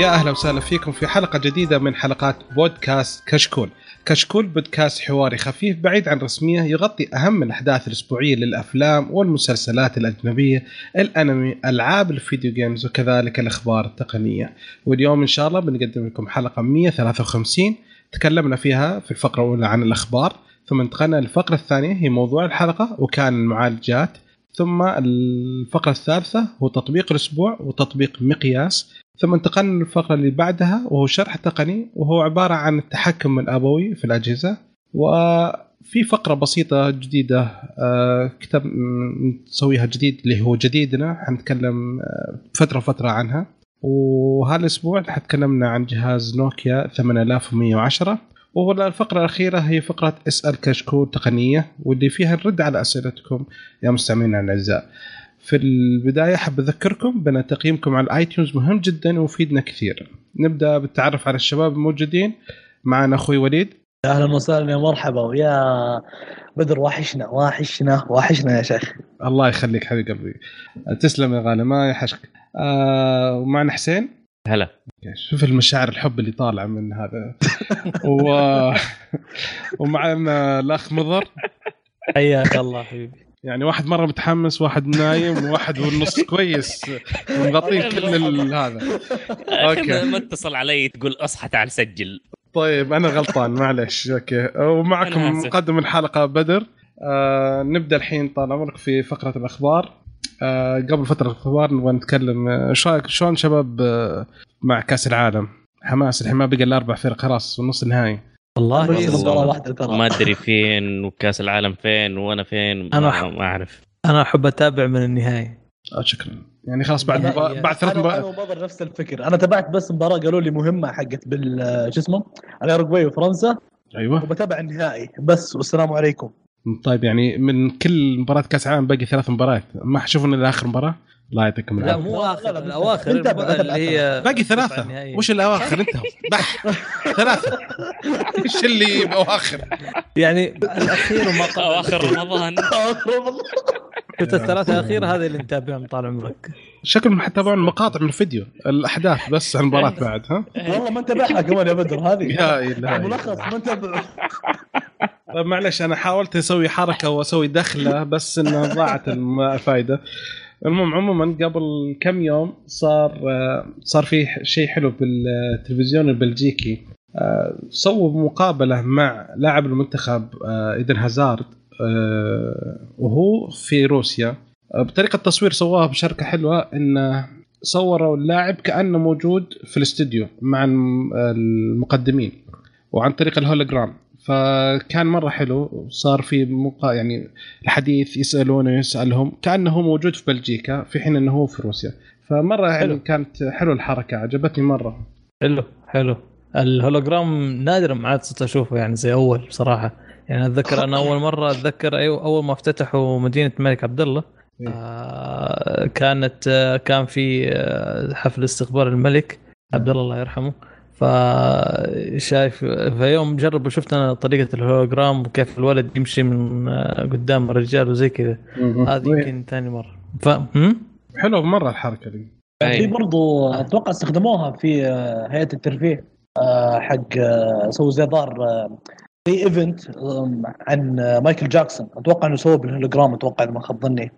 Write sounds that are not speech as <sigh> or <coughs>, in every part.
يا أهلا وسهلا فيكم في حلقة جديدة من حلقات بودكاست كشكول. كشكول بودكاست حواري خفيف بعيد عن رسمية يغطي أهم الأحداث الأسبوعية للأفلام والمسلسلات الأجنبية، الأنمي، ألعاب الفيديو جيمز وكذلك الأخبار التقنية. واليوم إن شاء الله بنقدم لكم حلقة 153 تكلمنا فيها في الفقرة الأولى عن الأخبار، ثم انتقلنا للفقرة الثانية هي موضوع الحلقة وكان المعالجات، ثم الفقرة الثالثة هو تطبيق الأسبوع وتطبيق مقياس ثم انتقلنا للفقرة اللي بعدها وهو شرح تقني وهو عبارة عن التحكم الآبوي في الأجهزة. وفي فقرة بسيطة جديدة آه، كتاب نسويها جديد اللي هو جديدنا حنتكلم آه، فترة فترة عنها. وهذا الأسبوع حتكلمنا عن جهاز نوكيا 8110 والفقرة الأخيرة هي فقرة اسأل كشكول تقنية واللي فيها الرد على أسئلتكم يا مستمعينا الأعزاء. في البداية حاب أذكركم بأن تقييمكم على الايتونز مهم جدا ويفيدنا كثير نبدأ بالتعرف على الشباب الموجودين. معنا أخوي وليد. أهلا وسهلا يا مرحبا. ويا بدر وحشنا وحشنا وحشنا يا شيخ. الله يخليك حبيب قلبي. تسلم يا غالي ما يحشك. آه ومعنا حسين. هلا. شوف المشاعر الحب اللي طالعه من هذا. و... <laughs> ومعنا الأخ مضر. حياك الله حبيبي. يعني واحد مرة متحمس واحد نايم وواحد والنص كويس مغطين كل هذا. أوكي. ما اتصل علي تقول اصحى تعال سجل. طيب أنا غلطان معلش أوكي. ومعكم مقدم الحلقة بدر. آه نبدأ الحين طال عمرك في فقرة الأخبار. آه قبل فترة الأخبار نبغى نتكلم إيش رايك شلون شباب آه مع كأس العالم؟ حماس الحين ما بقى إلا أربع فرق خلاص والنص النهائي. والله ما أدري فين وكأس العالم فين وأنا فين أنا ما أعرف. أنا أحب أتابع من النهاية. آه شكرا. يعني خلاص بعد يعني بعد ثلاث مباريات أنا وبدر نفس الفكر. أنا تابعت بس مباراة قالوا لي مهمة حقت بال شو اسمه؟ الأوروغواي وفرنسا. أيوه. وبتابع النهائي. بس والسلام عليكم. طيب يعني من كل مباراة كأس عالم باقي ثلاث مباريات. ما حشوفون إلا آخر مباراة؟ الله يعطيكم العافية. لا مو آخر الأواخر اللي هي باقي ثلاثة. وش الأواخر انت ثلاثة. إيش اللي بأواخر؟ يعني الأخير وما قبل. أواخر رمضان. شفت الثلاثة الأخيرة؟ هذه اللي نتابعهم طال عمرك. شكلهم حتى مقاطع من الفيديو. الأحداث بس عن المباراة <laughs> بعد ها؟ والله ما انتبهها كمان يا بدر هذه. يا الهي ملخص ما انتبه. طيب معلش أنا حاولت أسوي حركة وأسوي دخلة بس إنها ضاعت الفائده المهم عموما قبل كم يوم صار صار في شيء حلو بالتلفزيون البلجيكي. سووا مقابلة مع لاعب المنتخب إيدن هازارد وهو في روسيا. بطريقة تصوير سواها بشركة حلوة انه صوروا اللاعب كأنه موجود في الاستوديو مع المقدمين وعن طريق الهولوجرام. فكان مرة حلو وصار في مقا يعني الحديث يسالونه يسالهم كأنه موجود في بلجيكا في حين إنه هو في روسيا. فمرة يعني كانت حلوة الحركة عجبتني مرة. حلو حلو. الهولوجرام نادرا ما عاد صرت أشوفه يعني زي أول بصراحة. يعني أتذكر أنا أول مرة أتذكر أيوه أول ما افتتحوا مدينة الملك عبد الله إيه. آه كانت آه كان في آه حفل استقبال الملك عبد الله الله يرحمه. فشايف فيوم جرب وشفت أنا طريقة الهولوجرام وكيف الولد يمشي من قدام الرجال وزي كذا. هذه يمكن ثاني مرة. ف حلو مرة الحركة دي. في برضو أتوقع استخدموها في هيئة الترفيه حق سووا زي دار في event عن مايكل جاكسون. أتوقع إنه سووه بالهولوجرام أتوقع إذا ما خاب ظني.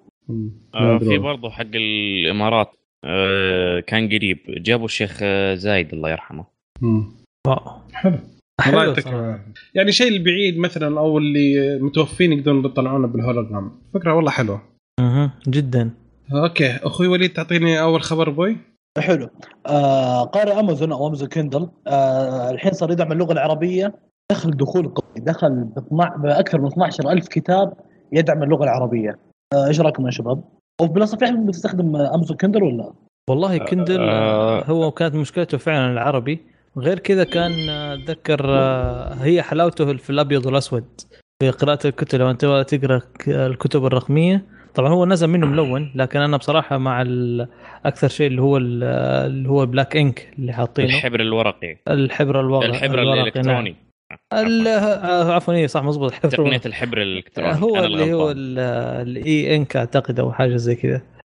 آه في برضه حق الإمارات آه كان قريب. جابوا الشيخ زايد الله يرحمه. حلو. حلو يعني شيء البعيد مثلا أو اللي متوفين يقدرون يطلعونه بالهولوجرام. فكرة والله حلوة. أها جدا. أوكي أخوي وليد تعطيني أول خبر بوي حلو. آه قارئ أمازون أو أمازون كندل آه الحين صار يدعم اللغة العربية. دخل دخول قوي. دخل بأكثر من 12000 كتاب يدعم اللغة العربية. آه إيش رأيكم يا شباب؟ وبالاصل في احد بتستخدم أمازون كندل ولا؟ والله كندل آه. هو كانت مشكلته فعلا العربي. غير كذا كان أتذكر هي حلاوته في الأبيض والأسود في قراءة الكتب. لو انت تقرأ الكتب الرقمية طبعا هو نزل منه ملون لكن أنا بصراحة مع أكثر شيء اللي هو اللي هو بلاك انك اللي حاطينه. الحبر الورقي. الحبر الورقي. الحبر الإلكتروني. عفوا. اي صح مضبوط الحبر تقنية الحبر الإلكتروني. هو اللي هو ال E Ink أعتقد أو حاجة زي كذا. آه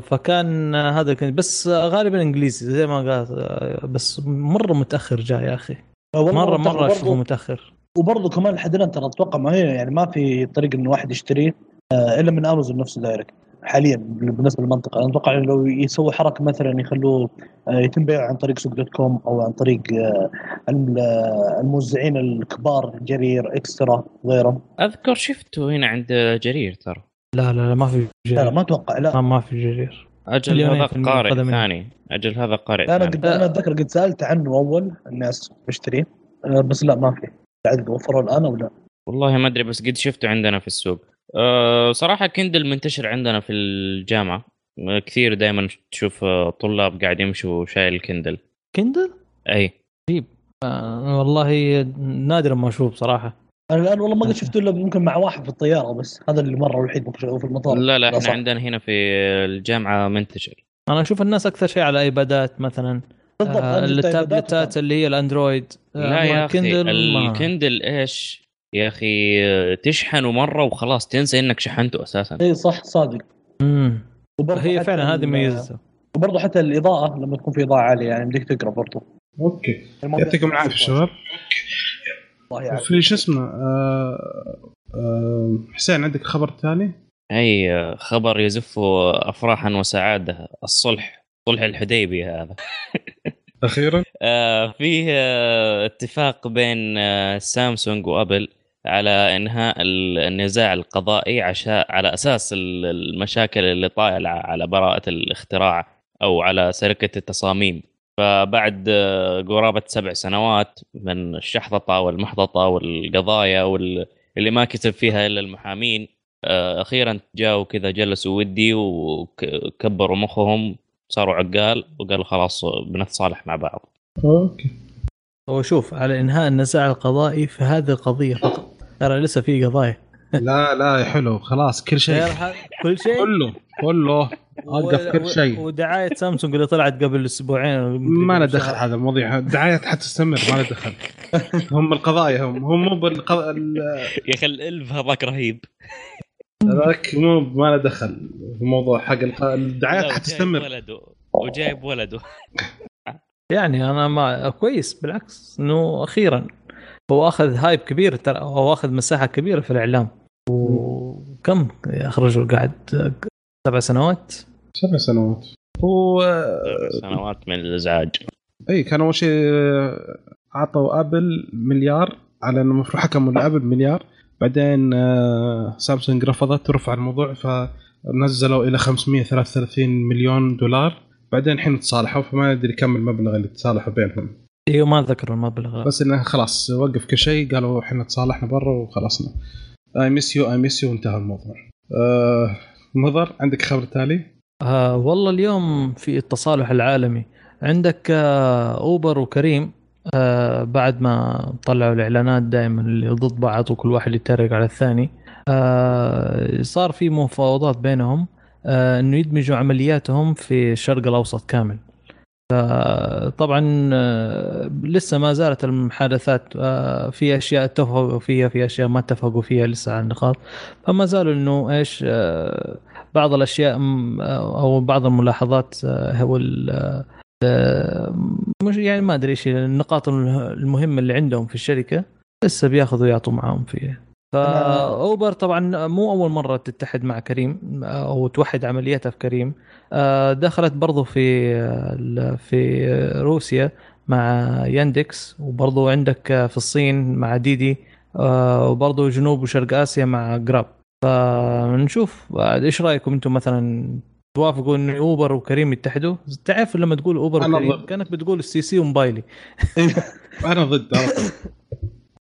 فكان هذا كان بس غالبا إنجليزي زي ما قال آه، بس مرة متأخر جاء يا أخي. مرة مرة أشوفه متأخر. وبرضه كمان لحد الآن ترى أتوقع ما هي يعني ما في طريقه إنه واحد يشتريه آه، إلا من امازون نفسه direct حاليا بالنسبة للمنطقة. أنا أتوقع لو يسووا حركة مثلا يخلوه آه، يتم بيعه عن طريق سوق dot com أو عن طريق آه، الموزعين الكبار جرير إكسترا غيرهم. أذكر شفته هنا عند جرير ترى. لا لا لا ما في جرير. لا, لا ما أتوقع لا. ما, في جرير. أجل هذا قارئ ثاني. أجل هذا قارئ أنا قد أنا أتذكر قد سألت عنه أول الناس بشتريه بس لا ما في. بعد وفروا الآن أو لا؟ والله ما أدري بس قد شفته عندنا في السوق. أه صراحة كندل منتشر عندنا في الجامعة. كثير دائما تشوف طلاب قاعد يمشوا شايل كندل. كندل؟ أي. غريب. والله نادرا ما أشوف صراحة. أنا الآن والله ما قد شفته إلا ممكن مع واحد في الطيارة بس هذا اللي مره الوحيد في المطار. لا لا إحنا عندنا هنا في الجامعة منتشر. أنا أشوف الناس أكثر شيء على آيبادات مثلا. بالضبط آه التابلتات اللي هي الأندرويد. لا يا أخي الكندل إيش؟ يا أخي تشحنه مرة وخلاص تنسى إنك شحنته أساسا. إي صح صادق. امم هي فعلا هذه ميزته وبرضه حتى الإضاءة لما تكون في إضاءة عالية يعني بدك تقرأ برضه. أوكي. يعطيكم العافية شباب. في شو اسمه آه آه حسين عندك خبر ثاني؟ أي خبر يزف افراحا وسعادة. الصلح صلح الحديبية هذا. <laughs> أخيرا؟ آه فيه آه اتفاق بين آه سامسونج وأبل على إنهاء النزاع القضائي عشان على أساس المشاكل اللي طايلة على براءة الاختراع أو على سرقه التصاميم. فبعد آه، قرابة سبع سنوات من الشحططة والمحططة والقضايا واللي ما كتب فيها إلا المحامين آه، أخيرا جاوا كذا جلسوا ودي وكبروا مخهم صاروا عقال وقالوا خلاص بنتصالح مع بعض. أوكي. هو شوف على إنهاء النزاع القضائي في هذه القضية فقط ترى لسه في قضايا لا لا يا حلو خلاص كل شيء. كل شيء؟ كله كله. أوقف كل شيء. ودعاية سامسونج اللي طلعت قبل أسبوعين. ما له دخل هذا المواضيع الدعايات حتستمر ما له دخل. هم القضايا هم هم مو بالقض... يا أخي الإلف هذاك رهيب. هذاك مو ما له دخل في موضوع حق الدعايات حتستمر ولده وجايب ولده. يعني أنا ما كويس بالعكس إنه أخيرا هو أخذ هايب كبير ترى هو أخذ مساحة كبيرة في الإعلام. وكم الرجل قاعد سبع سنوات؟ سبع سنوات. هو سنوات من الإزعاج. إي كان أول شيء أعطوا أبل مليار على إنه المفروض حكموا لابل مليار. بعدين آه، سامسونج رفضت ورفع الموضوع فنزلوا إلى 533 مليون دولار. بعدين الحين تصالحوا فما أدري كم المبلغ اللي تصالحوا بينهم. إيوه ما ذكروا المبلغ. بس إنه خلاص وقف كل شيء قالوا إحنا تصالحنا برا وخلصنا. I miss you I miss you وانتهى الموضوع. آه مضر عندك خبر تالي؟ آه والله اليوم في التصالح العالمي. عندك آه أوبر وكريم آه بعد ما طلعوا الإعلانات دائما اللي ضد بعض وكل واحد يتريق على الثاني. آه صار في مفاوضات بينهم آه إنه يدمجوا عملياتهم في الشرق الأوسط كامل. طبعا آه، لسه ما زالت المحادثات آه، في أشياء اتفقوا فيها في أشياء ما اتفقوا فيها لسه على النقاط. فما زالوا إنه إيش آه، بعض الأشياء أو بعض الملاحظات هو مش يعني ما أدري إيش النقاط المهمة اللي عندهم في الشركة لسه بياخذوا ويعطوا معاهم فيها. فاوبر طبعا مو أول مرة تتحد مع كريم أو توحد عملياتها في كريم. آه، دخلت برضو في في روسيا مع ياندكس وبرضو عندك في الصين مع ديدي آه، وبرضو جنوب وشرق آسيا مع جراب. فنشوف إيش رأيكم أنتم مثلا؟ توافقوا إن أوبر وكريم يتحدوا؟ تعرف لما تقول أوبر وكريم؟ كأنك بتقول اس تي سي وموبايلي. <laughs> أنا ضد <laughs>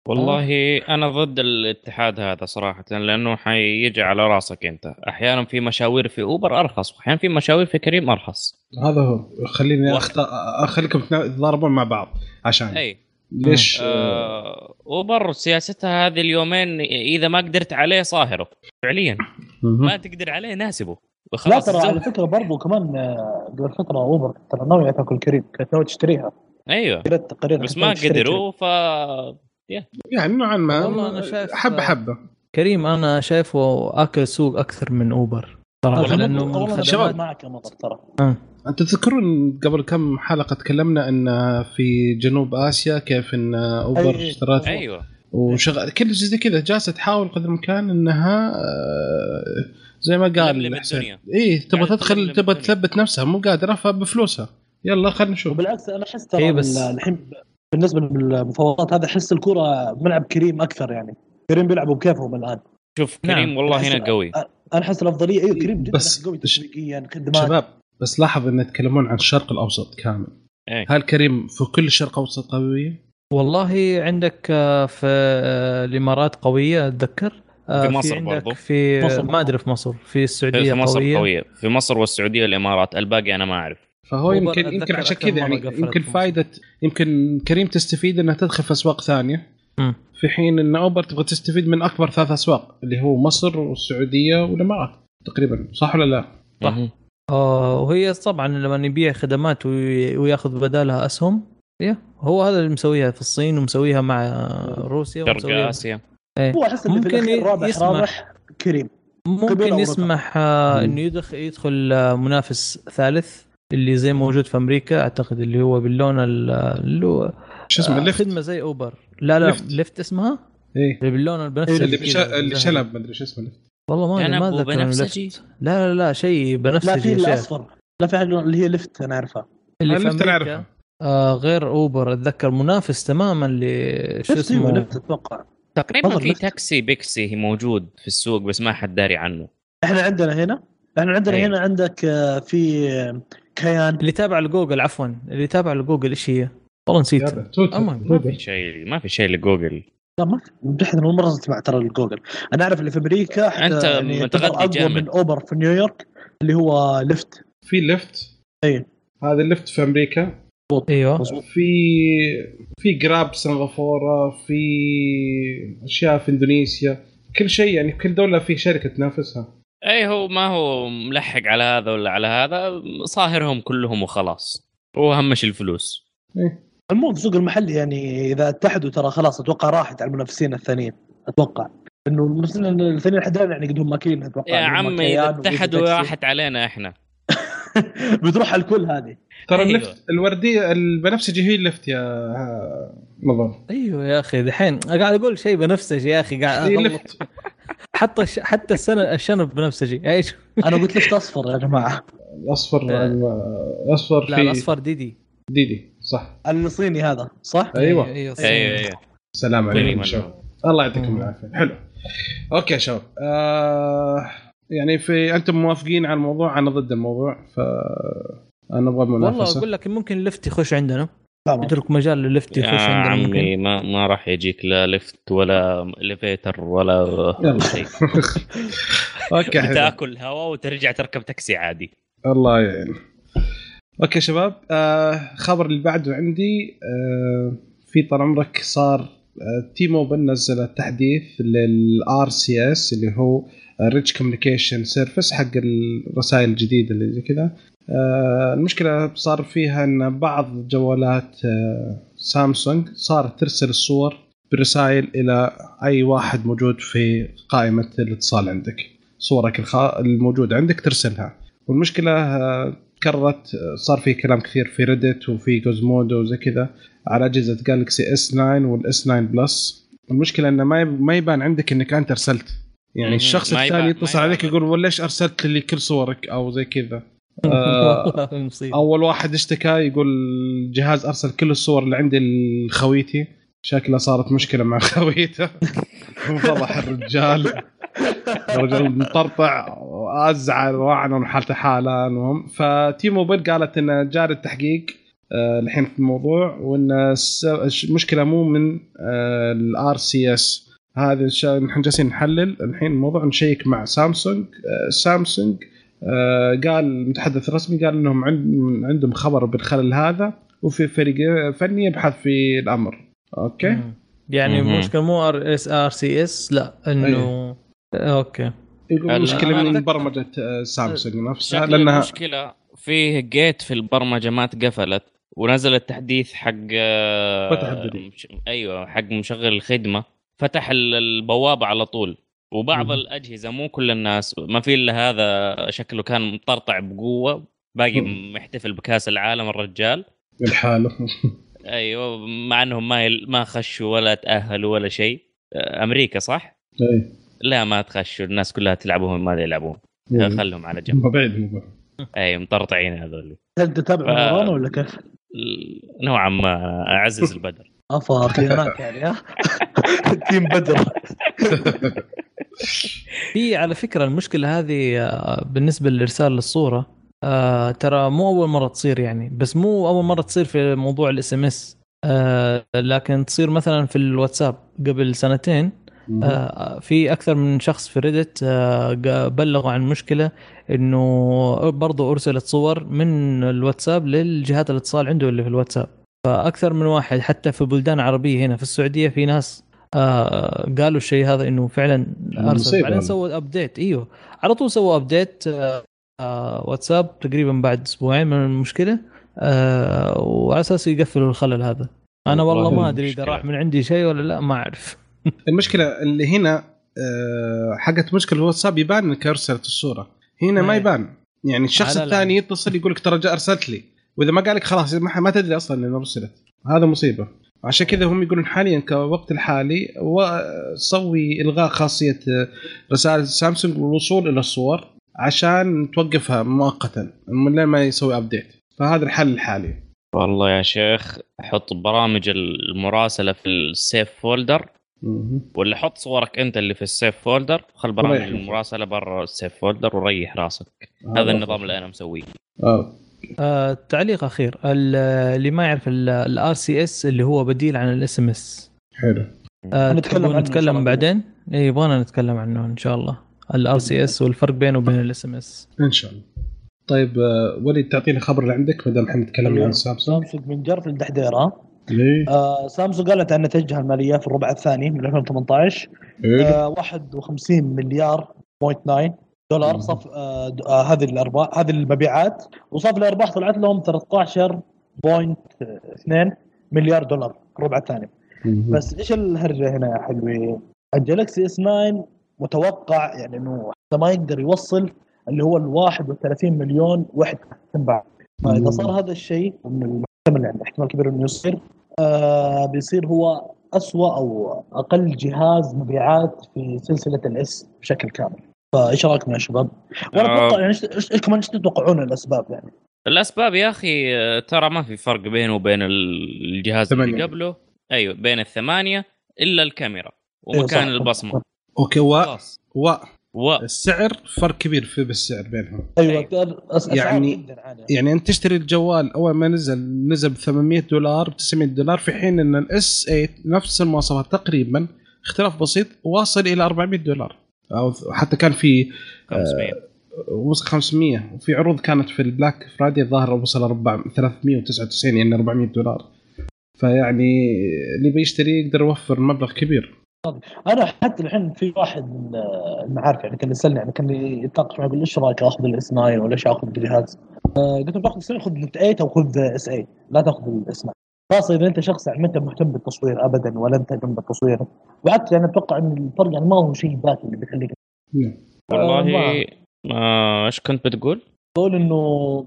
والله أنا ضد الاتحاد هذا صراحة لأنه حيجي على راسك أنت. أحيانا في مشاوير في أوبر أرخص واحيانا في مشاوير في كريم أرخص. هذا هو. خليني اختار أخليكم تتضاربون مع بعض عشان. أي. ليش؟ آه أوبر سياستها هذه اليومين إذا ما قدرت عليه صاهرة فعليا. ما تقدر عليه ناسبه. لا ترى على فكرة برضو كمان آه، قبل فترة أوبر ترى ناويه تاكل كريم كانت ناويه تشتريها. أيوه. بس ما قدروا ف يعني نوعا ما والله أنا شايف حبة حبة كريم أنا شايفه أكل سوق أكثر من أوبر صراحة لأنه شباب. معك ترى آه. أنتم تذكرون قبل كم حلقة تكلمنا إن في جنوب آسيا كيف إن أوبر. اشترت أيوه وشغل كل شيء زي كذا جالسة تحاول قدر الإمكان إنها آه، زي ما قال حسين. اي تبغى قاعدة تدخل تبغى. تثبت نفسها مو قادرة فبفلوسها يلا خلينا نشوف وبالعكس أنا أحس إيه ترى الحين بالنسبة للمفاوضات هذا أحس الكرة ملعب كريم أكثر يعني كريم بيلعبوا بكيفهم الآن شوف نعم. كريم والله أحس- هنا قوي أنا أحس الأفضلية أيوه كريم جدا بس- قوي تسويقيا خدمات شباب بس لاحظ إن يتكلمون عن الشرق الأوسط كامل إيه. هل كريم في كل الشرق الأوسط قوية؟ والله عندك آه، في آه، الإمارات قوية أتذكر آه، في مصر عندك برضو. في مصر. ما أدري في مصر في السعودية في مصر قوية, قوية في مصر والسعودية والامارات الباقي أنا ما أعرف فهو هو يمكن يمكن عشان كذا يعني يمكن في مصر. فائده يمكن كريم تستفيد إنها تدخل في أسواق ثانية مم. في حين إن أوبر تبغى تستفيد من أكبر ثلاث أسواق اللي هو مصر والسعودية والإمارات تقريبا صح ولا لا؟ صح. آه وهي طبعا لما يبيع خدمات وي- وياخذ بدالها أسهم هو هذا اللي مسويها في الصين ومسويها مع روسيا شرق ومسويها آسيا إيه. هو أحس في ممكن الأخير رابح يسمح. رابح كريم ممكن يسمح آه. إنه يدخل يدخل آه، منافس ثالث اللي زي موجود في أمريكا أعتقد اللي هو باللون ال- اللي هو شو اسمه آه، الليفت خدمة زي أوبر لا لا ليفت. ليفت, اسمها إيه اللي باللون بنفسجي اللي كذا، بش... اللي. شنب ما أدري شو اسمه الليفت والله ما أدري، ما أتذكر؟ الليفت. لا لا لا شيء لا بنفسجي في يا شيخ الاصفر لا في حاجة اللي هي ليفت أنا أعرفها اللي في أمريكا أعرفها. آه غير أوبر أتذكر منافس تماما ل شو ليفت اسمه ليفت أتوقع تقريبا في لفت. تاكسي بيكسي موجود في السوق بس ما حد داري عنه إحنا عندنا هنا إحنا عندنا أي. هنا عندك آه، في آه، كيان. اللي تابع لجوجل عفوا اللي تابع لجوجل إيش هي؟ والله نسيت. ما في شيء ما في شيء لجوجل. لا ما متحد أول مرة أسمع ترى الجوجل أنا أعرف اللي في أمريكا أنت يعني أقوى جامد. من أوبر في نيويورك اللي هو ليفت. في ليفت؟ اي هذا الليفت في أمريكا. أيوه. في في جراب سنغافورة في أشياء في إندونيسيا. كل شيء يعني كل دولة في شركة تنافسها. اي هو ما هو ملحق على هذا ولا على هذا صاهرهم كلهم وخلاص هو همش الفلوس إيه. المهم السوق المحلي يعني إذا اتحدوا ترى خلاص أتوقع راحت على المنافسين الثانيين أتوقع إنه المنافسين الثانيين لحد الان يعني قدهم ماكلين أتوقع يا عمي إذا اتحدوا. راحت علينا إحنا <laughs> بتروح على الكل هذه ترى أيوة. الليفت الوردية البنفسجي هي الليفت يا نظر أيوه يا أخي دحين قاعد أقول شيء بنفسجي يا أخي قاعد هي أغلط. حتى الش... حتى السنة الشنب بنفسجي إيش أنا قلت لفت اصفر يا جماعة؟ الأصفر لا. الأصفر لا في الأصفر ديدي. ديدي صح. الصيني هذا صح؟ أيوه. أيوه أيوه أيوه سلام عليكم تقريباً. شباب. الله يعطيكم. العافية. حلو. أوكي يا شباب. آه يعني في أنتم موافقين على الموضوع؟ أنا ضد الموضوع ف أنا أبغى والله منافسة. أقول لك ممكن الليفت يخش عندنا. لا. يترك مجال للليفت يا يخش عندنا عمي ما ما راح يجيك لا ليفت ولا elevator ولا. شيء. <laughs> okay حلو. بتاكل هواء وترجع تركب تاكسي عادي. الله يعين. أوكي شباب آه خبر اللي بعده عندي آه في طال عمرك صار آه تي موبايل نزل تحديث لل RCS اللي هو rich communication service حق الرسائل الجديدة اللي زي كذا. آه المشكلة صار فيها إن بعض جوالات آه سامسونج صارت ترسل الصور برسائل إلى أي واحد موجود في قائمة الاتصال عندك صورك. الموجوده عندك ترسلها والمشكلة آه، تكررت آه، صار في كلام كثير في ريدت وفي جوزمودو وزي كذا على أجهزة جالكسي اس 9 والاس 9 بلس المشكلة إنه ما ما يبان عندك إنك أنت أرسلت يعني. الشخص الثاني يتصل عليك. يقول "والله ليش أرسلت لي كل صورك أو زي كذا آه، <laughs> أول واحد اشتكى يقول الجهاز أرسل كل الصور اللي عندي لخويتي. شكلها صارت مشكلة مع <laughs> خويته. انفضح الرجال. الرجال مطرطع وازعل وأعلن حالته حاله المهم فتي موبايل قالت إن جاري التحقيق آه، الحين في الموضوع وإن المشكلة مو من ال RCS. هذا نحن جالسين نحلل الحين الموضوع نشيك مع سامسونج آه، سامسونج آه، قال المتحدث الرسمي قال إنهم عند- عندهم خبر بالخلل هذا وفي فريق فني يبحث في الأمر okay مم. يعني. المشكلة مو RS RCS لا إنه okay يقول ال- مشكلة أنا من برمجة آه، سامسونج نفسها لأنها المشكلة فيه gate في البرمجة ما تقفلت ونزل التحديث حق آه، فتح الدنيا. أيوه حق مشغل الخدمة فتح ال- البوابة على طول وبعض مم. الأجهزة مو كل الناس ما في إلا هذا شكله كان مطرطع بقوة باقي مم. محتفل بكأس العالم الرجال. لحاله. <laughs> أيوه مع إنهم ما يل... ما خشوا ولا تأهلوا ولا شيء. آه، أمريكا صح؟ أي. لا ما تخشوا الناس كلها تلعب وهم ما يلعبون. مم. خلهم على جنب. بعيد أي مطرطعين هذول. هل تتابع ف- ولا كيف؟ نوعا ما أعزز البدر. افا خيانات يعني ها تيم بدر. <laughs> في على فكرة المشكلة هذه آه، بالنسبة لارسال الصورة آه ترى مو أول مرة تصير يعني بس مو أول مرة تصير في موضوع ال SMS لكن تصير مثلا في الواتساب قبل سنتين آه، في أكثر من شخص في ريدت بلغوا عن مشكلة إنه برضو أرسلت صور من الواتساب للجهات الاتصال عنده اللي في الواتساب. فأكثر من واحد حتى في بلدان عربية هنا في السعودية في ناس آه قالوا الشيء هذا إنه فعلا بعدين هذا. سووا update إيوه. على طول سووا update آه آه واتساب تقريبا بعد أسبوعين من المشكلة آه وعلى أساس يقفلوا الخلل هذا. أنا والله ما أدري إذا. راح من عندي شيء ولا لا ما أعرف. <laughs> المشكلة اللي هنا آه، حقت مشكلة الواتساب يبان إنك أرسلت الصورة. هنا ما إيه. يبان. يعني الشخص. الثاني يتصل يقول لك ترى أرسلت لي. وإذا ما قال لك خلاص ما, ما تدري أصلا إنه أرسلت. هذا مصيبة. عشان كذا هم يقولون حاليا كوقت الحالي وسوي إلغاء خاصية رسائل سامسونج والوصول إلى الصور عشان توقفها مؤقتا من لين ما يسوي update فهذا الحل الحالي والله يا شيخ حط برامج المراسلة في ال safe folder. ولا حط صورك أنت اللي في ال safe folder وخل برامج. المراسلة برا ال safe folder وريح راسك هذا النظام اللي أنا مسويه آه. آه تعليق أخير. ال- اللي ما يعرف ال RCS اللي هو بديل عن ال SMS حلو. آه نتكلم نتكلم. بعدين؟ اي يبغانا نتكلم عنه إن شاء الله. ال RCS والفرق بينه وبين ال SMS إن شاء الله. طيب آه، وليد تعطينا خبر اللي عندك ما دام إحنا نتكلم عن سامسونج. سامسونج من جرف للدحدير ها؟ ليه؟ آه سامسونج قالت عن نتائجها المالية في الربع الثاني من 2018 حلو. آه 51 مليار point 9 دولار. صف آه آه هذه الارباح هذه المبيعات وصافي الأرباح طلعت لهم 13.2 مليار دولار الربع الثاني. بس إيش الهرجة هنا يا حلوين؟ ال Galaxy S 9 متوقع يعني إنه حتى ما يقدر يوصل اللي هو ال 31 مليون وحدة تنباع فإذا. صار هذا الشيء ومن المحتمل يعني احتمال كبير إنه يصير آه بيصير هو أسوأ أو أقل جهاز مبيعات في سلسلة ال S بشكل كامل فايش رايكم يا شباب؟ وأنا آه. أتوقع يعني إيش- إيش إيش كمان إيش تتوقعون الأسباب يعني؟ الأسباب يا أخي آه، ترى ما في فرق بينه وبين ال- الجهاز اللي ثمانية. قبله أيوه بين الثمانية إلا الكاميرا أيوة ومكان صح. البصمة okay و خلاص و و السعر فرق كبير في بالسعر بينهم أيوه أس- أسعار يعني-. يعني أنت تشتري الجوال أول ما نزل نزل ب 800 دولار ب 900 دولار في حين إن ال S 8 نفس المواصفات تقريبا اختلاف بسيط واصل إلى 400 دولار أو حتى كان في 500 وصل 500 وفي عروض كانت في ال Black Friday الظاهر وصل 400 399 يعني 400 دولار. فيعني اللي بيشتري يقدر يوفر مبلغ كبير. أنا حتى الحين في واحد من آه، المعارف يعني كان يسألني يعني كان يتناقش معي يقول إيش رأيك آخذ ال S 9 ولا إيش آخذ الجهاز؟ آه، قلت له باخذ S 9 خذ Note 8 أو خذ S 8 لا تأخذ ال S 9 خاصه اذا أنت شخص يعني ما انت مهتم بالتصوير ابدا ولا أنت جنب التصوير وحتى يعني أتوقع إن الفرق يعني ما هو شيء ذاتي اللي بيخليك نعم. والله ما- ما إيش كنت بتقول؟ بقول إنه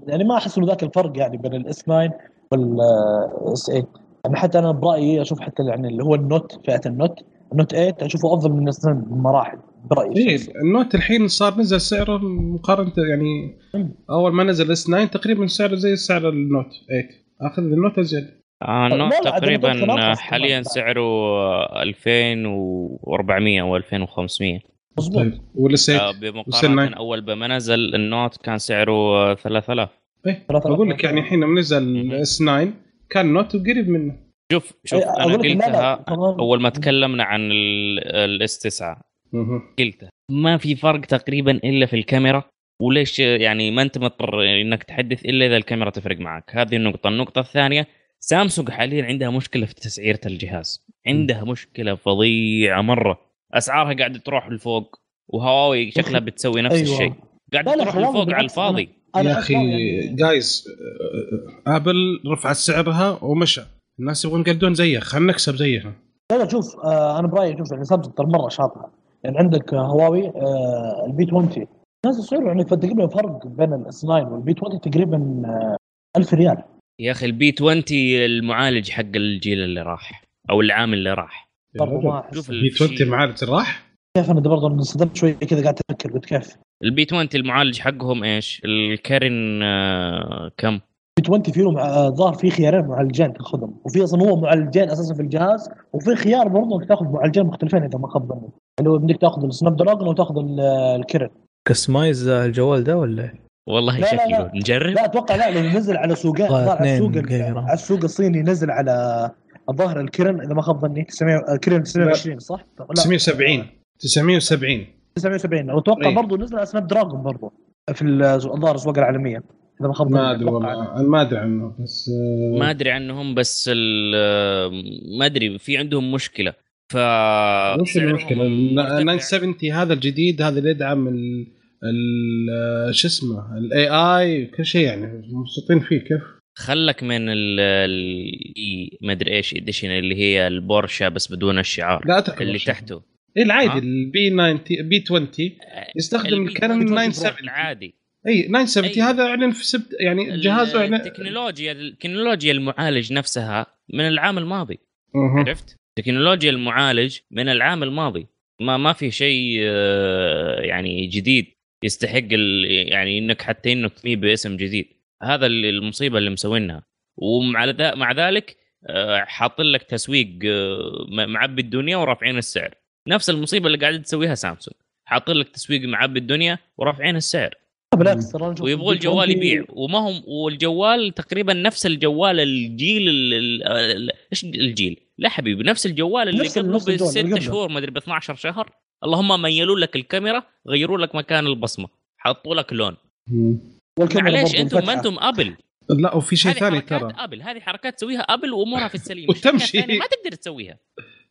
يعني ما أحس إنه ذاك الفرق يعني بين ال S 9 وال S 8 يعني حتى أنا برأيي أشوف حتى يعني اللي هو ال Note فئة ال Note ال Note 8 أشوفه أفضل من ال S 9 بمراحل برأيي الشخصي. ال Note الحين صار نزل سعره مقارنة يعني. أول ما نزل S 9 تقريبا سعره زي سعر ال Note 8 آخذ ال Note ازيد آه ال Note تقريبا ال Note تناقص حاليا. سعره 2400 أو 2500 مظبوط. طيب وال S 8 آه،. بمقارنه أول بما نزل ال Note كان سعره آه، 3000 إيه بقول آلاف. لك يعني الحين لما نزل. S 9 كان Note وقريب منه. شوف شوف أي- أنا قلتها أول ما تكلمنا عن ال S 9 مهم. قلتها. ما في فرق تقريبا إلا في الكاميرا وليش يعني ما أنت مضطر إنك تحدث إلا إذا الكاميرا تفرق معك. هذه النقطة. النقطة الثانية سامسونج حاليا عندها مشكلة في تسعيرة الجهاز. عندها مشكلة فظيعة مرة. أسعارها قاعدة تروح لفوق وهواوي شكلها بتسوي نفس أيوة. الشيء. قاعدة تروح لفوق على الفاضي. يا أخي يعني- جايز آه، ابل رفعت سعرها ومشى. الناس يبغون يقلدون زيه خلينا نكسب زيها. لا لا شوف آه أنا برأيي شوف يعني سامسونج ترى مرة شاطره يعني عندك هواوي آه، ال P 20 نازل سعره يعني تقريبا فرق بين ال S 9 وال P 20 تقريبا آه، 1000 ريال. يا أخي ال P 20 المعالج حق الجيل اللي راح أو العام اللي راح. شوف P 20 الشيء- معالج راح كيف أنا برضه انصدمت شوي كذا قاعد أفكر قلت كيف ال P 20 المعالج حقهم إيش؟ ال Kirin آه، كم؟ P 20 فيه آه، ظاهر في خيارين معالجين تاخذهم وفي أصلا هو معالجين أساسا في الجهاز وفي خيار برضه إنك تاخذ معالجين مختلفين إذا ما خاب ظني اللي هو بدك تاخذ ال Snapdragon وتاخذ ال- ال Kirin customize الجوال ده ولا إيه؟ والله لا، لا، شكله لا. نجرب لا أتوقع لا لأنه نزل على ظهر على السوق. على السوق الصيني نزل على الظاهر ال Kirin اذا ما خاب ظني 900 ال Kirin 920 صح؟ لا 970 970 970 واتوقع إيه. برضه نزل على Snapdragon برضه في ال- الظاهر الاسواق العالميه اذا ما خاب ظني ما ادري. والله ما ادري عنه بس آه، ما ادري عنهم بس ال- ما ادري في عندهم مشكله ف وش المشكلة؟ مرتفع. ال 970 هذا الجديد هذا اللي يدعم ال- شو اسمه الاي اي كل شيء يعني مبسوطين فيه كيف؟ خلك من ال ال- ما ادري إيش اديشن اللي هي البورشا بس بدون الشعار لا أترك اللي الشيء. تحته اي العادي؟ البي 90 بي 20 يستخدم الكانون البي 970 العادي اي 970 أي. هذا اعلن في سبت يعني جهازه اعلن التكنولوجيا التكنولوجيا المعالج نفسها من العام الماضي مهم. عرفت؟ تكنولوجيا المعالج من العام الماضي ما ما في شيء آه، يعني جديد يستحق يعني إنك حتى إنك تسميه باسم جديد. هذا المصيبة اللي مسوينها. ومع مع ذلك آه، حاطين لك تسويق آه، معبي الدنيا ورافعين السعر. نفس المصيبة اللي قاعدة تسويها سامسونج. حاطين لك تسويق معبي الدنيا ورافعين السعر. بالعكس ترى ويبغوا الجوال 20 يبيع. وما هم والجوال تقريبا نفس الجوال الجيل ال- ال- ال- إيش الجيل؟ لا حبيبي نفس الجوال اللي نفس- قبله بست. شهور ما أدري ب 12 شهر. اللهم ميلوا لك الكاميرا غيروا لك مكان البصمة. حطوا لك لون. معليش أنتم ما. أنتم أبل. لا وفي شيء ثاني ترى. أبل. هذه حركات تسويها أبل وأمورها في السليم. <laughs> وتمشي. ما تقدر تسويها.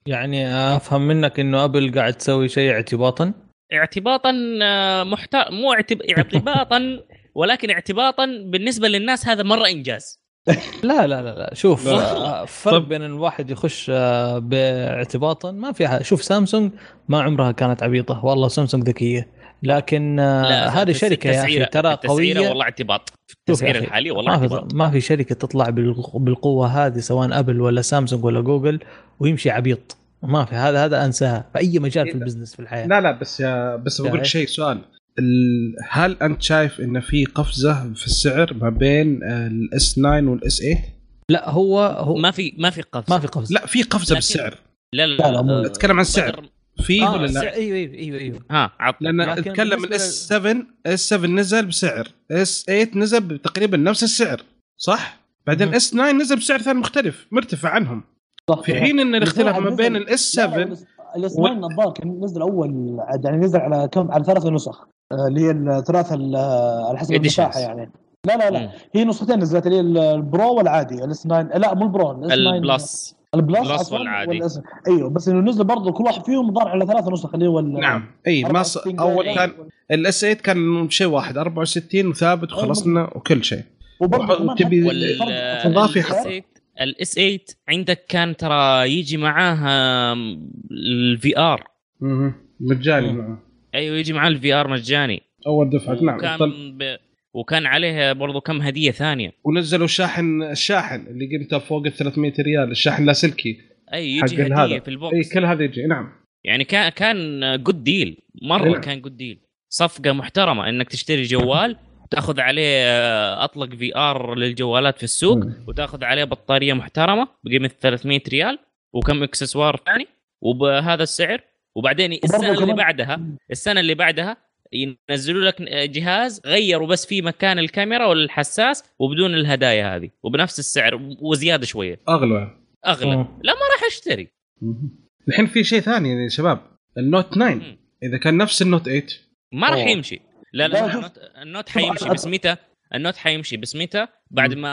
يعني أفهم منك إنه أبل قاعد تسوي شيء اعتباطا؟ اعتباطا آه، محت... مو اعتب... اعتباطا ولكن اعتباطا بالنسبة للناس هذا مرة إنجاز. <laughs> لا لا لا لا. شوف. آه، فرق. بين الواحد يخش آه، باعتباطا ما في حاجة. شوف سامسونج ما عمرها كانت عبيطة. والله سامسونج ذكية. لكن هذه شركة يا أخي ترى قوية. والله اعتباط. أخي، الحالية والله ما اعتباط. في ما في شركة تطلع بالق- بالقوة هذه سواء أبل ولا سامسونج ولا جوجل ويمشي عبيط. ما في هذا هذا انساها في أي مجال في ال business في الحياة لا لا بس يا بس بقول لك إيش؟ شيء سؤال ال- هل أنت شايف إن في قفزة في السعر ما بين ال S 9 وال S 8؟ لا هو هو ما في ما في قفز ما في قفز لا في قفزة لكن- بالسعر لا لا، لا، مو- آه، أتكلم عن السعر. في آه ولا لا؟ أيوه أيوه أيوه أيوه ها عط لأن أتكلم ال S 7 S 7 نزل بسعر S 8 نزل تقريبا نفس السعر صح؟ بعدين. S 9 نزل بسعر ثاني مختلف مرتفع عنهم في حين إن الاختلاف ما بين ال S 7 ال S 9 الظاهر كان نزل أول عاد يعني نزل على كم على ثلاث نسخ آه، اللي هي الثلاثه ال- آه، على حسب. المساحة يعني لا لا لا مم. هي نسختين نزلت اللي هي البرو والعادي الاس 9 لا مو البرو الاس 9 البلس البلس والعادي. أيوه بس إنه نزل برضه كل واحد فيهم ظهر على ثلاث نسخ اللي هو نعم أي ما ص... 64 أول. كان ال S 8 كان شيء واحد 64 وثابت وخلصنا وكل شيء وبرضه كمان وتبي- ال S حتى 8 الاس 8 عندك كان ترى يجي معاه ال VR. مجاني. معه. أيوه يجي معاه ال VR مجاني. أول دفعة. نعم. وكان ب... وكان عليه برضو كم هدية ثانية. ونزلوا شاحن الشاحن اللي قيمته فوق ال 300 ريال الشاحن اللاسلكي أي يجي هدية هذا. في ال box. أي كل هذا يجي. نعم. يعني كان كان good deal مرة نعم. كان good deal صفقة محترمة إنك تشتري جوال تاخذ عليه آه، اطلق VR للجوالات في السوق مم. وتاخذ عليه بطارية محترمة بقيمة 300 ريال وكم اكسسوار ثاني وبهذا السعر وبعدين السنة اللي بعدها السنة اللي بعدها ينزلوا لك جهاز غيروا بس فيه مكان الكاميرا ولا الحساس وبدون الهدايا هذه وبنفس السعر وزيادة شوية أغلى أغلى مم. لا ما راح أشتري. الحين في شيء ثاني يا شباب ال Note 9 مم. إذا كان نفس ال Note 8 ما راح أوه. يمشي لا لا, ال Note, ال Note حيمشي بس متى ال Note حيمشي بس متى بعد. ما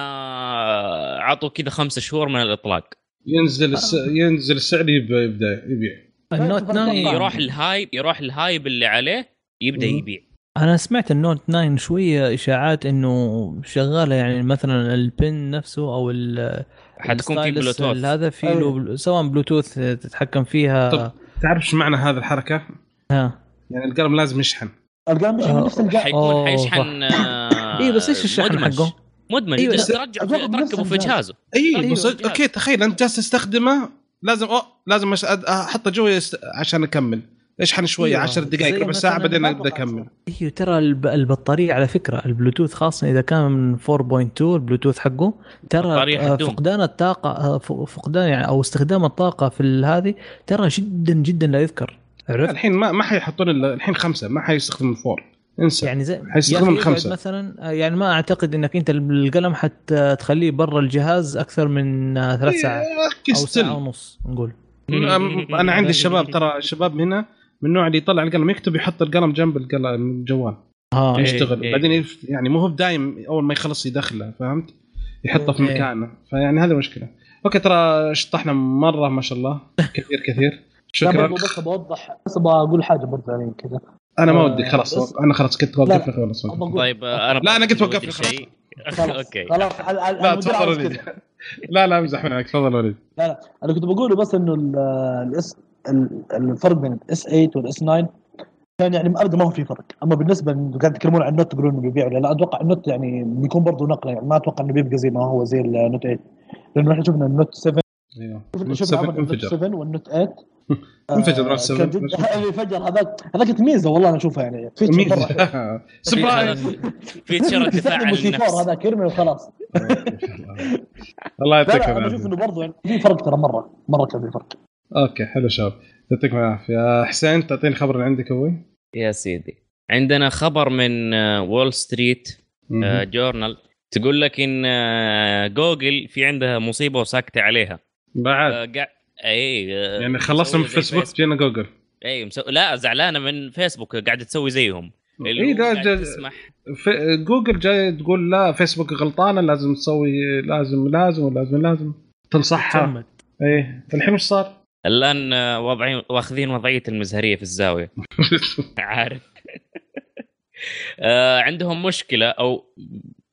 عطوا كذا خمسة شهور من الإطلاق. ينزل الس... ينزل السعر يبدا يبدأ يبيع. ال Note 9 يروح ال hype يروح ال hype اللي عليه يبدأ. يبيع. أنا سمعت ال Note 9 شوية إشاعات إنه شغالة يعني مثلا ال pen نفسه أو ال- حتكون في بلوتوث هذا في له سواء بلوتوث تتحكم فيها. طب. تعرف إيش معنى هذه الحركة؟ ها. يعني القلم لازم يشحن. القلم مش من نفس القلم حيكون أوه، حيشحن آه، <laughs> اي بس إيش الشحن. حقه؟ مدمج أيوة، أيوة بس ترجع تركبه في الجهاز. جهازه اي أيوة، بس. okay تخيل انت جالس تستخدمه لازم أو لازم أحطه جوا يست... عشان أكمل اشحن شوية أيوة، 10 دقائق ربع ساعة بعدين أتوقع أكمل أيوه ترى الب- البطارية على فكرة البلوتوث خاصة إذا كان من 4.2 البلوتوث حقه ترى آه،. فقدان الطاقة آه، فقدان يعني أو استخدام الطاقة في هذه ترى جدا جدا لا يذكر عرفت الحين ما ما حيحطون الحين خمسة ما حيستخدمون الفور انسى يعني زي حيستخدمون الخمسة. مثلا آه، يعني ما أعتقد إنك أنت القلم حتى تخليه برا الجهاز أكثر من آه، ثلاث ساعات يا أخي أو ساعة. ونص نقول أنا عندي الشباب <laughs> ترى الشباب هنا من النوع اللي يطلع القلم يكتب يحط القلم جنب القلم الجوال آه إيه. يشتغل بعدين يف- يعني مو هو بدايم أول ما يخلص يدخله فهمت؟ يحطه في إيه. مكانه فيعني هذه مشكلة okay ترى شطحنا مرة ما شاء الله <laughs> كثير كثير شكرا. بس بوضح بس بقول حاجة برضه يعني كذا. أنا ما آه، ودي خلاص أنا خلاص كنت لا، وقفنا خلاص طيب أنا لا، أنا قلت ودي وقفني خلاص. <laughs> okay. خلاص لا تفضل وليد. <laughs> لا لا امزح معك تفضل وليد. لا لا أنا كنت بقوله بس إنه ال- ال S ال- الفرق بين ال S 8 وال S 9 كان يعني ابدا ما هو في فرق. أما بالنسبة إنه قاعد تتكلمون عن ال Note تقولون إنه بيبيع ولا لا أتوقع ال Note يعني بيكون برضه نقلة يعني ما أتوقع إنه بيبقى زي ما هو زي ال Note 8 لأنه إحنا شفنا ال Note 7 أيوه. شفنا ال Note انفجر. 7 وال Note 8 انفجر آه، Note 7. كان جد- اللي <laughs> انفجر هذاك هذاك ميزه والله أنا اشوفها يعني. feature. <laughs> surprise. feature <laughs> الدفاع عن يستخدموا C 4 النفس هذاك يرمي وخلاص الله. لا يعطيك لا أنا العافية. أشوف إنه برضه يعني في فرق ترى مرة مرة كان في فرق. okay حلو شباب. يعطيكم العافية. حسين تعطيني خبر اللي عندك أبوي؟ يا سيدي. عندنا خبر من آه، وول ستريت آه، جورنال تقول لك إن آه، جوجل في عندها مصيبة وساكتة عليها. بعد. آه، إي آه، يعني خلصنا من فيسبوك جينا جوجل. إي مسو... لا زعلانة من فيسبوك قاعدة تسوي زيهم. إي لا تسمح. في جوجل جاي تقول لا فيسبوك غلطانة لازم تسوي لازم لازم ولازم لازم تنصحها. إيه الحين وش صار؟ الآن آه، واضعين واخذين وضعية المزهرية في الزاوية. <laughs> عارف. <laughs> آه عندهم مشكلة أو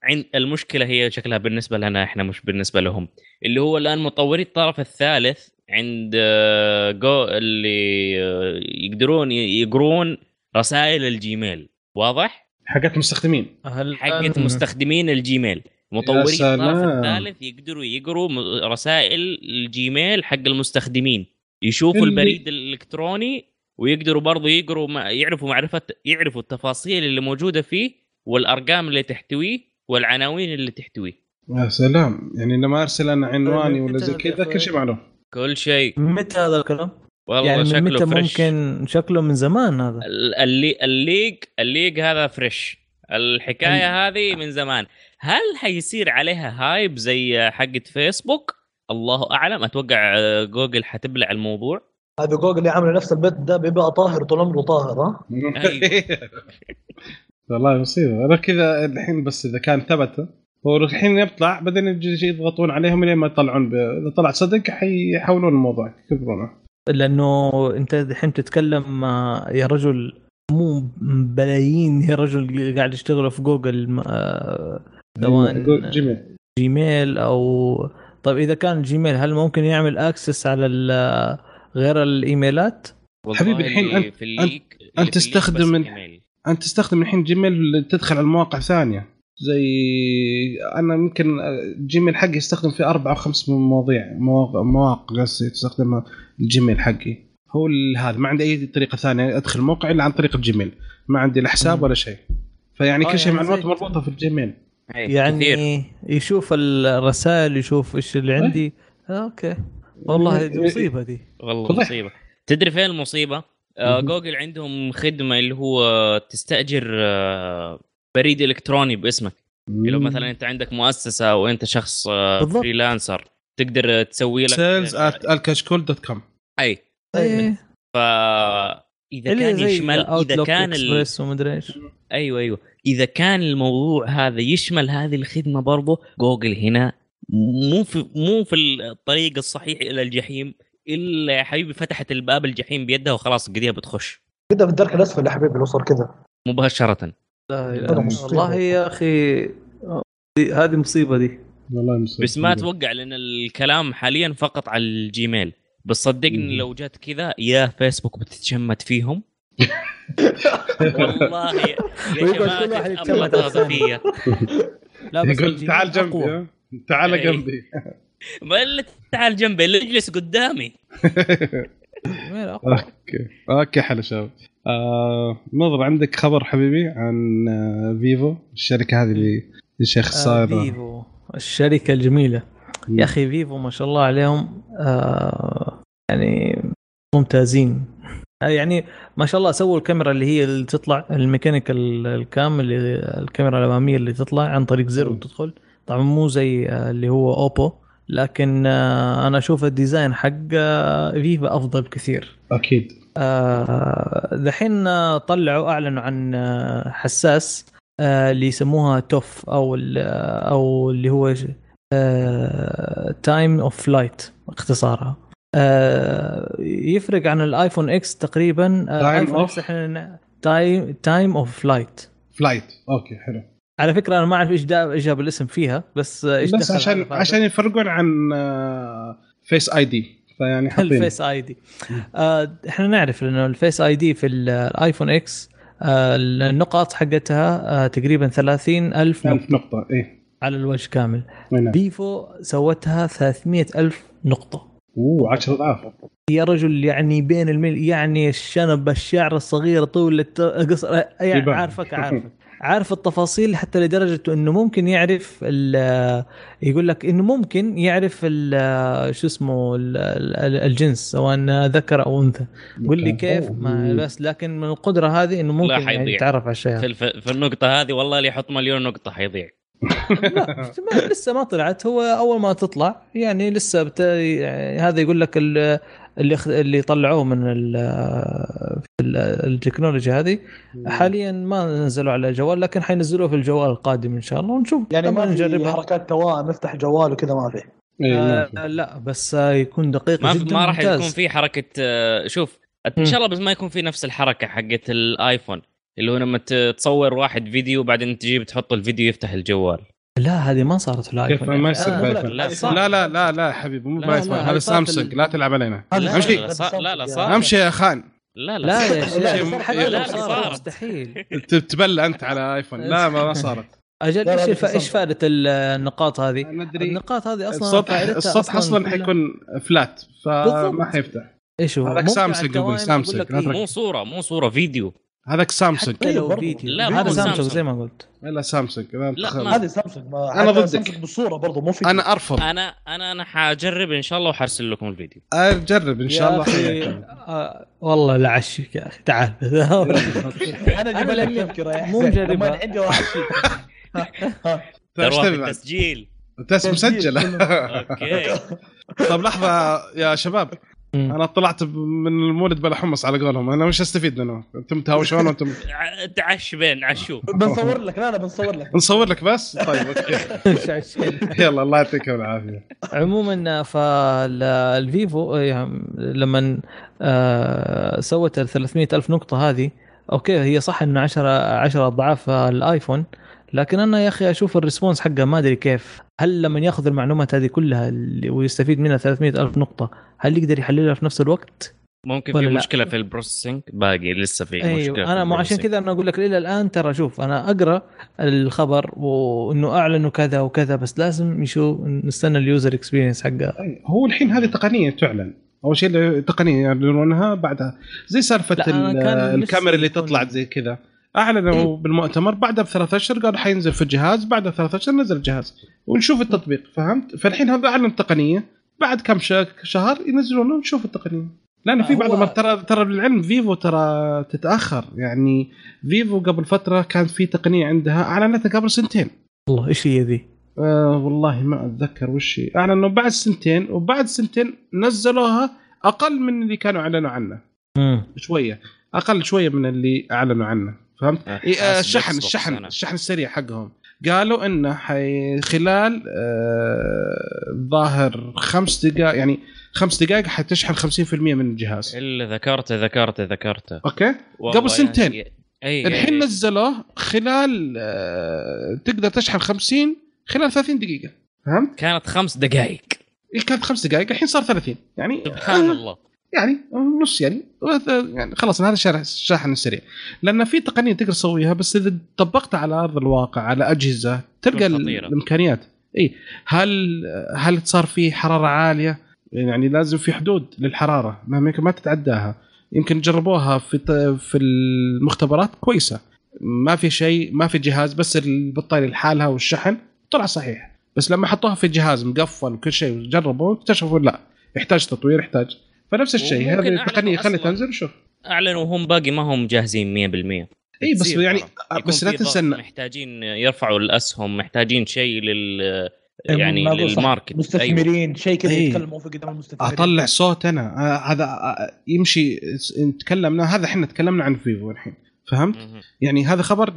عند المشكلة هي شكلها بالنسبة لنا إحنا مش بالنسبة لهم. اللي هو الآن مطوري الطرف الثالث عند آه، جو اللي آه، يقدرون يقرون رسائل الجيميل. واضح؟ حقت المستخدمين هل حقت مستخدمين الجيميل. مطوري الطرف. الثالث يقدروا يقروا م- رسائل الجيميل حق المستخدمين. يشوفوا اللي- البريد الإلكتروني ويقدروا برضو يقروا ما يعرفوا معرفه يعرفوا التفاصيل اللي موجودة فيه والأرقام اللي تحتويه والعناوين اللي تحتويه. يا سلام. يعني لما أرسل أنا عنواني ولا زي كذا كل شيء معلوم. كل شيء. متى هذا الكلام؟ والله يعني شكله متى fresh ممكن شكله من زمان هذا؟ ال- اللي ال leak ال leak هذا fresh الحكاية هذه من زمان. هل حيصير عليها hype زي حقت فيسبوك الله أعلم. أتوقع جوجل حتبلع الموضوع. هذا جوجل اللي عامل نفس البيت ده بيبقى طاهر طول عمره طاهر ها؟ <laughs> والله مصيبة أنا كذا الحين بس إذا كان ثبت هو الحين يطلع بعدين يضغطون عليهم لين ما يطلعون ب... إذا طلع صدق حيحولون الموضوع يكبرونه لأنه أنت الحين تتكلم آه، يا رجل مو بلايين يا رجل قاعد يشتغلوا في جوجل آه، سواء جيميل جيميل أو طيب إذا كان جيميل هل ممكن يعمل access على ال- غير الإيميلات؟ حبيبي الحين اللي أنت- أنت تستخدم. انت تستخدم الحين جيميل تدخل على المواقع ثانية. زي أنا يمكن جيميل حقي يستخدم في أربع أو خمس مواضيع مواقع مواقع قصدي تستخدمها الجيميل حقي. هو ال- هذا ما عندي أي طريقة ثانية أدخل الموقع إلا عن طريق الجيميل ما عندي لا حساب. ولا شيء. فيعني آه، كل شيء يعني معلومات مربوطة في الجيميل يعني كثير. يشوف الرسائل يشوف إيش اللي عندي. آه، أوكي. والله دي مصيبة دي. والله. مصيبة. تدري فين المصيبة؟ آه. جوجل عندهم خدمة اللي هو تستأجر آه بريد إلكتروني باسمك. لو مثلا أنت عندك مؤسسة وانت شخص آه بالضبط. freelancer تقدر تسوي لك sales الكشكول dot com أي. إيه. ف إذا كان يشمل إذا كان. اكسبريس ومدري إيش. أيوه أيوه. إذا كان الموضوع هذا يشمل هذه الخدمة برضه جوجل هنا مو في مو في الطريق الصحيح إلى الجحيم. إلا يا حبيبي فتحت الباب الجحيم بيدها وخلاص قديها بتخش كده في الدرك الأسفل يا حبيبي صار كذا مباشرة لا. مصيبة. والله يا أخي هذه مصيبة دي والله مصيبة. بس ما أتوقع لأن الكلام حاليا فقط على الجيميل بس صدقني. لو جات كذا يا فيسبوك بتتشمت فيهم والله يا شباب لا بس تعال. جنبي؟ تعال إيه. جنبي ما تعال جنبي اللي يجلس قدامي؟ <laughs> أوكي. أوكي حلو شباب. آه نظر عندك خبر حبيبي عن آه فيفو الشركة هذه اللي الشيخ آه صاير فيفو الشركة الجميلة. يا أخي فيفو ما شاء الله عليهم آه يعني ممتازين. آه يعني ما شاء الله سووا الكاميرا اللي هي اللي تطلع ال mechanical ال cam اللي الكاميرا الأمامية اللي تطلع عن طريق زر وتدخل. طبعا مو زي آه، اللي هو أوبو. لكن آه أنا أشوف ال design حق آه فيفو أفضل بكثير. أكيد. آه، دحين آه، طلعوا أعلنوا عن حساس آه، اللي يسموها TOF أو أو اللي هو time of flight اختصارها. آه، يفرق عن الايفون X تقريبا time time of flight flight أوكي حلو. على فكرة أنا ما أعرف إيش دا- إيش جاب الاسم فيها بس إيش بس عشان؟ عشان يفرقون عن Face ID فيعني حاطين ال Face ID آه، إحنا نعرف إنه ال Face ID في ال- الايفون X آه، النقاط حقتها آه، تقريبا 30 ألف نقطة. 1000 نقطة إيه. على الوجه كامل. فيفو سوتها 300 ألف نقطة. أوه 10 اضعاف يا رجل يعني بين الميل يعني الشنب الشعر الصغير طول الت- قصر يعني. عارفك <laughs> عارفك. عارف التفاصيل حتى لدرجة إنه ممكن يعرف ال- يقول لك إنه ممكن يعرف ال- شو اسمه ال- ال- الجنس سواء ذكر أو أنثى. قول لي كيف؟ ما بس لكن من القدرة هذه إنه ممكن. يعني يتعرف على الشيء في. في النقطة هذه والله اللي يحط مليون نقطة حيضيع. لا ما- لسه ما طلعت. هو أول ما تطلع يعني لسه بت... يعني هذا يقول لك ال- اللي خ- اللي طلعوه من ال... التكنولوجيا هذه حاليا ما نزلوا على الجوال لكن حينزلوه في الجوال القادم إن شاء الله ونشوف يعني ما في نجربها. حركات توائم نفتح جوال وكذا ما في. إيه،. آه لا بس يكون دقيق ما جدا ما راح. يكون في حركة آه، شوف إن شاء الله بس ما يكون في نفس الحركة حقت الآيفون اللي هو لما تصور واحد فيديو بعدين تجيب تحط الفيديو يفتح الجوال. لا هذه ما صارت في الايفون كيف ما يصير آه، لا،. لا لا لا لا حبيبي مو بايفون لا، هذا سامسونج لا تلعب علينا لا لا، امشي لا لا لا صار امشي يا خان لا لا لا. يا شيخ لا، مستحيل تبلى انت على ايفون لا ما ما صارت أجل لا، لا، إيش. إيش. فائده النقاط هذه؟ النقاط هذه أصلا السطح السطح أصلا حيكون فلات. فما حيفتح إيش هو؟ هذاك سامسونج سامسونج. إيه،. مو صورة مو صورة فيديو هذاك سامسونج. حتى لو. فيديو. لا، هذا سامسونج. زي ما قلت. لا سامسونج لا هذه سامسونج. حتى ضدك. سامسونج بالصورة برضه مو في أنا أرفض. أنا أنا أنا حأجرب إن شاء الله وحرسل لكم الفيديو. أجرب إن شاء الله. آه والله لا عشيك يا أخي. تعال. <laughs> أنا جبت لك تذكره يا مو أنا عندي إيش تروح؟ التسجيل تس مسجل. <laughs> أوكي. طيب لحظة يا شباب. مم. أنا طلعت من المولد بلا حمص على قولهم. أنا وش استفيد منه؟ أنتم تهاوشون وأنتم تعش بين عشو <laughs> بنصور لك لا لا بنصور لك. نصور لك بس؟ <laughs> طيب أوكي. <laughs> يلا الله يعطيكم العافية. عموما فالفيفو لما آه، سوت ال 300 ألف نقطة هذه أوكي هي صح إنه 10 10 أضعاف الآيفون لكن أنا يا أخي أشوف ال response حقه ما أدري كيف هل لما يأخذ المعلومات هذه كلها اللي- ويستفيد منها 300 ألف نقطة هل يقدر يحللها في نفس الوقت؟ ممكن في لا؟ مشكلة في ال processing باقي لسه في مشكلة أيوه في أنا مو عشان. كذا أنا أقول لك إلى الآن ترى شوف أنا أقرأ الخبر وإنه أعلنوا كذا وكذا بس لازم يشوف نستنى ال user experience حقه هو الحين هذه تقنية تعلن أول شيء تقنية يعلنونها بعدها زي سالفة الكاميرا اللي تطلع زي كذا أعلنوا إيه. بالمؤتمر بعدها بثلاث أشهر قالوا حينزل في الجهاز بعدها بثلاث أشهر نزل الجهاز. ونشوف التطبيق فهمت؟ فالحين هذا أعلن التقنية. بعد كم شهر ينزلونه ونشوف التقنية. لأن في بعض المرات ترى ترى للعلم فيفو ترى تتأخر. يعني فيفو قبل فترة كانت في تقنية عندها أعلنتها قبل سنتين. والله إيش هي ذي؟ آه والله ما أتذكر وش هي. أعلنوا بعد سنتين وبعد سنتين نزلوها أقل من اللي كانوا أعلنوا عنه. امم شوية. أقل شوية من اللي أعلنوا عنه. فهمت؟ آه، إيه، آه، حاسب الشحن الشحن أنا. الشحن السريع حقهم قالوا إنه حي خلال آه، ظاهر خمس دقائق يعني خمس دقائق حتشحن 50% من الجهاز إلا ذكرته ذكرته ذكرته أوكي؟ قبل سنتين. يعني- اي الحين أي- نزلوه خلال آه، تقدر تشحن 50 خلال 30 دقيقة فهمت؟ كانت خمس دقائق إيه كانت خمس دقائق الحين صار 30 يعني سبحان <laughs> الله يعني نص يعني. يعني خلاص هذا شارع- الشاحن السريع لأن في تقنية تقدر تسويها بس إذا طبقتها على أرض الواقع على أجهزة تلقى. الإمكانيات. إي. هل هل صار في حرارة عالية؟ يعني لازم في حدود للحرارة ما ما تتعداها. يمكن جربوها في في المختبرات كويسة. ما في شيء ما في جهاز بس البطاريه لحالها والشحن طلع صحيح. بس لما حطوها في جهاز مقفل وكل شيء وجربوا اكتشفوا لا يحتاج تطوير يحتاج فنفس الشيء هذه التقنيه خلي. تنزل وشوف أعلنوا وهم باقي ما هم جاهزين 100% اي بس يعني. بس لا تنسى محتاجين يرفعوا الأسهم محتاجين شيء لل إيه، يعني. لل market أيوه. مستثمرين شيء كذا إيه. يتكلموا في قدام المستثمرين أطلع صوت أنا آه، هذا آه، يمشي تكلمنا هذا إحنا تكلمنا عن فيفو الحين فهمت؟ مهم. يعني هذا خبر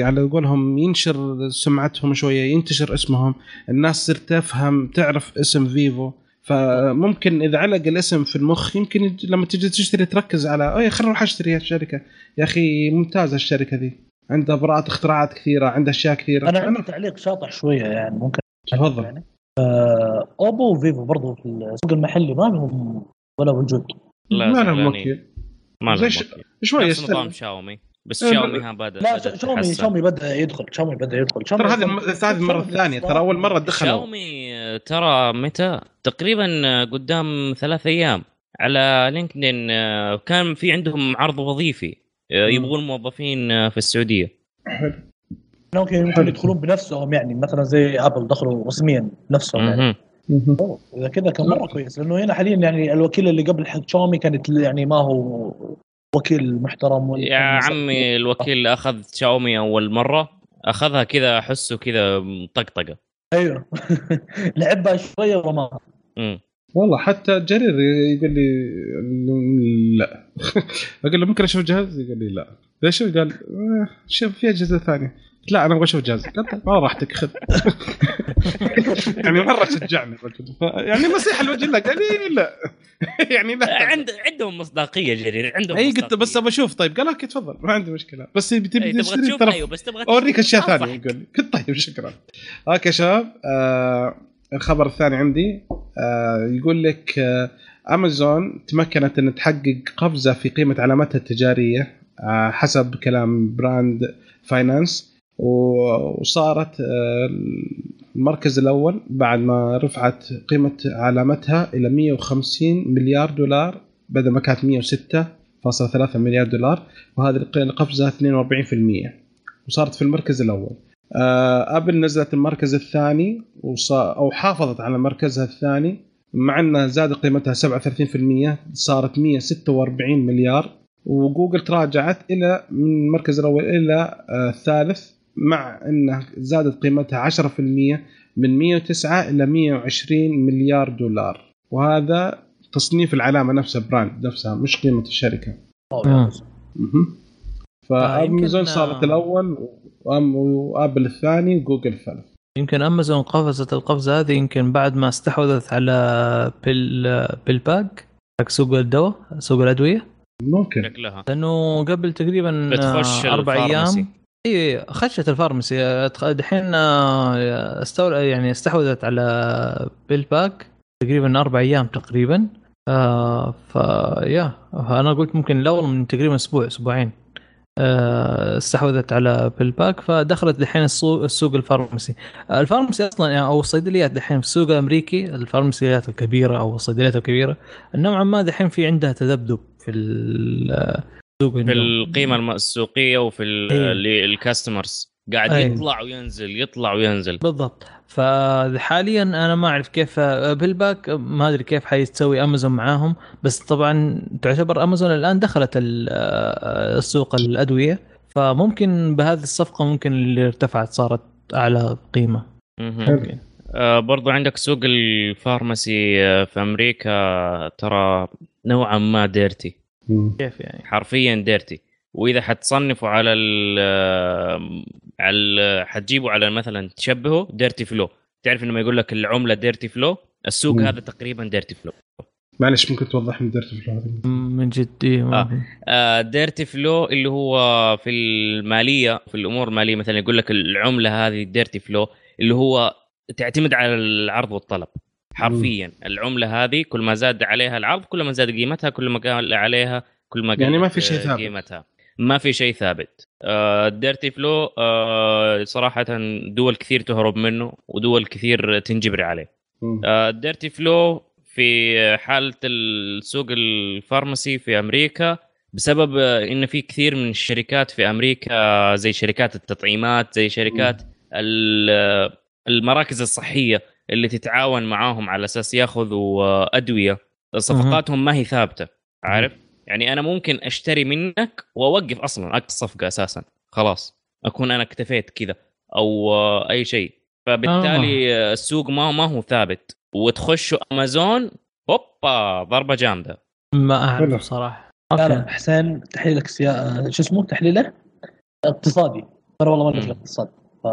على قولهم ينشر سمعتهم شوية ينتشر اسمهم الناس تصير تفهم تعرف اسم فيفو فممكن إذا علق الاسم في المخ يمكن لما تجي تشتري تركز على اي خلينا نروح أشتري هالشركه يا أخي ممتازة الشركة ذي. عندها براءة اختراعات كثيرة عندها أشياء كثيرة. أنا عندي تعليق شاطح شوية يعني ممكن تفضل. يعني. آه، أوبو وفيفو برضو في السوق المحلي ما لهم ولا وجود لا ما لهم. وكيل. ما لهم زي ش- وكيل. شوية نفس نظام. شاومي. بس إيه، شاومي ها بدا لا شاومي. شاومي بدأ يدخل شاومي بدأ يدخل ترى هذه شاومي- هذه المره شاومي الثانية ترى أول مرة دخلوا. شاومي آه، ترى متى؟ تقريبا آه، قدام ثلاث أيام على لينكدين آه، كان في عندهم عرض وظيفي. يبغون موظفين في السعودية. أوكي حلو. يمكن يدخلون بنفسهم يعني مثلا زي ابل دخلوا رسميا نفسهم يعني. إذا كذا كان مرة كويس. لأنه هنا حاليا يعني الوكيل اللي قبل حق شاومي كانت يعني ما هو وكيل محترم يا عمي الوكيل اللي أخذ شاومي أول مرة أخذها كذا احسه كذا طقطقه أيوه. <laughs> لعبها شوية مم. والله حتى جرير يقول لي لا. <laughs> أقول له ممكن أشوف جهاز؟ يقول لي لا. ليش؟ قال آه، شوف في أجهزة ثانية. قلت لا أنا أبغى أشوف قال طيب ما راحتك خذ. <laughs> يعني مرة شجعني الرجل يعني نصيحة لوجه الله قال لي لا. <laughs> يعني لا. عند عندهم مصداقية جرير عندهم أي قلت بس. ابى أشوف. طيب قال أوكي تفضل. ما عندي مشكلة. بس تبي تبغى تشوف؟ أيوه بس تبغى أوريك. أشياء ثانية أنصحك. يقول لي. قلت طيب شكرا. أوكي يا شباب. آه الخبر الثاني عندي. آه يقول لك آه امازون تمكنت إن تحقق قفزة في قيمة علامتها التجارية آه حسب كلام Brand Finance وصارت آه المركز الأول بعد ما رفعت قيمة علامتها إلى 150 مليار دولار بدل ما كانت 106.3 مليار دولار وهذه الق- القفزه 42% وصارت في المركز الأول آه، أبل نزلت المركز الثاني. أو حافظت على مركزها الثاني مع أنها زاد قيمتها 37% صارت 146 مليار وجوجل تراجعت إلى من المركز الأول إلى آه، الثالث مع إنها زادت قيمتها 10% من 109 إلى 120 مليار دولار. وهذا تصنيف العلامة نفسها براند نفسها مش قيمة الشركة. آه. مهم. فأمازون يمكن- صارت الأول وآبل الثاني وجوجل الثالث يمكن أمازون قفزت القفزة هذه يمكن بعد ما استحوذت على بيل PillPack حق سوق الدواء سوق الأدوية. ممكن. شكلها. لأنه قبل تقريبا بتخش آه، أربع. أيام اي خشت ال pharmacy أتخ- دحين آه، استول يعني استحوذت على PillPack تقريبا أربع أيام تقريبا. آه فيا أنا قلت ممكن الأول من تقريبا أسبوع أسبوعين آه، استحوذت على PillPack فدخلت دحين السوق السوق ال pharmacy آه، ال pharmacy أصلا يعني أو الصيدليات دحين في السوق الأمريكي الفارماسيات الكبيرة أو الصيدليات الكبيرة نوعا ما دحين في عندها تذبذب في السوق في. القيمة السوقية وفي إيه. ال customers قاعد أي. يطلع وينزل يطلع وينزل بالضبط فحاليا أنا ما أعرف كيف PillPack ما أدري كيف حيتسوي امازون معاهم بس طبعا تعتبر امازون الآن دخلت ال- السوق الأدوية فممكن بهذه الصفقة ممكن اللي ارتفعت صارت أعلى قيمة. ممكن آه برضو عندك سوق ال pharmacy آه، في أمريكا ترى نوعا ما dirty. كيف يعني؟ حرفيا dirty وإذا حتصنفوا على ال آه، على ال- حتجيبوا على مثلا تشبهه dirty flow تعرف لما يقول لك العملة dirty flow السوق مم. هذا تقريبا dirty flow معلش ممكن توضح لي ال flow هذه من جد إيه، ممكن. آه. dirty flow اللي هو في المالية في الأمور المالية مثلا يقول لك العملة هذه dirty flow اللي هو تعتمد على العرض والطلب. حرفيا. العملة هذه كل ما زاد عليها العرض كل ما زاد قيمتها كل ما قل عليها كل ما يعني ما في شيء ثابت. قيمتها. ما في شيء ثابت. آه dirty flow آه صراحة دول كثير تهرب منه ودول كثير تنجبر عليه. مم. آه flow في حالة السوق ال pharmacy في أمريكا بسبب آه، إن في كثير من الشركات في أمريكا زي شركات التطعيمات زي شركات ال- آه، المراكز الصحية اللي تتعاون معاهم على أساس ياخذوا آه، أدوية. صفقاتهم ما هي ثابتة عارف؟ يعني أنا ممكن أشتري منك وأوقف أصلا الصفقه أساسا. خلاص أكون أنا اكتفيت كذا أو آه، أي شيء. فبالتالي آه. السوق ما ما هو ثابت. وتخشوا أمازون هوبا ضربة جامدة. ما. أعرف صراحة لا لا حسين تحليلك سيا... شو اسمه؟ تحليله؟ اقتصادي. ترى والله ما. في الاقتصاد ف...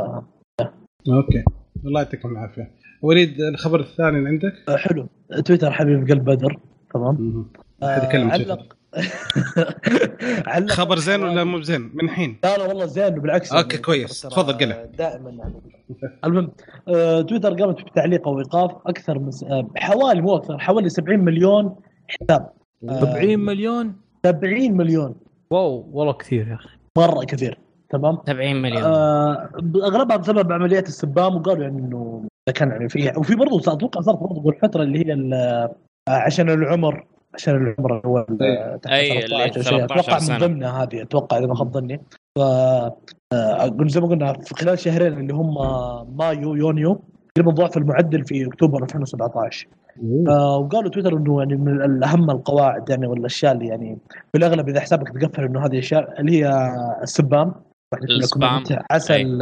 أوكي. الله يعطيكم العافية. وليد الخبر الثاني اللي عندك؟ حلو. تويتر حبيب قلب بدر تمام. يتكلم آه، تويتر. علق. <laughs> علق. خبر زين ولا مو بزين من الحين لا لا والله زين بالعكس. يعني كويس. تفضل قلع. دائما يعني. المهم آه، تويتر قامت بتعليق أو ايقاف أكثر من س- آه، حوالي مو أكثر حوالي 70 مليون حساب. آه، 70 مليون؟ 70 مليون. واو والله كثير يا أخي. مرة كثير تمام؟ 70 مليون. آه أغلبها بسبب عمليات السبام وقالوا يعني إنه كان يعني في وفي برضه أتوقع صارت برضه الفترة اللي هي ال- آه، عشان العمر. عشان العمر اللي هو أي، اللي 13 شيء. 13 أتوقع. من ضمنها هذه أتوقع إذا ما خاب ظني. ف آه، قلنا زي ما قلنا في خلال شهرين اللي هم مايو يونيو تقريبا ضعف المعدل في أكتوبر 2017 آه، وقالوا تويتر إنه يعني من الأهم القواعد يعني والاشياء اللي يعني بالاغلب إذا حسابك تقفل إنه هذه الاشياء اللي هي السبام. السبام. عسل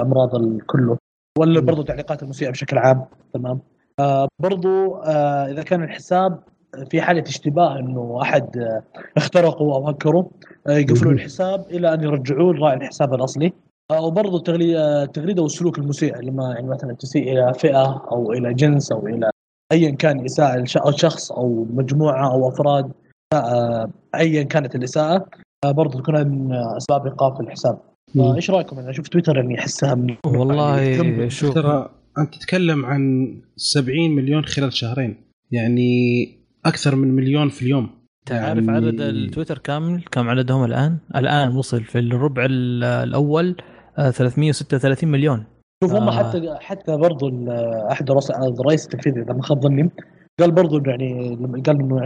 آه، امراض الكله ولا برضو تعليقات المسيئه بشكل عام. تمام. آه برضو آه إذا كان الحساب في حالة اشتباه إنه أحد آه اخترقوا أو هكروا آه يقفلوا. الحساب إلى أن يرجعوه لراعي الحساب الأصلي. آه وبرضو التغلي- آه، التغريده والسلوك المسيء لما يعني مثلا تسيء إلى فئة أو إلى جنس أو إلى ايا كان إساءة شخص أو مجموعة أو أفراد آه، ايا كانت الإساءة آه، برضو تكون من أسباب إيقاف الحساب. فايش رأيكم؟ أنا أشوف تويتر يعني أحسها من والله يعني شوف. ترى أنت تتكلم عن 70 مليون خلال شهرين. يعني أكثر من مليون في اليوم. تعرف يعني- عدد التويتر كامل؟ كم عددهم الآن؟ الآن وصل في الربع ال- الأول آه، 336 مليون. شوف هم آه. حتى حتى برضو ال- أحد الرئيس التنفيذي إذا ما خاب ظني قال برضو إنه يعني لما قال إنه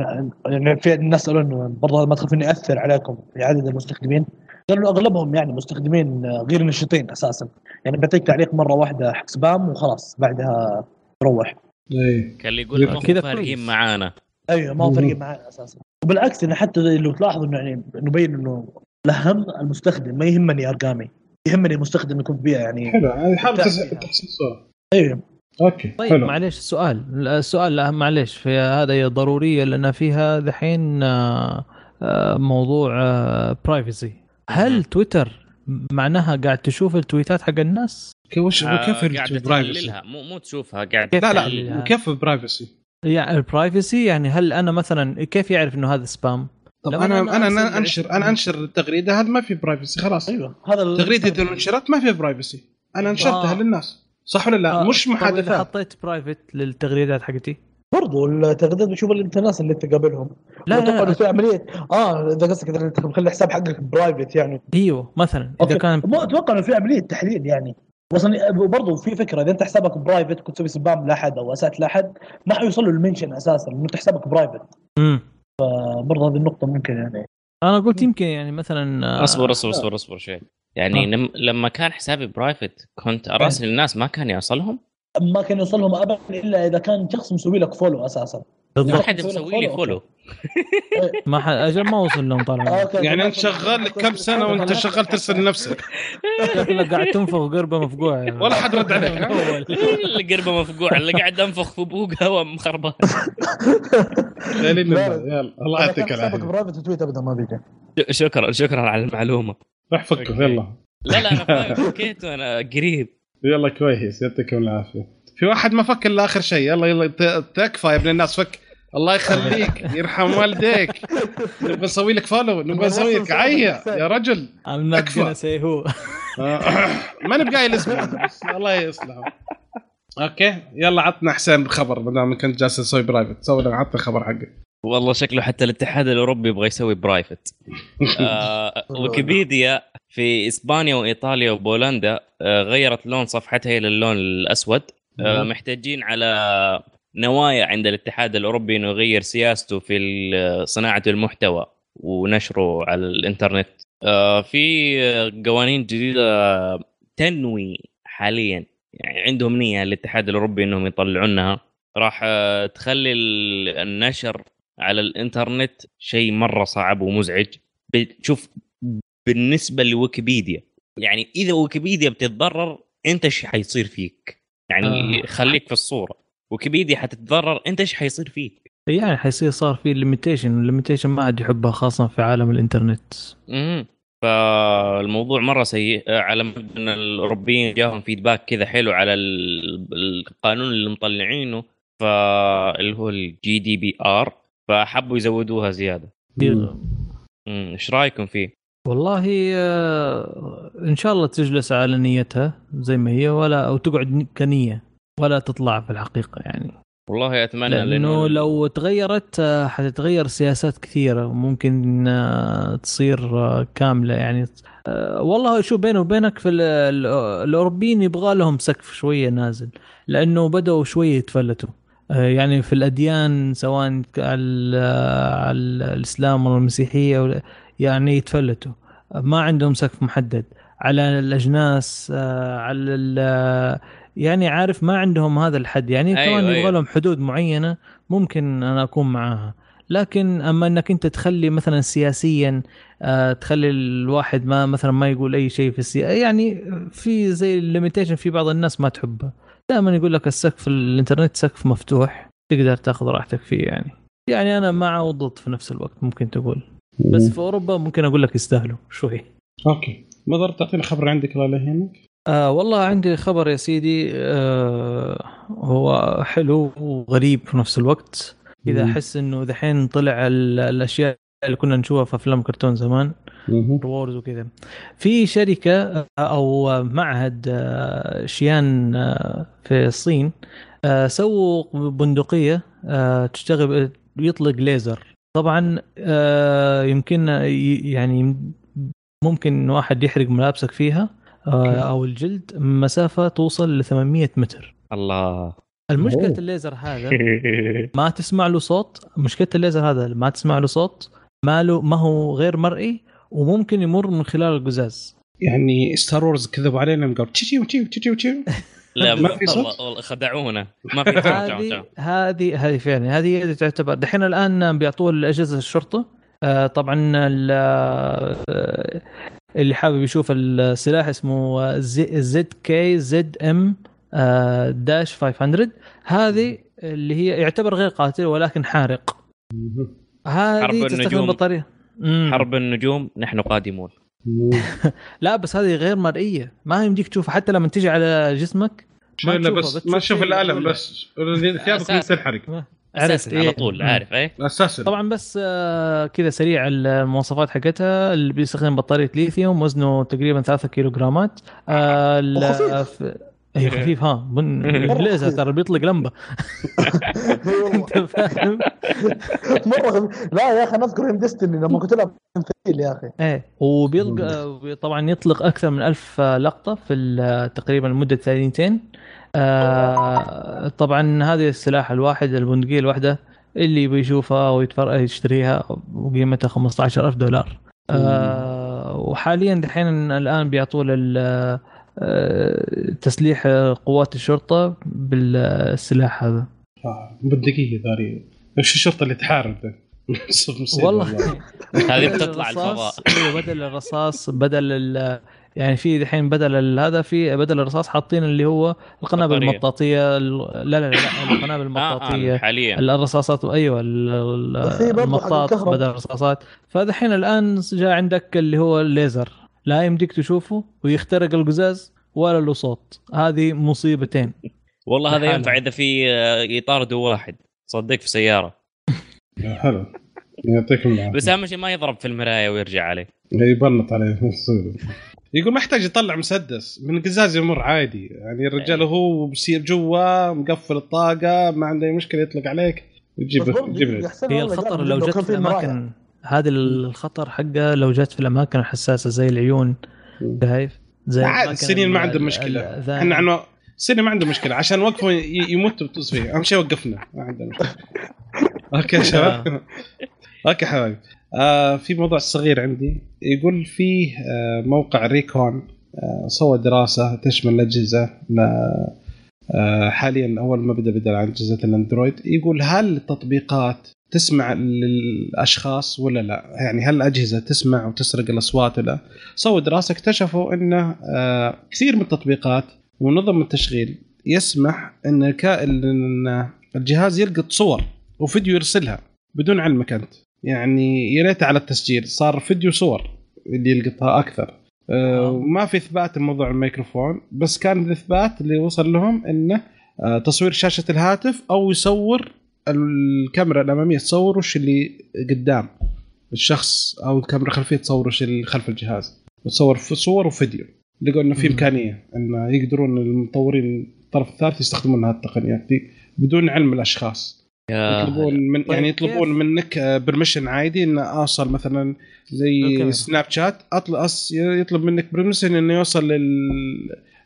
يعني في الناس قالوا إنه برضو ما تخاف اني اثر عليكم في عدد المستخدمين. قالوا إنه أغلبهم يعني مستخدمين غير نشطين أساسا. يعني بيعطيك تعليق مرة واحدة حق سبام وخلاص بعدها روح إيه. كان اللي يقول ما كذا فارقين. معانا. أيوه ما هو. فارقين معاه أساسا. وبالعكس انه حتى لو تلاحظوا إنه يعني انه بين إنه الأهم المستخدم ما يهمني أرقامي يهمني المستخدم يكون بيئه يعني حلو الصورة. أيوه أوكي طيب حلو. معليش السؤال السؤال لا معليش. في هذا هي ضرورية لأن فيها دحين آه، آه، موضوع privacy هل تويتر معناها قاعد تشوف التويتات حق الناس؟ وش آه، كيف قاعد ال privacy تحللها. مو مو تشوفها قاعد لا. لا كيف ال privacy يعني ال privacy يعني هل أنا مثلا كيف يعرف إنه هذا spam؟ طب أنا أنا أنا أنا انشر أنا أنشر التغريده هذا ما في privacy خلاص. أيوه. هذا ال- التغريده إذا انشرت ما في privacy أنا نشرتها آه. للناس. صح ولا لا؟ آه، مش محادثات. حطيت private للتغريدات حقتي؟ برضو التغريدات بتشوف انت الناس اللي تقابلهم لا أتوقع إنه لا. في عمليه آه إذا قصدك إذا انت مخلي الحساب حقك private يعني. أيوه مثلا إذا. كان مو أتوقع إنه في عملية تحليل يعني. أصلا برضو في فكرة إذا أنت حسابك private كنت تسوي spam لأحد أو إساءات لأحد ما حيوصل له ال mention أساسا انه أنت حسابك private مم. برضو هذه النقطة ممكن يعني. أنا قلت يمكن يعني مثلا آه، أصبر أصبر أصبر أصبر شوي. يعني آه. لم لما كان حسابي private كنت أراسل الناس ما كان يوصلهم؟ ما كان يوصل لهم ابدا إلا إذا كان شخص مسوي لك follow أساسا. ما حد مسوي لي follow <laughs> ما حد أجل ما وصل لهم طالع okay. يعني أنت شغال لك كم سنة وأنت شغال ترسل لنفسك. شكلك قاعد تنفخ قربة مفقوعة. يعني. ولا حد رد عليك. قربة مفقوع اللي قاعد أنفخ في بوق هواء مخربط <laughs> لا لا لا. لا يلا الله يعطيك العافية. private tweet ابدا ما بيجي شكرا شكرا على المعلومة. راح فكه okay. يلا. لا لا أنا فاهم. فكيت وأنا قريب. يلا كويس يعطيكم العافية. في واحد ما فك إلا آخر شيء يلا يلا تكفى يا ابن الناس فك. الله يخليك يرحم والديك. <laughs> نبغى نسوي لك follow نبغى نسوي لك عيا يا رجل. <laughs> I'm not أكفى. gonna say who. آه، <laughs> ما نبغى قايل اسمه الله يصلحه okay يلا عطنا احسن خبر ما دام كنت جالس تسوي private سوي لنا عطنا الخبر حقك. والله شكله حتى الاتحاد الأوروبي يبغى يسوي private آه ويكيبيديا في إسبانيا وإيطاليا وبولندا آه غيرت لون صفحتها إلى اللون الأسود. آه محتاجين على نوايا عند الاتحاد الأوروبي إنه يغير سياسته في ال- صناعة المحتوى ونشره على الإنترنت. آه في قوانين جديدة تنوي حاليا. يعني عندهم نية الاتحاد الأوروبي إنهم يطلعونها. راح آه، تخلي ال- النشر على الإنترنت شيء مرة صعب ومزعج. ب- شوف بالنسبة لويكيبيديا. يعني إذا ويكيبيديا بتتضرر أنت إيش حيصير فيك؟ يعني آه. خليك في الصورة. ويكيبيديا حتتضرر أنت إيش حيصير فيك؟ يعني حيصير صار في limitation ال limitation ما حد يحبها خاصة في عالم الإنترنت. امم فالموضوع مرة سيء. على مبدا أن الأوروبيين جاهم feedback كذا حلو على ال- القانون اللي مطلعينه. فاللي هو ال GDPR فحبوا يزودوها زيادة. امم إيش رأيكم فيه؟ والله آه، إن شاء الله تجلس على نيتها زي ما هي ولا أو تقعد كنية ولا تطلع في الحقيقة يعني. والله أتمنى لأنه لو تغيرت آه، حتتغير سياسات كثيرة وممكن آه، تصير كاملة يعني. والله شو بيني وبينك في ال- ال- الأوروبيين يبغى لهم سقف شوية نازل لأنه بدأوا شوية يتفلتوا. يعني في الأديان سواء على على الإسلام ولا المسيحيه يعني يتفلتوا. ما عندهم سقف محدد. على الأجناس آه، على ال- يعني عارف ما عندهم هذا الحد. يعني أيوة، كمان يبغى أيوة. لهم حدود معينة ممكن أنا أكون معاها. لكن أما إنك أنت تخلي مثلا سياسيا آه، تخلي الواحد ما مثلا ما يقول أي شيء في السياسة يعني في زي ال limitation في بعض الناس ما تحبها دائما يقول لك السقف الإنترنت سقف مفتوح تقدر تاخذ راحتك فيه يعني. يعني أنا مع وضد في نفس الوقت ممكن تقول. بس في أوروبا ممكن أقول لك يستاهلوا شوي. okay. مضر تعطينا خبر عندك لا يهينك آه والله عندي خبر يا سيدي. آه هو حلو وغريب في نفس الوقت. إذا. أحس إنه دحين طلع ال- الأشياء اللي كنا نشوفها في أفلام كرتون زمان. وورز وكذا. في شركة أو معهد آه، شيان آه، في الصين آه، سووا بندقية تشتغل يطلق ليزر. طبعا آه، يمكن ي- يعني ممكن واحد يحرق ملابسك فيها آه، أو الجلد مسافة توصل ل 800 متر. الله. المشكلة أوه. الليزر هذا <laughs> ما تسمع له صوت. مشكلة الليزر هذا ما تسمع له صوت. ما له ما هو غير مرئي وممكن يمر من خلال القزاز. يعني Star Wars كذبوا علينا قالوا تشيو تشيو تشيو تشيو. <laughs> لا ما في صوت؟ والله خدعونا ما في هذه. هذه هذه فعلا هذه تعتبر دحين الآن بيعطوها لاجهزه الشرطة آه، طبعا آه، اللي حابب يشوف السلاح اسمه ZKZM dash 500 هذه اللي هي يعتبر غير قاتل ولكن حارق. هذه حرب تستخدم النجوم. بطاريه. حرب النجوم نحن قادمون. لا بس هذه غير مرئية. ما يمديك تشوفها. حتى لما تيجي على جسمك ما تشوفها، بس ما تشوف الألم. بس ثيابك. تنحرق عرفت. على. طول عارف إيه؟ أساسا. طبعا بس آه، كذا سريع المواصفات حقتها. اللي بيستخدم بطارية ليثيوم وزنه تقريبا 3 كيلو جرامات آه اي خفيف ها بن بليزر ترى بيطلق لمبة. <laughs> أنت فاهم؟ مره خفيف. لا يا أخي نذكر ام ديستني لما كنت العب تمثيل يا أخي. إيه. وبيلقى طبعا يطلق أكثر من ألف لقطة في تقريبا مده ثانيتين آه طبعا هذه السلاح الواحد البندقية الواحدة اللي بيشوفها ويتفرج يشتريها وقيمتها 15000 دولار. آه وحاليا دحين الآن بيعطوا لل تسليح قوات الشرطة بالسلاح هذا. آه، بالدقيقه ذاري إيش الشرطة اللي تحارب؟ <laughs> والله. <laughs> هذه بتطلع الرصاص- الفضاء. أيوه بدل الرصاص بدل ال يعني في دحين بدل ال- هذا في بدل الرصاص حاطين اللي هو القنابل. المطاطية ال- لا لا لا <coughs> القنابل آه المطاطية. آه حاليا. الرصاصات أيوه المطاط. بدل الرصاصات. فدحين الآن جاء عندك اللي هو الليزر. لا يمديك تشوفه ويخترق القزاز ولا له صوت. هذه مصيبتين. والله هذا. ينفع إذا في يطاردوا واحد. صدق في سيارة. <laughs> حلو. يعطيكم العافية. بس أهم شيء ما يضرب في المراية ويرجع عليه. يبلط عليه يقول ما يحتاج يطلع مسدس. من القزاز يمر عادي. يعني الرجال هو بيصير جوا مقفل الطاقة ما عنده أي مشكلة يطلق عليك ويجيب يجيب هي الخطر لو جت في مراية. هذا الخطر حقه لو جت في الأماكن الحساسة زي العيون شايف؟ زي عادي السنين ما عندهم مشكلة. إحنا عنو السنين ما عندهم مشكلة. عشان وقفوا يموتوا بتصفيه أهم شيء وقفنا. ما عندنا مشكلة. okay <laughs> يا شباب okay حبايبي. آه في موضوع صغير عندي. يقول فيه آه موقع ريكون آه سوى دراسة تشمل الأجهزة. ل- آه حاليا أول ما بدأ بدأ عن أجهزة الأندرويد. يقول هل التطبيقات تسمع للأشخاص ولا لا؟ يعني هل الأجهزة تسمع وتسرق الأصوات ولا؟ سووا دراسه اكتشفوا إنه آه كثير من التطبيقات ونظم التشغيل يسمح إن الجهاز يلقط صور وفيديو يرسلها بدون علمك انت. يعني يا ريت على التسجيل صار فيديو صور اللي يلقطها أكثر. آه، آه. وما في إثبات موضوع الميكروفون بس كان الإثبات اللي وصل لهم إنه تصوير شاشة الهاتف أو يصور الكاميرا الأمامية تصور وش اللي قدام. الشخص أو الكاميرا الخلفيه تصور وش اللي خلف الجهاز. وتصور في صور وفيديو. لقوا إنه في. إمكانية انه يقدرون المطورين الطرف الثالث يستخدمون هذه التقنيات دي بدون علم الأشخاص. يطلبون من طيب يعني كيف؟ يطلبون منك permission عادي إنه اوصل مثلا زي. سناب شات أطل... أص... يطلب منك permission إنه يوصل لل...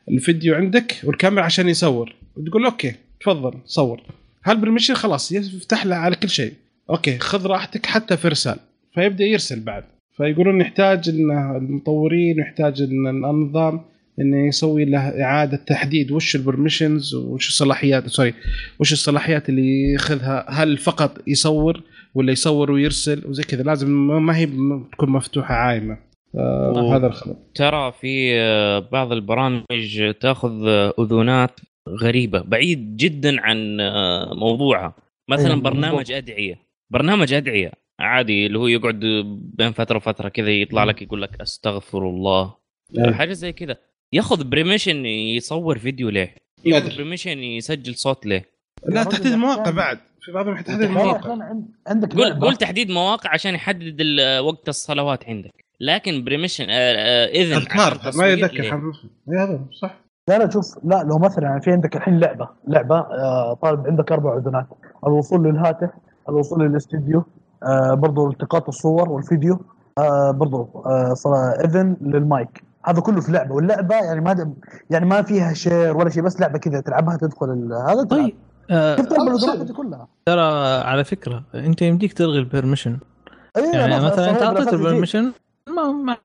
الفيديو عندك والكاميرا عشان يصور. وتقول okay تفضل صور. هال permission خلاص يفتح له على كل شيء. okay خذ راحتك حتى في إرسال. فيبدأ يرسل بعد. فيقولون يحتاج إن المطورين يحتاج إن النظام إنه يسوي له إعادة تحديد وش ال permissions وش الصلاحيات sorry وش الصلاحيات اللي ياخذها. هل فقط يصور ولا يصور ويرسل وزي كذا. لازم ما هي تكون مفتوحة عايمة. و- هذا الخبر. ترى في آه، بعض البرامج تاخذ آه، اذونات غريبة بعيد جدا عن آه، موضوعها مثلا برنامج. أدعية برنامج أدعية عادي اللي هو يقعد بين فترة وفترة كذا يطلع لك يقول لك أستغفر الله. حاجة زي كذا ياخذ permission يصور فيديو ليه؟ ياخذ. permission يسجل صوت ليه؟ لا تحديد أحيان- بعد في بعضهم تحديد عند- عندك قول. قول تحديد مواقع عشان يحدد ال- وقت الصلوات عندك لكن permission آه، آه، إذن أذكار ما يذكر هذا صح لا لا شوف لا لو مثلا يعني في عندك الحين لعبة لعبة آه طالب عندك أربع اذونات الوصول للهاتف الوصول للاستديو آه برضو التقاط الصور والفيديو آه برضو آه إذن للمايك هذا كله في لعبة واللعبة يعني ما يعني ما فيها share ولا شيء بس لعبة كذا تلعبها تدخل هذا طيب كيف الاذونات دي كلها؟ ترى على فكرة أنت يمديك تلغي ال permission أي يعني مثلا أنت أعطيت. ال permission ما, ما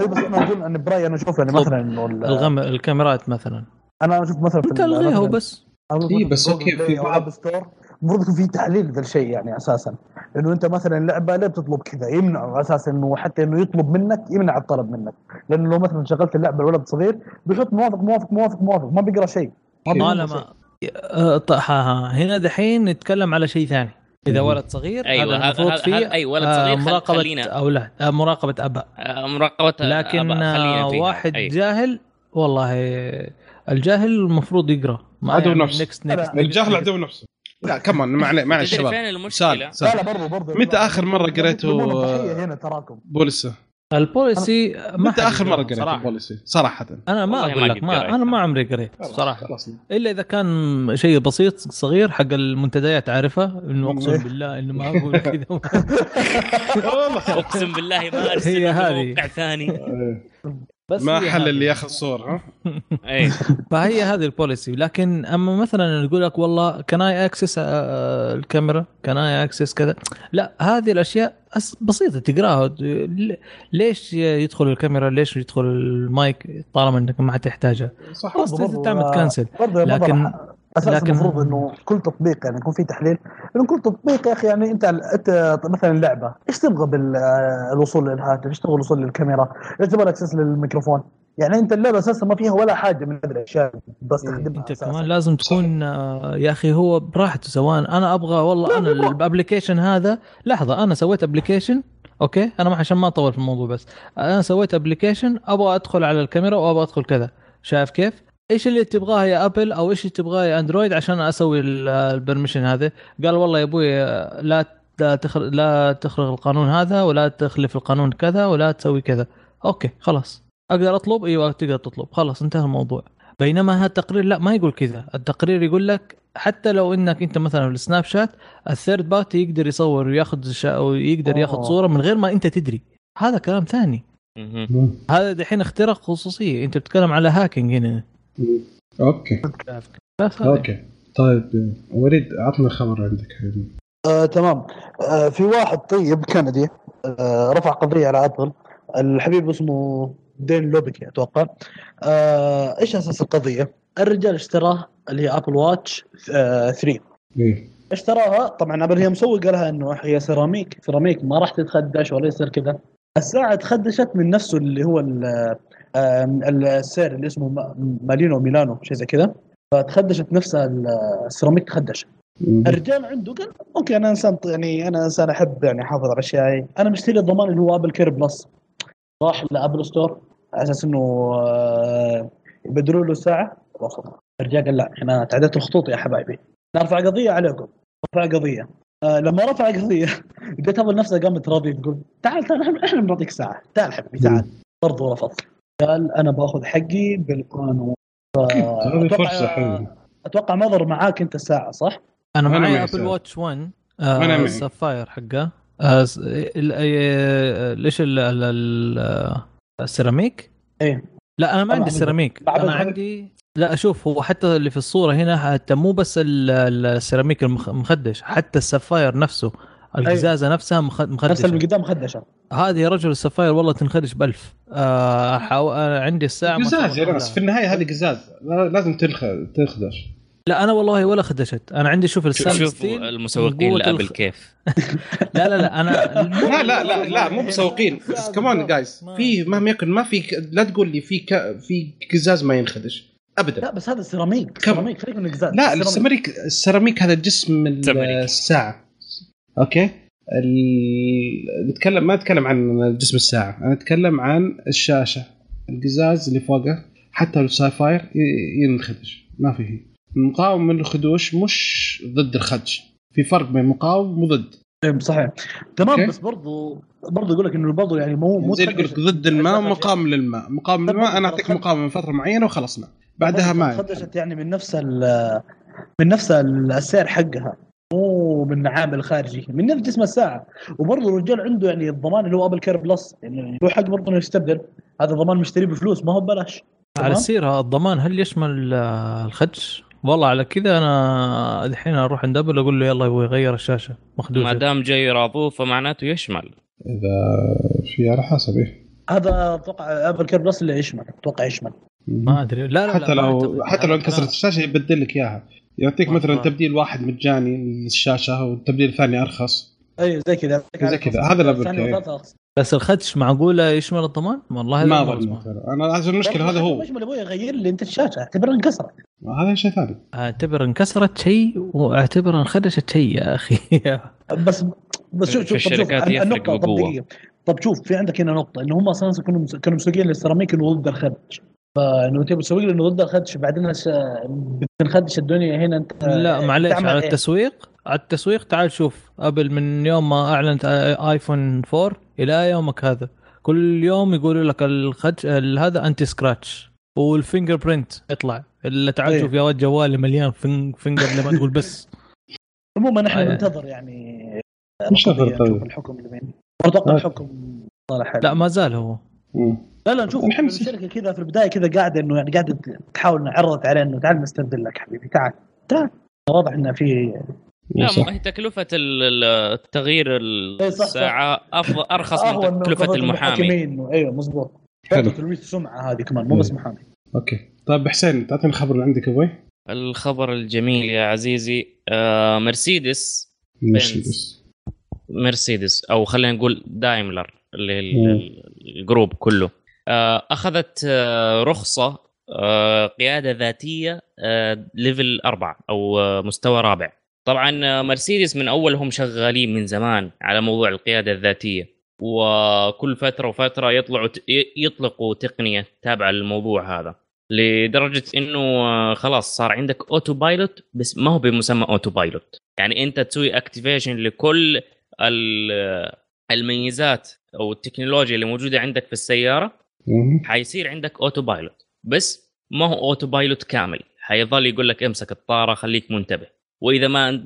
اي بس أنا أقول أن برأيي أنا أشوف يعني مثلا انه ال- الغم الكاميرات مثلا. أنا أشوف مثلا أنت ال- الغيها وبس إيه، مثلاً بس okay، جوجل في بعض- store المفروض يكون في تحليل ذا الشيء يعني أساسا. لأنه أنت مثلا لعبة ليه بتطلب كذا يمنع أساسا إنه حتى إنه يطلب منك يمنع الطلب منك. لأنه لو مثلا شغلت اللعبة لولد صغير بيحط موافق موافق موافق موافق ما بيقرأ شيء. طالما ط- ها ها. هنا دحين نتكلم على شيء ثاني. إذا. ولد صغير أيوة، هذا هذا- فيه أي ولد آه، صغير مراقبة خلينا. أولاد آه، مراقبة أباء آه، مراقبة لكن أبا- خلينا فيها. واحد أي. جاهل والله الجاهل المفروض يقرأ ما عدو يعني نفسه. next next. الجاهل عدو نفسه لا كمان ما عليه معلش تدري شباب فين المشكلة؟ سال لا سال لا برضو برضو متى آخر مرة قريتوا- يطلبون البوليسي ما حد آخر مرة قريت صراحة. البوليسي صراحة أنا ما أقول ما لك ما. أنا ما عمري قريت صراحة إلا إذا كان شيء بسيط صغير حق المنتديات عارفة إنه. أقسم بالله إنه ما أقول <laughs> كذا أقسم بالله ما أرسل هي له هذه. موقع ثاني إيه. بس ما حل. اللي ياخذ صور ها؟ <laughs> اي فهي هذه ال policy. لكن أما مثلا يقول لك والله can I access الكاميرا؟ can I access كذا؟ لا هذه الأشياء بسيطة تقراها. ليش يدخل الكاميرا؟ ليش يدخل المايك طالما إنك ما حتحتاجها؟ صح. برضو- تعمل يا لكن- لكن أساس لكن- المفروض إنه كل تطبيق يعني يكون في تحليل لأنه كل تطبيق يا أخي يعني أنت أنت مثلا لعبه إيش تبغى بالوصول للهاتف؟ إيش تبغى الوصول للكاميرا؟ إيش تبغى ال access للميكروفون؟ يعني أنت اللعبة أساسا ما فيها ولا حاجة من هذه الأشياء بستخدمها أنت أساساً. كمان لازم تكون آه، يا أخي هو براحته سواء أنا أبغى والله أنا ال application هذا لحظة أنا سويت application okay أنا ما عشان ما أطول في الموضوع بس أنا سويت application أبغى أدخل على الكاميرا وأبغى أدخل كذا شايف كيف؟ إيش اللي تبغاه يا أبل أو إيش اللي تبغاه يا أندرويد عشان أسوي ال- ال permission هذا؟ قال والله يا أبوي لا لا تخر... لا تخرق القانون هذا ولا تخلف القانون كذا ولا تسوي كذا. okay خلاص. أقدر أطلب؟ إيوه تقدر تطلب. خلاص انتهى الموضوع. بينما هذا التقرير لا ما يقول كذا. التقرير يقول لك حتى لو إنك أنت مثلا في السناب شات ال third party يقدر يصور وياخذ شا... ويقدر ياخذ. صورة من غير ما أنت تدري. هذا كلام ثاني. هذا دحين اختراق خصوصية. أنت بتتكلم على hacking هنا. okay. بس. okay. طيب وليد عطنا خبر عندك حبيبي. آه، تمام. آه، في واحد طيب كندي آه، رفع قضية على أبل. الحبيب اسمه دين لوبكي أتوقع. آه، إيش أساس القضية؟ الرجال اشتراه اللي هي Apple Watch آه، 3 إيه. اشتراها طبعا أبل هي مسوقه لها إنه هي سيراميك. سيراميك ما راح تتخدش ولا يصير كذا. الساعة تخدشت من نفسه اللي هو السير اللي اسمه ما- مالينو ميلانو شيء زي كذا. فتخدشت نفسها ال- السيراميك تخدش. الرجال عنده قال okay أنا انسان يعني أنا انسان احب يعني احافظ على اشيائي أنا مشتري الضمان اللي هو AppleCare Plus راح ل Apple Store على أساس إنه آه، يبدلوا له الساعة. رفض الرجال قال لا أنا تعديت الخطوط يا حبايبي. نرفع قضية عليكم رفع قضية. آه لما رفع قضية <laughs> لقيت Apple نفسه قامت راضي تقول تعال تعال احنا- إحنا بنعطيك ساعة. تعال حبيبي تعال. برضه رفض. قال أنا بأخذ حقي بالقانون ف- <laughs> هذه أتوقع- فرصة حلوة أتوقع مضر معاك أنت الساعة صح؟ أنا أنا معي Apple. Watch 1 أنا آه معي. ال sapphire حقه آه ليش ال- ال- ال- السيراميك؟ إيه لا أنا ما عندي سيراميك أنا عندي لا أشوف هو حتى اللي في الصورة هنا حتى مو بس ال- ال- السيراميك المخ- المخدش حتى ال sapphire نفسه القزازه نفسها مخ- نفس مخدشه اللي قدام خدشه هذه يا رجل ال sapphire والله تنخدش بألف. آه حاو... أنا عندي الساعة قزاز يا كلها. في النهاية هذه قزاز لا- لازم تنخ... تخدش لا أنا والله ولا خدشت. أنا عندي شوف شوف السالب شوف المسوقين ل Apple الخ- كيف. <laughs> لا لا لا أنا <laughs> لا لا لا لا مو مسوقين. <laughs> كمان جايز في مهما يكن ما في لا تقول لي في ك... في قزاز ما ينخدش. ابدا. لا بس هذا سيراميك؟ سيراميك فريق من القزاز لا سيراميك. السيراميك السيراميك هذا جسم. الساعة. Okay. نتكلم ما نتكلم عن جسم الساعة. أنا أتكلم عن الشاشة. القزاز اللي فوقه حتى لو sapphire ينخدش. ما في هي. المقاوم من الخدوش مش ضد الخدش. في فرق بين مقاوم وضد. إيه، صحيح. تمام okay. بس برضو برضو يقول لك إنه برضو يعني مو مو زي يقول لك ضد الماء ومقاوم للماء. مقاوم للماء أنا أعطيك مقاوم من فترة معينة وخلصنا. بعدها ما خدشت يعني من نفس ال- من نفس ال- السعر حقها. مو من عامل خارجي من نفس جسم الساعة. وبرضه الرجال عنده يعني الضمان اللي هو Apple Care Plus. يعني له حق برضه إنه يستبدل هذا ضمان مشتريه بفلوس ما هو ببلاش. على؟ السيرة الضمان هل يشمل آه، الخدش؟ والله على كذا أنا الحين أروح عند Apple أقول له يلا يبغى يغير الشاشة ما مخدوشه دام جاي راضوه فمعناته يشمل. إذا في على حسب إيه. هذا أتوقع Apple Care Plus اللي يشمل أتوقع يشمل. ما أدري. لا لا حتى ما لو. حتى لو انكسرت. الشاشة يبدل لك إياها. يعطيك ما مثلا. تبديل واحد مجاني للشاشه والتبديل الثاني أرخص. أي زي كذا زي كذا، هذا أرخص. بس الخدش معقولة يشمل الضمان؟ والله ما أظن. أنا عشان المشكلة هذا هو. مش أبوي يغير لي أنت الشاشة. أعتبرها انكسرت. هذا شيء ثاني. أعتبر انكسرت شيء وأعتبر انخدشت شيء يا أخي. بس بس شوف شوف الشركات يفرق النقطه طب شوف في عندك هنا نقطة إنه هم أصلا كانوا كانوا مسوقين للسيراميك إنه ضد الخدش فإنه تبي تسوق لي إنه ضد الخدش بعدين بتنخدش الدنيا هنا أنت لا تعمل على إيه؟ التسويق على التسويق تعال شوف قبل من يوم ما أعلنت iPhone 4 إلى يومك هذا كل يوم يقولوا لك الخدش ال- هذا anti scratch وال fingerprint يطلع إلا تعال إيه. شوف يا ولد جوالي مليان fin- finger لما تقول بس عموما إحنا آه. ننتظر يعني ننتظر القضية، طيب. نشوف الحكم لمين أتوقع آه. الحكم صالح حلو. لا ما زال هو مم. لا لا نشوف الشركة كذا في البداية كذا قاعدة إنه يعني قاعدة تحاول إنه عرضت عليه إنه تعال نستبدل لك حبيبي تعال. تعال واضح إنه في لا صح ما هي تكلفة ال- ال- التغيير إيه. الساعة أفضل أرخص من تكلفة المحامي. أيوه مضبوط حلو. تلويث سمعة هذه كمان مو بس محامي. أوكي. طيب حسين تعطيني الخبر اللي عندك أبوي. الخبر الجميل يا عزيزي آه مرسيدس مرسيدس. مرسيدس أو خلينا نقول دايملر اللي ال group كله. آه أخذت آه رخصة آه قيادة ذاتية آه level أو آه مستوى رابع. طبعا مرسيدس من أول هم شغالين من زمان على موضوع القيادة الذاتية. وكل فترة وفترة يطلعوا يطلقوا تقنية تابعة للموضوع هذا. لدرجة إنه خلاص صار عندك autopilot بس ما هو بمسمى autopilot يعني أنت تسوي activation لكل ال- الميزات أو التكنولوجيا اللي موجودة عندك في السيارة. حيصير عندك autopilot بس ما هو autopilot كامل. حيظل يقول لك امسك الطارة خليك منتبه. وإذا ما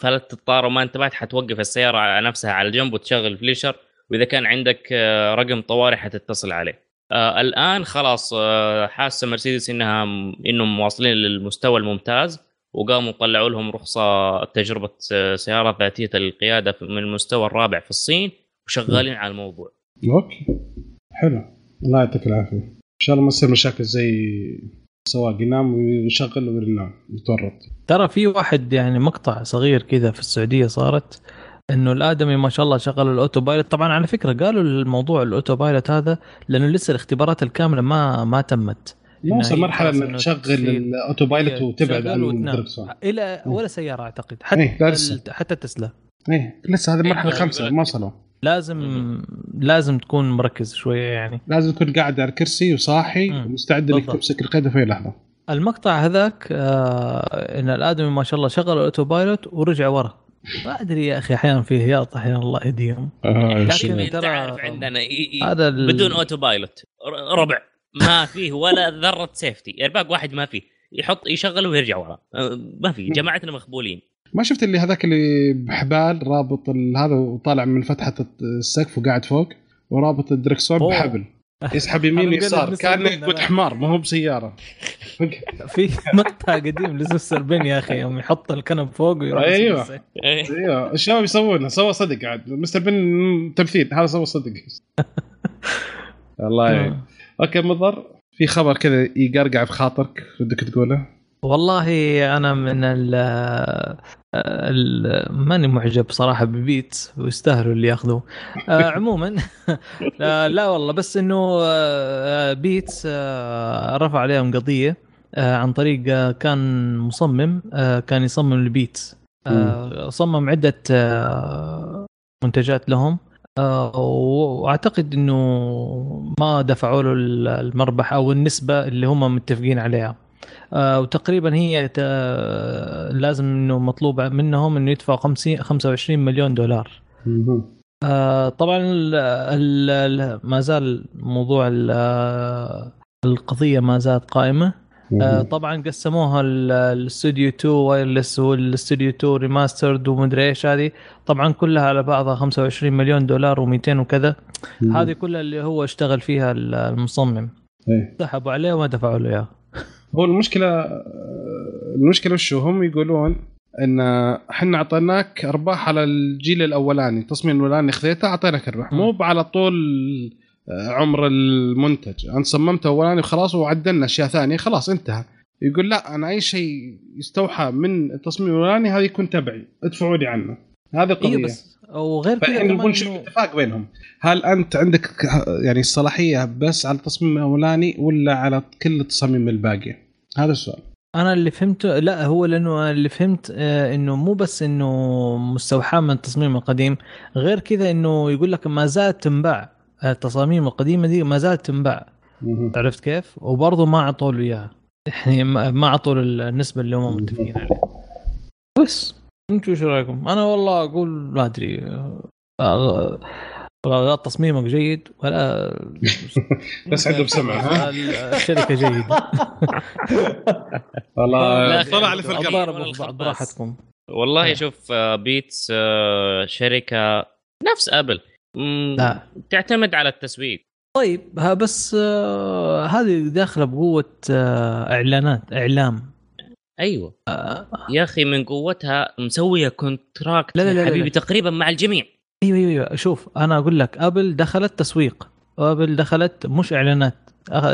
فلتت الطارة وما انتبهت حتوقف السيارة على نفسها على جنب وتشغل flasher. وإذا كان عندك آه، رقم طوارئ حتتصل عليه. آه الآن خلاص آه حاسة مرسيدس إنها إنهم واصلين للمستوى الممتاز. وقاموا طلعوا لهم رخصة تجربة آه، سيارة ذاتية القيادة من المستوى الرابع في الصين. وشغالين على الموضوع. Okay. حلو. الله يعطيك العافية. إن شاء الله ما تصير مشاكل زي سواق ينام ويشغل وينام يتورط ترى في واحد يعني مقطع صغير كذا في السعودية صارت إنه الآدمي ما شاء الله شغل ال autopilot طبعا على فكرة قالوا الموضوع ال autopilot هذا لأنه لسه الاختبارات الكاملة ما ما تمت. ما وصل مرحلة إنك تشغل ال autopilot وتبعد عن. الدركسون. إلى ولا سيارة أعتقد. إيه، حتى. ال- حتى تسلا. إيه لسه هذه المرحله إيه، الخامسه ما وصلوا. لازم لازم تكون مركز شوية يعني. لازم تكون قاعد على الكرسي وصاحي مم. ومستعد إنك. تمسك القياده في أي لحظة. المقطع هذاك آه إن الآدمي ما شاء الله شغل ال autopilot ورجع ورا. ما أدري يا أخي أحيانا فيه هياط أحيانا الله يهديهم. آه لكن انت ترى- عارف عندنا هذا ال- بدون autopilot ربع. ما فيه ولا ذرة safety airbag واحد ما فيه. يحط يشغله ويرجع ورا. أه، ما في جماعتنا مخبولين ما شفت اللي هذاك اللي بحبال رابط ال- هذا وطالع من فتحة السقف وقاعد فوق ورابط الدركسون. بحبل. <laughs> يسحب يمين أنا مقلد يسار مستر كانه يقود. حمار ما هو بسيارة. في مقطع قديم ل Mr. Bean يا أخي يوم يحط الكنب فوق ويروح. يسوي- أيوه. الشباب يسوونها سوى صدق عاد. Mr. Bean تمثيل هذا سوى صدق. <laughs> الله يعين. Okay مضر. في خبر كذا يقرقع في خاطرك ودك تقوله؟ والله أنا من ال ماني معجب صراحة ب Beats ويستاهلوا اللي ياخذوه. آه، عموما لا, <laughs> لا والله بس إنه آه، Beats آه، رفع عليهم قضية آه، عن طريق آه، كان مصمم آه، كان يصمم البيتس آه، صمم عدة آه، منتجات لهم. آه، وأعتقد إنه ما دفعوا له المربح أو النسبة اللي هم متفقين عليها. آه، وتقريبا هي ت- لازم إنه مطلوب منهم إنه يدفعوا 50 25 مليون دولار. آه، طبعا ال ال ال ما زال موضوع ال- آه، القضية ما زالت قائمة آه،. طبعا قسموها ال- الاستوديو 2 Wireless وال Studio 2 Remastered ومدري إيش هذه طبعا كلها على بعضها 25 مليون دولار و200 وكذا. هذه كلها اللي هو اشتغل فيها ال- المصمم إيه. سحبوا عليه وما دفعوا له إياه هو المشكلة المشكلة وشو؟ هم يقولون إن إحنا أعطيناك أرباح على الجيل الأولاني التصميم الأولاني خذيته أعطيناك مم. مو على طول آه، عمر المنتج. أنت صممته أولاني وخلاص وعدلنا أشياء ثانية خلاص انتهى. يقول لا أنا أي شيء يستوحى من التصميم الأولاني هذا يكون تبعي ادفعوا لي عنه. هذه القضية. أيوه بس وغير كذا نبغى نشوف اتفاق بينهم؟ هل أنت عندك يعني الصلاحيه بس على التصميم الأولاني ولا على كل التصاميم الباقية؟ هذا السؤال أنا اللي فهمته لا هو لأنه اللي فهمت آه، إنه مو بس إنه مستوحاة من التصميم القديم غير كذا إنه يقول لك ما زالت تنباع التصاميم القديمة دي ما زالت تنباع. عرفت كيف؟ وبرضه ما أعطوا له إياها يعني ما أعطوا النسبة اللي هم متفقين عليها بس أنتوا إيش رأيكم؟ أنا والله أقول ما أدري آه، لا تصميمك جيد ولا <laughs> بس عندهم سمع ها؟ الشركة جيدة. <laughs> والله طلع لي في القلب. بعض. براحتكم. والله. شوف آه، Beats آه، شركة نفس أبل. لا. تعتمد على التسويق. طيب ها بس آه هذه داخلة بقوة إعلانات إعلام. أيوه. آه. يا أخي من قوتها مسوية contract لا، لا، لا، حبيبي لا. تقريبا مع الجميع. أيوه أيوه أيوه. شوف أنا أقول لك أبل دخلت تسويق. أبل دخلت مش إعلانات.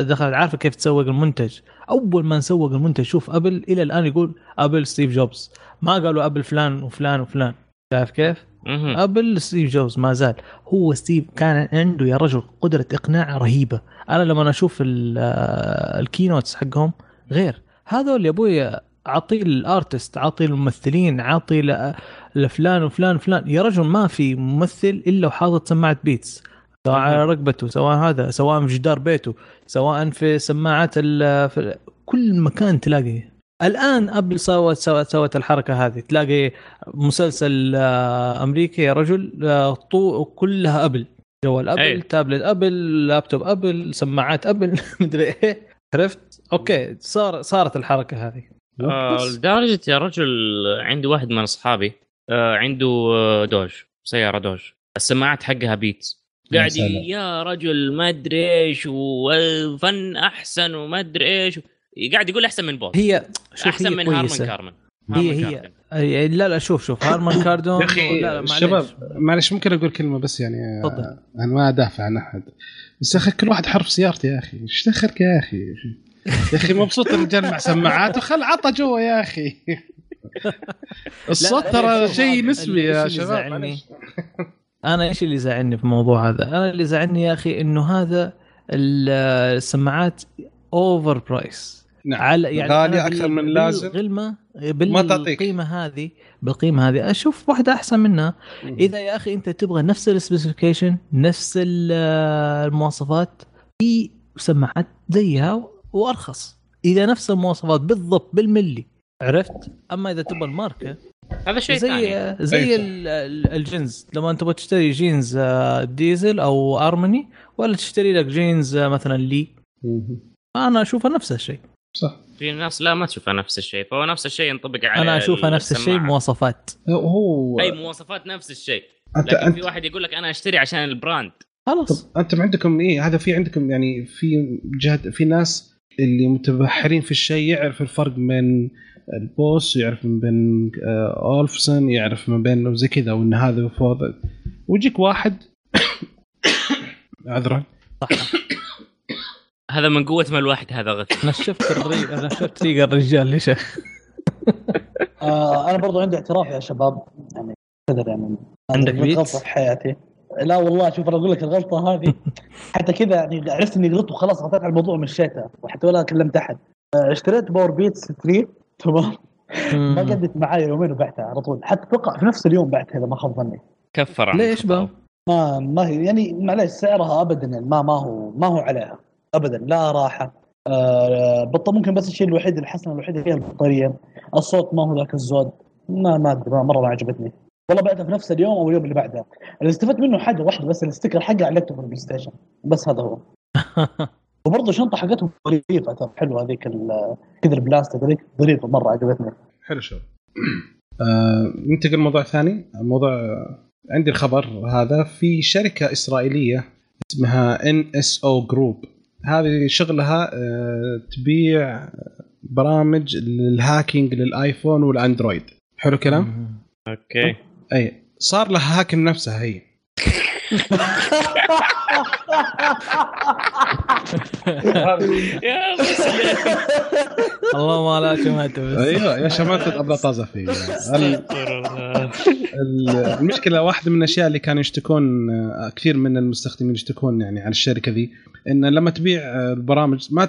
دخلت عارفة كيف تسوق المنتج؟ أول ما نسوق المنتج شوف أبل إلى الآن يقول أبل ستيف جوبز. ما قالوا أبل فلان وفلان وفلان. شايف كيف؟ أبل ستيف جوبز ما زال. هو ستيف كان عنده يا رجل قدرة إقناع رهيبة. أنا لما أشوف آه، ال keynotes حقهم غير. هذول يا أبوي اعطي ال artist اعطي الممثلين اعطي ل- لفلان وفلان وفلان. يا رجل ما في ممثل إلا وحاطط سماعة Beats. سواء على رقبته سواء هذا سواء في جدار بيته سواء في سماعات في كل مكان تلاقي. الآن أبل سوت سوت سوت الحركة هذه. تلاقي مسلسل آه، أمريكي يا رجل آه، طو كلها أبل. جوال أبل أي. تابلت أبل لابتوب أبل سماعات أبل <laughs> مدري إيه. عرفت؟ أوكي صار صارت الحركة هذه. آه،. لدرجة يا رجل عندي واحد من أصحابي عنده آه، Dodge سيارة Dodge السماعات حقها بيتس قاعد. يا رجل ما أدري إيش والفن أحسن وما أدري إيش قاعد يقول أحسن من بوس هي شوف أحسن هي من كويسة. كارمن هي هي كارمن. أي- لا لا شوف شوف هارمان <coughs> كاردون يا أخي. الشباب معلش ممكن أقول كلمة بس يعني تفضل. أنا ما أدافع عن أحد بس يا أخي كل واحد حرف سيارتي يا أخي إيش دخلك يا أخي يا أخي مبسوط الرجال مع سماعات وخل عطى جوا يا أخي الصوت ترى شيء نسبي يا شباب. أنا إيش اللي يزعلني في الموضوع هذا؟ أنا اللي يزعلني يا أخي انه هذا ال- السماعات over price نعم على يعني غالية بال- من ما تعطيك. بالقيمه هذه بالقيمه هذه أشوف واحدة احسن منها اذا يا أخي انت تبغى نفس ال specification نفس ال- المواصفات في سماعات زيها وارخص اذا نفس المواصفات بالضبط بالملي عرفت؟ أما إذا تبغى الماركة هذا شيء زي ثاني. زي أي. ال- ال- الجينز. لما أنت تبغى تشتري جينز آه، ديزل أو Armani ولا تشتري لك جينز آه، مثلا لي. أنا اشوفها نفس الشيء. صح. في ناس لا ما تشوفها نفس الشيء. فهو نفس الشيء ينطبق على أنا اشوفها نفس الشيء. مواصفات. هو أي مواصفات نفس الشيء. انت لكن انت في واحد يقول لك أنا أشتري عشان ال brand. خلاص. طب أنتم عندكم إيه هذا في عندكم يعني في جهد في ناس اللي متبحرين في الشيء يعرف الفرق بين البوس يعرف من بين آه، اولفسون يعرف من بين زي كذا وإن هذا فوض ويجيك واحد <coughs> عذرا. صح. هذا من قوة ما الواحد هذا غث. أنا شفت أنا شفت ريق الرجال ليش. <laughs> آه أنا برضو عندي اعتراف يا شباب. يعني قدر يعني. عندك غلطت بيتس؟ في حياتي. لا والله شوف أنا أقول لك الغلطة هذه. <laughs> حتى كذا يعني عرفت إني غلطت وخلاص غطيت على الموضوع ومشيتها وحتى ولا كلمت أحد. آه، اشتريت Powerbeats 3 تمام؟ ما قعدت معاي يومين وبعتها على طول. حتى أتوقع في نفس اليوم بعتها إذا ما خاب ظني. كفر عن ليش. بقى؟ ما ما هي يعني معلش سعرها ابدا يعني ما ما هو ما هو عليها. ابدا لا راحة. آه بطل ممكن بس الشيء الوحيد الحسنة الوحيدة فيها البطارية. الصوت ما هو ذاك الزود. ما ما أدري مرة ما عجبتني. والله بعتها في نفس اليوم أو اليوم اللي بعده اللي استفدت منه حاجة واحدة بس ال sticker حقه علقته في ال PlayStation. بس هذا هو. <laughs> وبرضه الشنطه حقتهم ظريفة. ترى حلوة هذيك ال- كذا البلاستيك هذيك ظريفة مرة عجبتني. حلو شو. آه ننتقل لموضوع ثاني. موضوع عندي الخبر هذا في شركة إسرائيلية اسمها NSO Group. هذه شغلها آه تبيع برامج لل hacking للآيفون والأندرويد. حلو كلام؟ أوكي. أي صار لها هاك نفسها هي. <laughs> يا <laughs> الله ما لا شمعت بس أيوه يا شمال ابدا طازة فيه المشكلة واحدة من الأشياء اللي كانوا يشتكون آه، كثير من المستخدمين يشتكون يعني على الشركة ذي إن لما تبيع آه، البرامج ما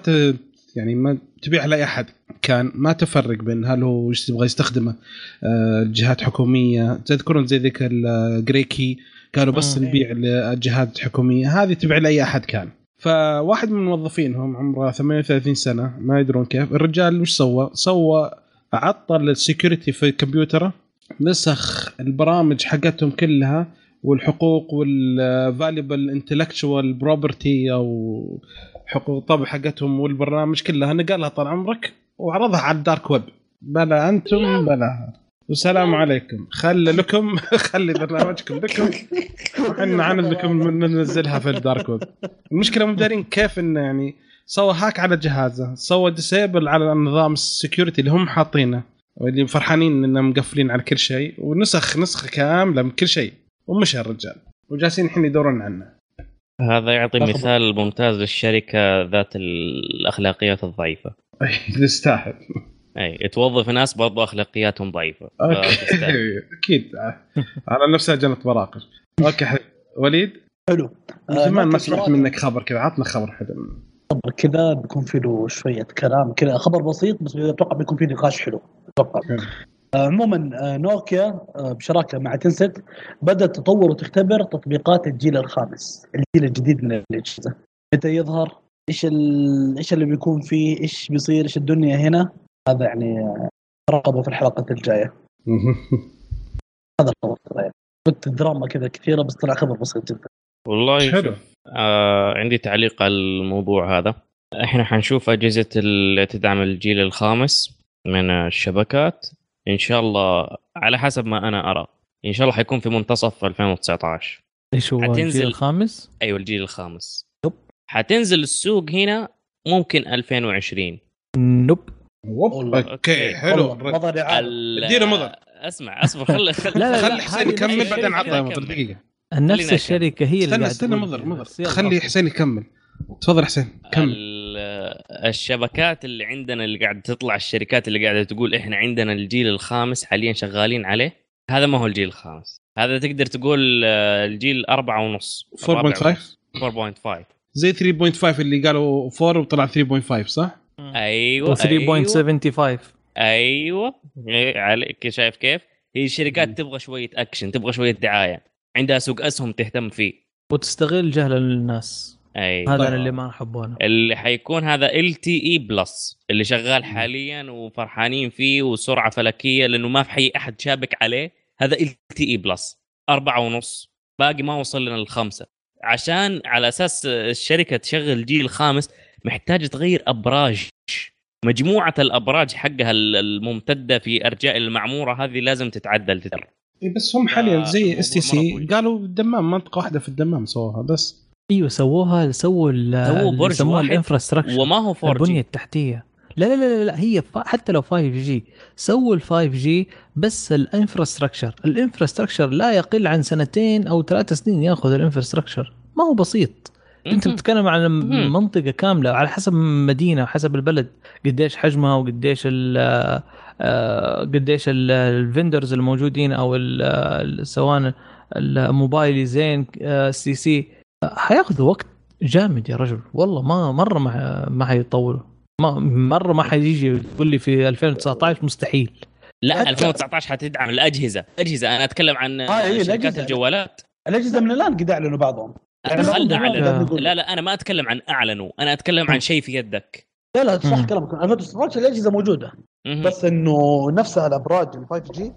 يعني ما تبيعها لأي أحد كان ما تفرق بين هل هو يبغى يستخدمه آه، جهات حكومية. تذكرون زي ذيك ال GrayKey قالوا بس مم. نبيع لجهات حكوميه هذه تبيع لأي أحد كان. فواحد من موظفينهم عمره 38 سنة ما يدرون كيف. الرجال وش سوى؟ سوى عطل ال security في كمبيوتره نسخ البرامج حقتهم كلها والحقوق وال valuable intellectual property أو حقوق الطبع حقتهم والبرنامج كلها. نقلها طال عمرك وعرضها على ال dark web بلا أنتم؟ بلا والسلام عليكم. خلي لكم <laughs> خلي برنامجكم لكم. وحنا عن لكم ننزلها في ال dark web المشكلة مو دارين كيف إنه يعني سوى hack على جهازه سوى disable على النظام ال security اللي هم حاطينه واللي فرحانين انهم مقفلين على كل شيء ونسخ نسخة كاملة من كل شيء. ومشى الرجال. وجالسين الحين يدورون عنه. هذا يعطي أخبر. مثال ممتاز للشركة ذات الأخلاقيات الضعيفة. <laughs> أي، يستاهل أي توظف ناس برضو اخلاقياتهم ضعيفة. أوكي. <laughs> أكيد. على نفسها جنت براقش أوكي حبيبي. وليد؟ حلو. من آه، زمان ما سمعت. منك خبر كذا. عطنا خبر حلو. خبر كذا بيكون فيه له شوية كلام كذا. خبر بسيط بس أتوقع بيكون فيه نقاش حلو. أتوقع. آه، عموما آه، نوكيا بشراكة مع تنسيت بدأت تطور وتختبر تطبيقات الجيل الخامس. الجيل الجديد من الأجهزة. متى يظهر؟ إيش ال... إيش اللي بيكون فيه؟ إيش بيصير؟ إيش الدنيا هنا؟ هذا يعني ترقبوا في الحلقة الجاية <laughs> هذا الخبر ترى. قلت دراما كذا كثيرة بس طلع خبر بسيط جدا والله حلو. آه عندي تعليق على الموضوع هذا إحنا حنشوف أجهزة اللي تدعم الجيل الخامس من الشبكات إن شاء الله على حسب ما أنا أرى إن شاء الله حيكون في منتصف 2019 إيش هو حتنزل. الجيل الخامس؟ أيوه الجيل الخامس يب. حتنزل السوق هنا ممكن 2020 نوب. أوكي حلو. ال- ادينا مضر. اسمع اصبر خل <laughs> خل لا، لا، خلي حسين يكمل بعدين. عطنا مضر دقيقة. نفس الشركة هي اللي استنى قاعد استنى مضر مضر السيارة خلي. حسين يكمل. تفضل حسين كمل. ال- الشبكات اللي عندنا اللي قاعدة تطلع الشركات اللي قاعدة تقول إحنا عندنا الجيل الخامس حاليا شغالين عليه هذا ما هو الجيل الخامس. هذا تقدر تقول آه، الجيل أربعة ونص. 4.5 4.5 زي 3.5 اللي قالوا 4 وطلع 3.5 صح؟ أيوه و3.75 أيوه أيوه. إيه، عليك شايف كيف؟ هي الشركات. تبغى شوية اكشن تبغى شوية دعاية. عندها سوق أسهم تهتم فيه. وتستغل جهل الناس أيوه. هذا طيب. اللي ما نحبونه اللي حيكون هذا LTE plus اللي شغال حاليا وفرحانين فيه وسرعة فلكية لأنه ما في حي أحد شابك عليه. هذا LTE plus أربعة ونص باقي ما وصل لنا الخمسة. عشان على أساس الشركة تشغل جيل خامس محتاج تغير أبراج. مجموعة الأبراج حقها الممتدة في أرجاء المعمورة هذه لازم تتعدل تتر. إيه بس هم حاليا آه، زي STC. قالوا الدمام منطقة واحدة في الدمام سووها بس. أيوه سووها سووا ال- سووا برج ال infrastructure وما هو 4 البنية G التحتية. لا لا لا لا, هي. حتى لو 5 G سووا ال 5 G بس ال infrastructure. ال infrastructure لا يقل عن سنتين أو ثلاث سنين ياخذ ال infrastructure. ما هو بسيط. انت بتتكلم عن. منطقة كاملة على حسب مدينة حسب البلد قديش حجمها وقديش ال آه، قديش ال- ال vendors الموجودين أو سواء الموبايلي زين آه، STC. آه، حياخذ وقت جامد يا رجل. والله ما مرة ما ما حيطولوا. ما مرة ما حيجي تقول لي في 2019 مستحيل. لا حتى- 2019 حتدعم الأجهزة. أجهزة أنا أتكلم عن آه، إيه، شركات. الجوالات. الأجهزة من الآن قد اعلنوا بعضهم. خلنا على لا لا أنا ما أتكلم عن أعلنوا. أنا أتكلم عن شيء في يدك. لا لا صح. كلامك. 2019 الأجهزة موجودة. بس إنه نفسها الأبراج ال 5 G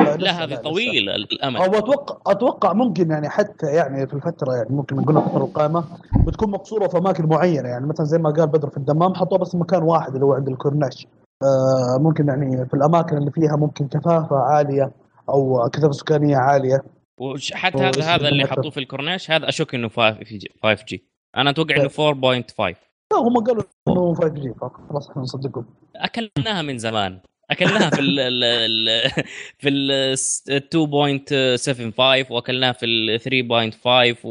لا هذه طويلة الامل أو أتوقع أتوقع ممكن يعني حتى يعني في الفترة يعني ممكن نقول الفترة القائمه بتكون مقصورة في أماكن معينة. يعني مثلا زي ما قال بدر في الدمام حطوها بس مكان واحد اللي هو عند الكورنيش. آه ممكن يعني في الأماكن اللي فيها ممكن كثافة عالية أو كثافة سكانية عالية. وحتى هذا هذا اللي حطوه في الكورنيش هذا أشك إنه 5 G أنا أتوقع إنه 4.5 لا هم قالوا إنه 5 جي. فخلاص إحنا نصدقهم أكلناها من زمان. أكلناها في ال ال ال في ال 2.75 وأكلناها في ال 3.5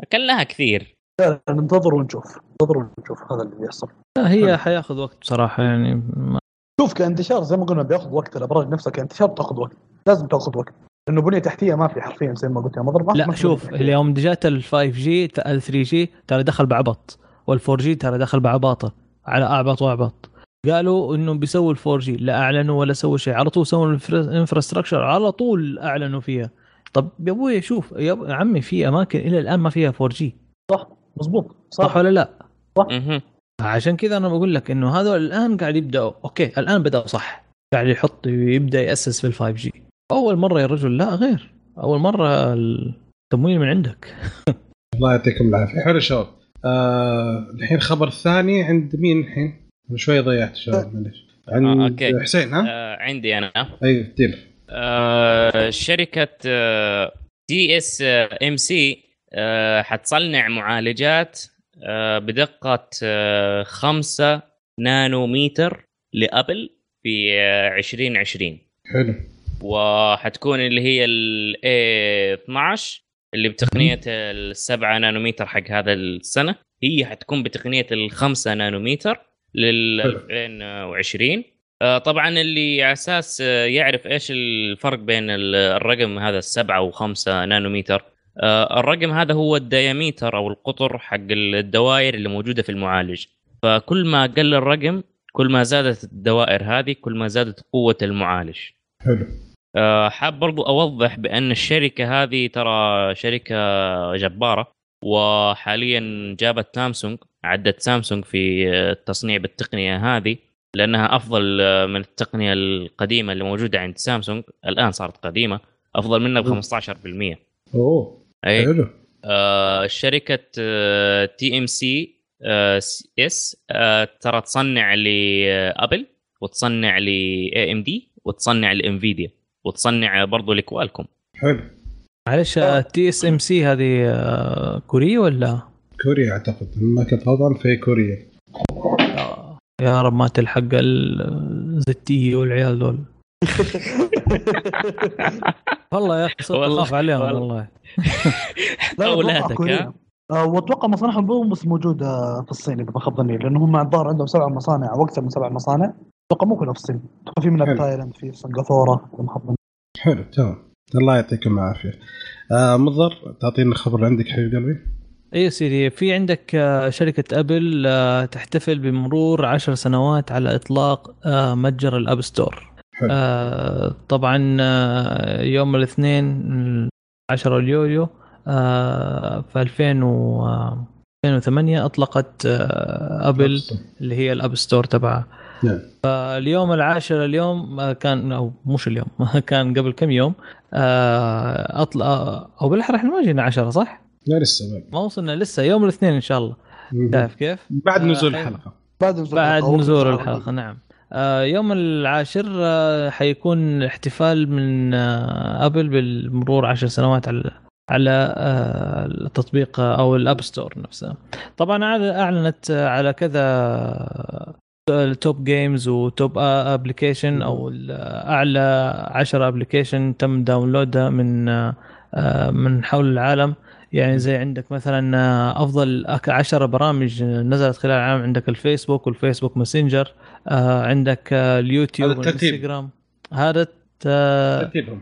واكلناها كثير. لا لا، ننتظر ونشوف. ننتظر ونشوف هذا اللي بيحصل. لا هي حياخذ وقت بصراحة يعني ما- شوف كانتشار زي ما قلنا بياخذ وقت. الأبراج نفسها كانتشار بتاخذ وقت. لازم تاخذ وقت. لأنه بنية تحتية ما في حرفيا زي ما قلت يا مضر ما في- ما لا شوف. اليوم جات ال 5 G ال 3 G ترى دخل بعبط. وال 4 G ترى دخل بعباطة على أعبط وأعبط. قالوا إنه بيسووا ال 4 G لا أعلنوا ولا سووا شيء. على طول سووا ال infrastructure على طول أعلنوا فيها. طب يا أبوي شوف يا عمي في أماكن إلى الآن ما فيها 4 G. مضبوط صح. صح ولا لا؟ مهم. عشان كذا أنا بقول لك إنه هذول الآن قاعد يبدأوا. okay الآن بدأوا صح. قاعد يحط يبدأ يأسس في ال 5 G أول مرة يا رجل لا غير. أول مرة التمويل من عندك. الله يعطيكم العافية. حلو شباب. آه الحين خبر ثاني عند مين الحين؟ شوي ضيعت شباب معلش عند آه، okay. حسين ها؟ آه عندي أنا. أيوه دير. آه شركة TSMC حتصنع معالجات آه بدقة آه 5 نانومتر لأبل في آه 2020 حلو. وحتكون اللي هي ال A12 اللي بتقنية السبعة نانومتر حق هذا السنة. هي حتكون بتقنية الخمسة نانومتر لل حلو. 2020 آه، طبعا اللي على أساس آه، يعرف إيش الفرق بين ال- الرقم هذا السبعة وخمسة نانومتر آه، الرقم هذا هو الدياميتر أو القطر حق الدوائر اللي موجودة في المعالج. فكل ما قل الرقم كل ما زادت الدوائر هذه كل ما زادت قوة المعالج. حلو. حاب برضو أوضح بأن الشركة هذه ترى شركة جبارة وحاليا جابت سامسونج عدت سامسونج في التصنيع بالتقنية هذه لأنها أفضل آه، من التقنية القديمة اللي موجودة عند سامسونج الآن صارت قديمة أفضل منها ب 15% أوه أي. حلو. آه شركه TMCS آه، ترى تصنع ل Apple وتصنع ل AMD وتصنع ل Nvidia وتصنع برضو ل Qualcomm. حلو. معلش TSMC هذه آه، كورية ولا؟ كوريا أعتقد. ما كنت غلطان في كوريا آه، يا رب ما تلحق ال ZTE والعيال دول <laughs> والله يا أخي صرت عليهم والله. <laughs> كوريا. آه، وأتوقع مصانعهم بس موجوده في الصين إذا ما خاب ظني لأنه هم الظاهر عندهم سبع مصانع أو أكثر من سبع مصانع. أتوقع مو كلها في الصين. أتوقع في منها. في تايلاند في سنغافورة إذا ما خاب حلو تمام. الله يعطيكم العافية. آه مضر تعطينا خبر عندك حبيب قلبي؟ إي سيدي في عندك آه، شركة Apple آه، تحتفل بمرور عشر سنوات على إطلاق آه، متجر ال App Store. حلو. طبعا يوم الاثنين 10 اليوليو آه، في 2000 و آه، 2008 أطلقت Apple اللي هي ال App Store تبعها. نعم. اليوم العاشر اليوم آه، كان أو مش اليوم <laughs> كان قبل كم يوم آه، اطلع أو بالأحرى إحنا ما جينا 10 صح؟ لا لسه بعد ما وصلنا لسه يوم الاثنين إن شاء الله. شايف كيف؟ بعد نزول آه، الحلقة. بعد نزول بعد الحلقة. نزول الحلقة نعم. آه، يوم العاشر آه، حيكون احتفال من آه، Apple بالمرور عشر سنوات على على آه، التطبيق آه، أو ال App Store نفسه طبعا أعلنت آه، على كذا ال top games و top application أو ال- أعلى 10 application تم download ها من آه، آه، من حول العالم يعني زي عندك مثلا آه، أفضل 10 برامج نزلت خلال العام عندك ال Facebook وال Facebook Messenger آه، عندك آه، اليوتيوب هذا. والإنستغرام هذا ترتيبهم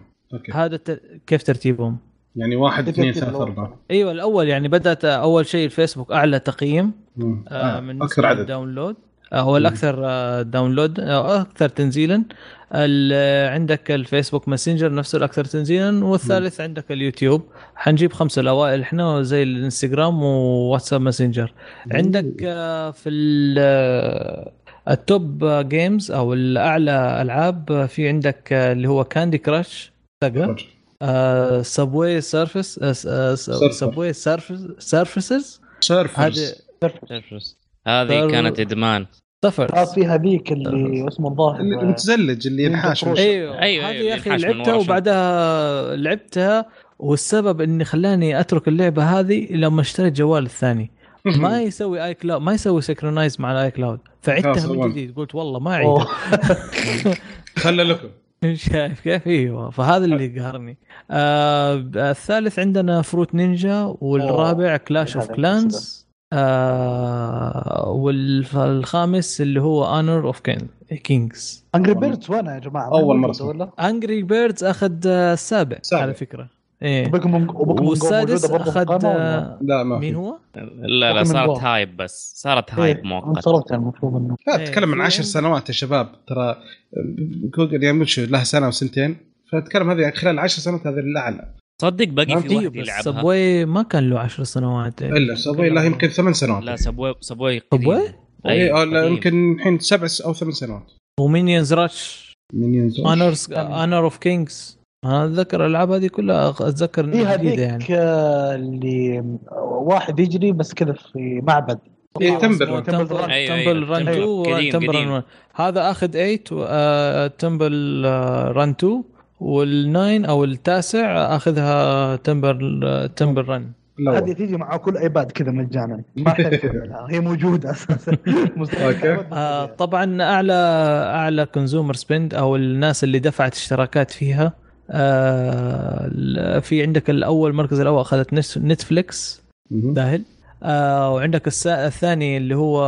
هذا الت- كيف ترتيبهم؟ يعني واحد اثنين ثلاثة الأول. أربعة أيوه الأول يعني بدأت أول شيء الفيسبوك أعلى تقييم. آه، آه. من أكثر عدد download هو الأكثر آه، download آه، أكثر تنزيلا. عندك ال Facebook Messenger نفسه الأكثر تنزيلا والثالث عندك اليوتيوب. حنجيب خمسة الأوائل إحنا زي ال Instagram و WhatsApp Messenger عندك آه، في ال- آه، ال top games أو الأعلى ألعاب آه، في عندك آه، اللي هو Candy Crush Subway Surfers Subway Surfers Surfers هذه كانت إدمان. سفر آه في هذيك اللي اسمه الظاهر. اللي المتزلج اللي ينحاش أيوة. أيوه أيوة، هذه يا أخي ينحاش لعبتها وبعدها لعبتها والسبب إني خلاني أترك اللعبة هذه لما اشتريت جوال الثاني. <laughs> ما يسوي iCloud ما يسوي synchronize مع ال iCloud فعدتها من. جديد. قلت والله ما. اعيدها <laughs> خلى لكم. <laughs> شايف كيف؟ إيوه. فهذا اللي قهرني. آه الثالث عندنا Fruit Ninja والرابع Clash of Clans آه والخامس اللي هو Honor of Kings Angry Birds وين يا جماعة؟ أول مرة موجودة ولا؟ Angry Birds أخذ آه، السابع سابع. على فكرة إيه والسادس أخذ؟ آه، لا ما مين في هو؟ لا لا صارت. hype بس صارت hype إيه، مؤقت انصرفت المفروض انه لا إيه، تتكلم عن في عشر سنوات يا شباب ترى جوجل يعني مش لها سنة وسنتين فتكلم هذه خلال عشر سنوات هذه الاعلى صدق باقي في واحد يلعبها Subway ما كان له 10 سنوات إلا Subway له يمكن ثمان سنوات لا Subway Subway Subway؟ أي لا، قديم. يمكن الحين سبع أو ثمان سنوات و Minions Rush Minions Honor Honor of Kings أنا أتذكر الالعاب هذه كلها أتذكر إنها جديدة يعني آه، اللي واحد يجري بس كذا في معبد إيه، Temple. Temple Run. أيوة، Temple Run Temple. 2 قديم، Temple قديم. Run هذا آخذ 8 Temple Run 2 وال nine أو التاسع أخذها Temple Run لا هذه. تيجي مع كل iPad كذا مجانا. ما <laughs> هي موجودة أساسا. <laughs> أوكي. آه طبعا أعلى أعلى consumer spend أو الناس اللي دفعت اشتراكات فيها آه في عندك الأول المركز الأول أخذت نس- Netflix. داهل آه وعندك. الثاني اللي هو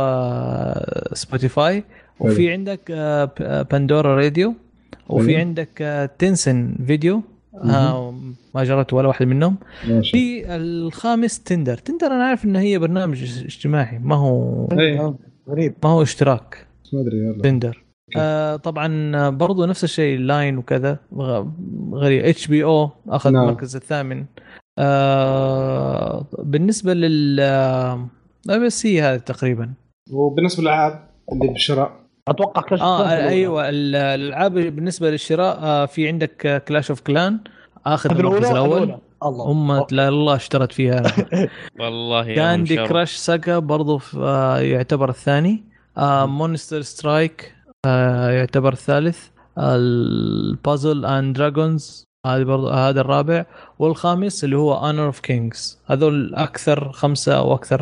Spotify وفي عندك آه Pandora Radio وفي. عندك آه Tencent Video آه ما جربت ولا واحد منهم. ماشي. في الخامس Tinder Tinder أنا عارف انه هي برنامج اجتماعي. ما هو إيه. غريب. ما هو اشتراك. ما أدري يلا. Tinder آه طبعا برضو نفس الشيء Line وكذا. غريب. HBO أخذ نعم. المركز الثامن. آه بالنسبة لل آه، بس هي هذه تقريبا. وبالنسبة للألعاب اللي بالشراء أتوقع كشف آه. أيوه ال- الألعاب بالنسبة للشراء آه في عندك Clash of Clans اخذ المركز الأول. الله. أمة لا الله اشترت فيها. <laughs> والله Candy. Crush Saga برضو آه يعتبر الثاني. آه Monster Strike آه يعتبر الثالث. ال Puzzle and Dragons هذا برضو هذا الرابع. والخامس اللي هو Honor of Kings هذول أكثر خمسة أو أكثر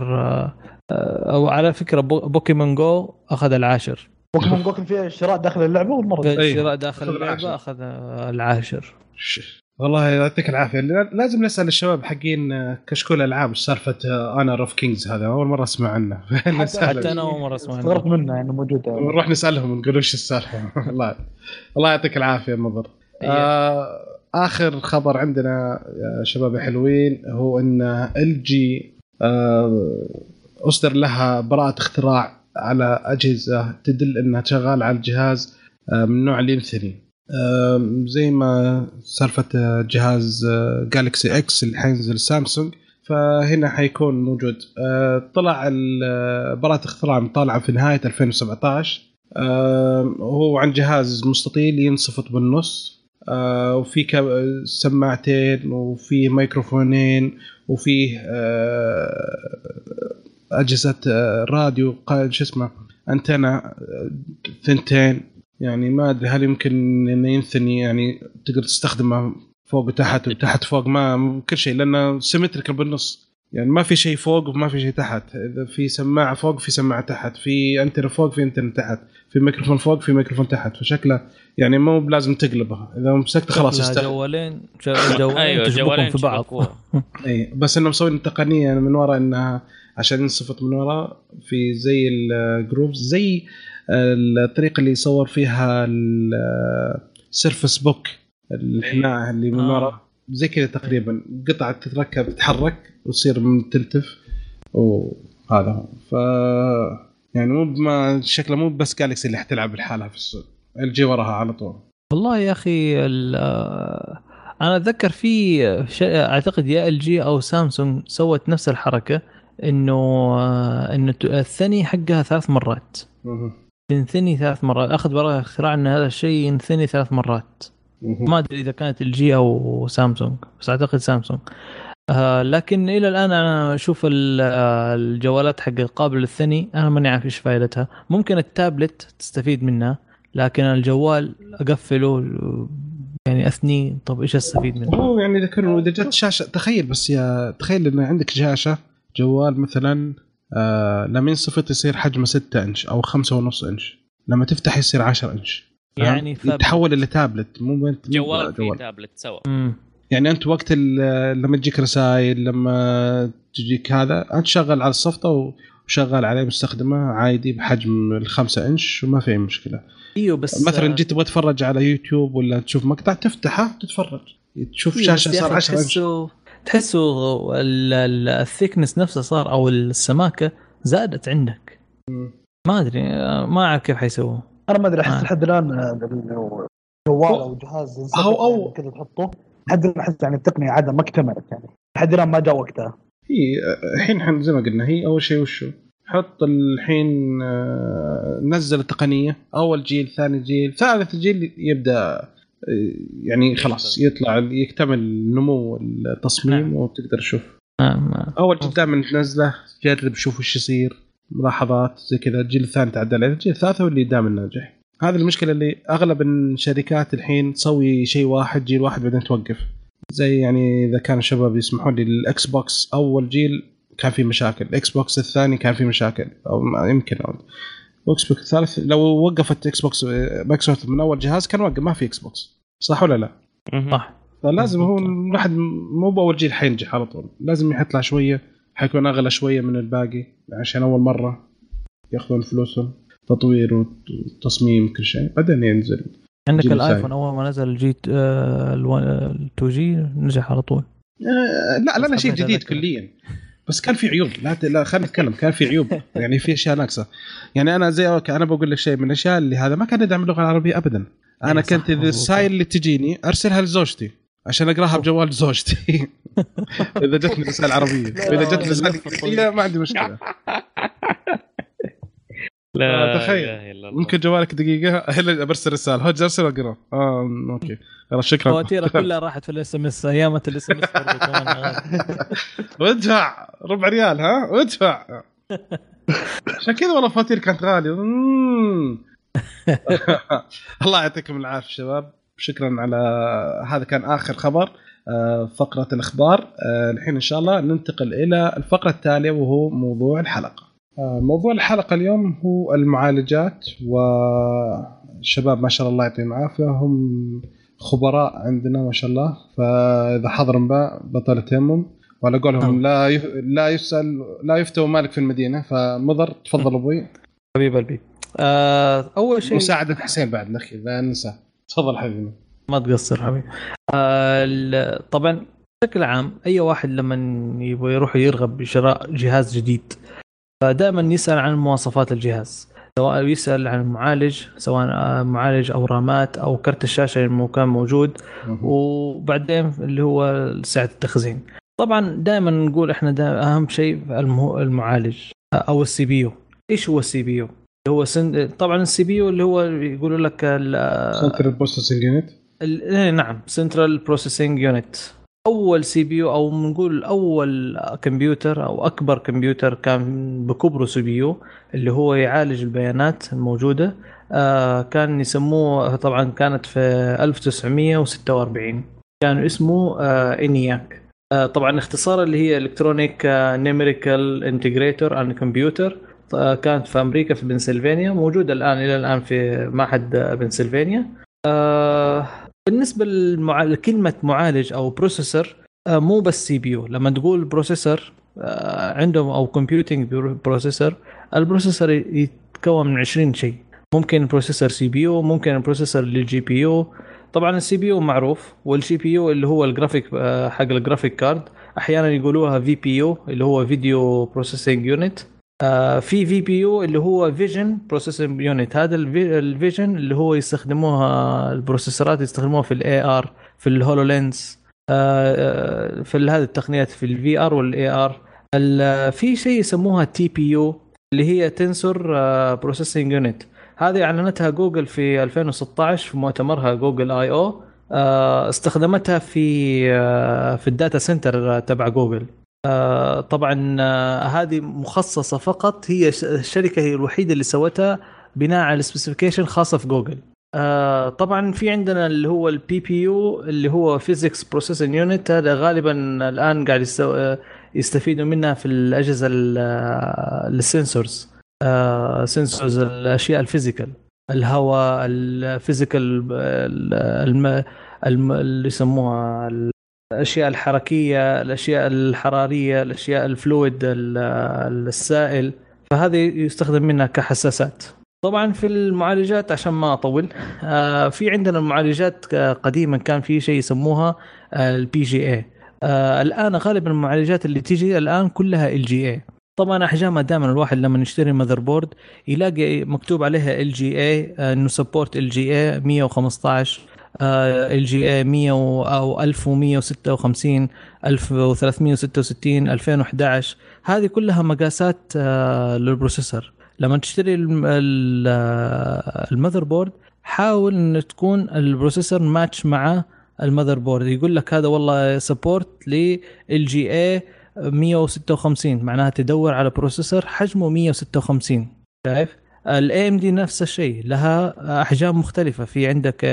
أو على فكرة بو- Pokemon Go أخذ العاشر. Pokemon Go كان فيها شراء داخل اللعبة والمرة دي. الشراء داخل أخذ اللعبة العاشر. أخذ العاشر. والله يعطيك العافية. لا- لازم نسأل الشباب حقين آه، كشكول ألعاب إيش سالفة Honor of Kings هذا؟ أول مرة أسمع عنه. <laughs> نسأله. حتى أنا أول مرة أسمع عنه. استغربت منها انه موجودة. نروح نسألهم نقول وش السالفة. <laughs> الله الله يعطيك العافية مضر آه آخر خبر عندنا يا شباب حلوين هو إن LG آه أصدر لها براءة اختراع على أجهزة تدل إنها شغالة على الجهاز آه من نوع الانثني آه زي ما سالفة آه، جهاز جالكسي إكس اللي حينزل سامسونج فهنا حيكون موجود. آه، طلع آه، براءة اختراع مطالعة في نهاية 2017 آه، هو عن جهاز مستطيل ينصفط بالنص. آه، وفي سماعتين وفي ميكروفونين وفيه آه، أجهزة آه، راديو شو اسمه أنتنا آه، ثنتين يعني ما أدري هل يمكن إنه ينثني يعني تقدر تستخدمه فوق وتحت وتحت فوق ما كل شيء لأنه symmetrical بالنص. يعني ما في شيء فوق وما في شيء تحت. إذا في سماعة فوق في سماعة تحت. في أنتنا فوق في أنتنا تحت. في ميكروفون فوق في ميكروفون تحت. فشكله يعني مو بلازم تقلبها إذا مسكته خلاص شكلها يستخدم. جوالين جو- جوالين أيوه جوالين في بعض. <laughs> اي بس إنهم مسوين تقنية من وراء إنها عشان ينصفط من وراء في زي الجروبز زي الطريقة اللي يصور فيها السيرفس بوك الحناء اللي من آه. وراء زي كذا تقريبا. قطعة تتركب تتحرك وتصير من تلتف وهذا ف يعني مو ما شكله مو بس جالكسي اللي حتلعب لحالها في السوق. الجي وراها على طول. والله يا أخي ال- آه، أنا أتذكر في أعتقد يا LG أو سامسونج سوت نفس الحركة. إنه آه، إنه الثني حقها ثلاث مرات. تنثني ثلاث مرات أخذ براءه اختراع إن هذا الشيء ينثني ثلاث مرات. ما أدري إذا كانت LG أو سامسونج بس أعتقد سامسونج آه لكن إلى الآن أنا أشوف آه، الجوالات حق قابل للثني أنا ماني عارف إيش فائدتها ممكن التابلت تستفيد منها لكن الجوال أقفله يعني أثني طب إيش أستفيد منه؟ هو يعني إذا كان إذا جت شاشة تخيل بس يا تخيل إن عندك شاشه جوال مثلا آه لما ينصفط يصير حجمه 6 إنش أو 5.5 إنش. لما تفتح يصير 10 إنش؟ يعني يتحول إلى تابلت. مو بنت- مو جوال في تابلت سوا. مم. يعني أنت وقت ال- لما تجيك رسائل لما تجيك هذا أنت شغال على الصفطه وشغال عليه مستخدمه عادي بحجم الخمسة إنش وما في أي مشكلة. إيوه بس مثلا جيت تبغى تتفرج على يوتيوب ولا تشوف مقطع تفتحه تتفرج. تشوف إيه، شاشة صار أخي 10 إنش. تحسه ال thickness نفسه صار أو السماكة زادت عندك. ما أدري ما أعرف كيف حيسووه. أنا ما أدري. احس لحد الآن آه، ال- جوال أو جهاز أو- أو- يعني كذا تحطه لحد الآن أحس يعني التقنية عادة ما اكتملت يعني. لحد الآن ما جاء وقتها. هي الحين حن زي ما قلنا هي أول شيء وشو حط الحين آه، نزل التقنية أول جيل ثاني جيل ثالث جيل يبدأ يعني خلاص يطلع يكتمل نمو التصميم نعم. وتقدر تشوف. ما ما اول جيل دائما تنزله جرب شوف وش يصير ملاحظات زي كذا الجيل الثاني تعدل عليه. الجيل الثالث هو اللي دائما ناجح. هذه المشكلة اللي أغلب الشركات الحين تسوي شيء واحد جيل واحد بعدين توقف. زي يعني إذا كان الشباب يسمحون لي ال Xbox أول جيل كان في مشاكل. ال Xbox الثاني كان في مشاكل أو يمكن أو ال Xbox الثالث لو وقفت Xbox Microsoft من أول جهاز كان وقف ما في Xbox صح ولا لا؟ صح. فلازم هو الواحد مو بأول جيل حينجح على طول. لازم يحط له شوية حيكون أغلى شوية من الباقي عشان أول مرة يأخذون فلوسهم تطوير وتصميم كل شيء. بعدين ينزل عندك ال iPhone. أول ما نزل ال G ال 2 G نجح على طول. آه لا لا شيء جديد. كليا. بس كان في عيوب. لا لا خلينا نتكلم. كان في عيوب. <laughs> يعني في أشياء ناقصة. يعني أنا زي okay أنا بقول لك شيء من الأشياء اللي هذا ما كان يدعم اللغة العربية ابدا. أنا إيه كنت إذا. الرسائل اللي تجيني أرسلها لزوجتي عشان أقراها بجوال زوجتي. <laughs> إذا جتني رسالة عربية. واذا جتني رسالة إنجليزية ما عندي مشكلة. <laughs> لا تخيل. ممكن جوالك دقيقة؟ <laughs> إلا برسل رسالة. هو ارسل اقرا آه okay. خلاص شكرا. فواتيره <laughs> كلها راحت في ال SMS أيام ال SMS وادفع <laughs> ربع ريال ها؟ وادفع عشان كذا والله فواتير كانت غالية. الله يعطيكم العافية شباب. شكرا على هذا كان آخر خبر آه، فقرة الأخبار. آه، الحين إن شاء الله ننتقل إلى الفقرة التالية وهو موضوع الحلقة. آه، موضوع الحلقة اليوم هو المعالجات والشباب ما شاء الله يعطيهم العافية هم خبراء عندنا ما شاء الله فإذا حضر انباء بطل تيمم وعلى قولهم لا يف... لا يسأل لا يفتى مالك في المدينة فمضر تفضل أبوي. حبيب قلبي. آه، أول شيء مساعدة حسين بعد نخي لا ننسى تفضل حبيبي. ما تقصر حبيبي. آه طبعا بشكل عام أي واحد لما يبغى يروح يرغب بشراء جهاز جديد فدائما يسأل عن مواصفات الجهاز سواء يسأل عن المعالج سواء آه، معالج أو رامات أو كرت الشاشة اللي كان موجود وبعدين اللي هو سعة التخزين. طبعا دائما نقول إحنا دا أهم شيء المعالج أو ال CPU. إيش هو ال CPU؟ هو سن... طبعا ال CPU اللي هو يقولوا لك ال- center processing unit نعم central processing unit أول CPU أو نقول أول كمبيوتر أو أكبر كمبيوتر كان بكبره CPU اللي هو يعالج البيانات الموجودة آه كان يسموه طبعا كانت في 1946 كان اسمه آه ENIAC. آه طبعا اختصار اللي هي Electronic Numerical Integrator and Computer كانت في أمريكا في بنسلفانيا موجودة الآن إلى الآن في معهد بنسلفانيا. بالنسبة. لكلمة معالج أو processor آه مو بس CPU لما تقول processor آه عندهم أو computing processor ال processor يتكون من 20 شيء. ممكن processor CPU ممكن processor لل GPU طبعا ال CPU معروف وال GPU اللي هو الجرافيك آه، حق ال graphic card أحيانا يقولوها VPU اللي هو video processing unit آه، في VPU اللي هو vision processing unit هذا ال vision اللي هو يستخدموها البروسيسورات يستخدموها في ال AR في ال HoloLens في هذه التقنيات في ال VR وال AR في شيء يسموها TPU اللي هي tensor processing unit هذه أعلنتها جوجل في 2016 في مؤتمرها Google I/O. استخدمتها في آه، في ال data center تبع جوجل. آه، طبعا آه، هذه مخصصة فقط هي الشركة هي الوحيدة اللي سوتها بناء على specification خاصة في جوجل. آه، طبعا في عندنا اللي هو ال PPU اللي هو physics processing unit هذا غالبا الآن قاعد يستفيدوا منها في الأجهزة ال- ال sensors. sensors الأشياء ال physical. الهواء ال physical. اللي يسموها الأشياء الحركية الأشياء الحرارية الأشياء ال fluid ال- السائل فهذه يستخدم منها كحساسات. طبعا في المعالجات عشان ما أطول آه، في عندنا المعالجات قديما كان في شيء يسموها ال PGA الآن غالبا المعالجات اللي تيجي الآن كلها LGA طبعا احجامها دائما الواحد لما يشتري motherboard يلاقي مكتوب عليها LGA إنه سبورت ال جي اي 115 ال جي اي 100 و- أو 1156 1366 2011 هذه كلها مقاسات آه، لل processor. لما تشتري آه، ال motherboard حاول إن تكون ال processor match مع ال motherboard يقول لك هذا والله support ل LGA 156 معناها تدور على processor حجمه 156 شايف ال AMD نفس الشيء لها أحجام مختلفة. في عندك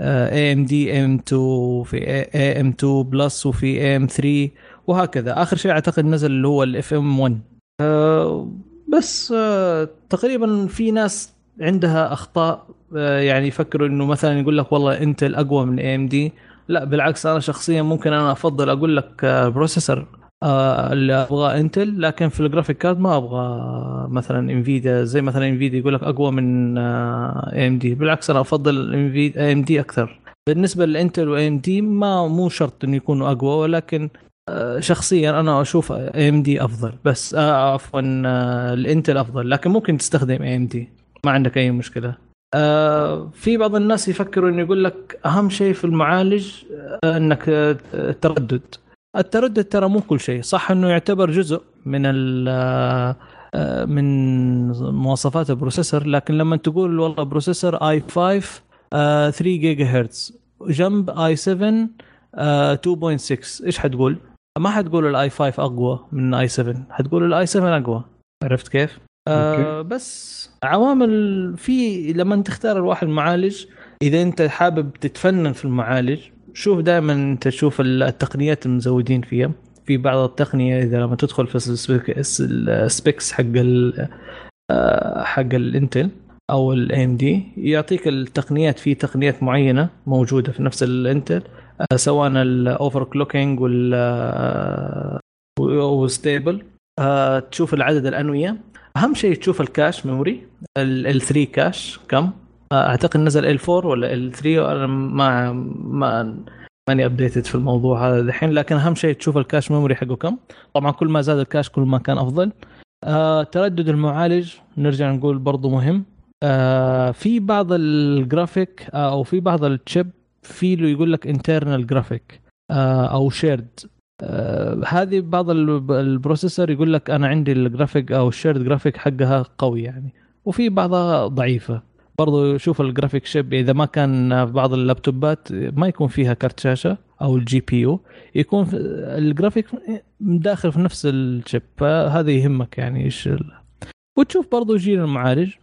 AMD M 2 وفي AM 2 plus وفي AM 3 وهكذا. آخر شيء أعتقد نزل اللي هو ال FM 1 آه، بس آه، تقريبا في ناس عندها أخطاء آه، يعني يفكروا إنه مثلا يقول لك والله Intel أقوى من AMD لا بالعكس أنا شخصيا ممكن أنا أفضل أقول لك processor آه، اللي أبغاه Intel لكن في ال graphic card ما أبغى مثلا Nvidia زي مثلا Nvidia يقول لك أقوى من AMD بالعكس أنا أفضل AMD أكثر. بالنسبة لل Intel و AMD ما مو شرط إنه يكونوا أقوى ولكن آه، شخصيا أنا أشوف AMD أفضل. بس آه، عفوا آه، ال Intel أفضل. لكن ممكن تستخدم AMD ما عندك أي مشكلة. آه، في بعض الناس يفكروا إنه يقول لك أهم شيء في المعالج آه، إنك آه، التردد. التردد ترى مو كل شيء صح إنه يعتبر جزء من ال- آه، آه، من مواصفات ال processor لكن لما تقول والله processor i 5 3 جيجا هرتز جنب i 7 2.6 إيش حتقول؟ ما حتقول ال i 5 أقوى من i 7 حتقول ال i 7 أقوى عرفت كيف؟ آه بس عوامل في لما تختار الواحد معالج إذا أنت حابب تتفنن في المعالج شوف دائما أنت تشوف التقنيات المزودين فيها. في بعض التقنية إذا لما تدخل في ال specs حق ال آه، حق ال Intel أو ال AMD يعطيك التقنيات في تقنيات معينة موجودة في نفس ال Intel آه، سواء ال overclocking وال وستيبل آه، تشوف العدد الأنوية. أهم شيء تشوف ال cache memory ال L3 cache كم؟ أعتقد نزل L4 ولا L3 أنا ما ما ماني updated في الموضوع هذا الحين لكن أهم شيء تشوف ال cache memory حقه كم. طبعا كل ما زاد ال cache كل ما كان أفضل. آه تردد المعالج نرجع نقول برضو مهم. آه في بعض الجرافيك آه أو في بعض ال chip في له يقول لك internal graphic آه أو shared آه هذه بعض ال processor يقول لك أنا عندي الجرافيك أو ال shared graphic حقها قوي يعني. وفي بعضها ضعيفة. برضو شوف ال graphic chip إذا ما كان في بعض ال laptopات ما يكون فيها كارت شاشة أو ال GPU يكون الجرافيك داخل في نفس ال chip فهذا يهمك يعني إيش وتشوف برضو جيل المعالج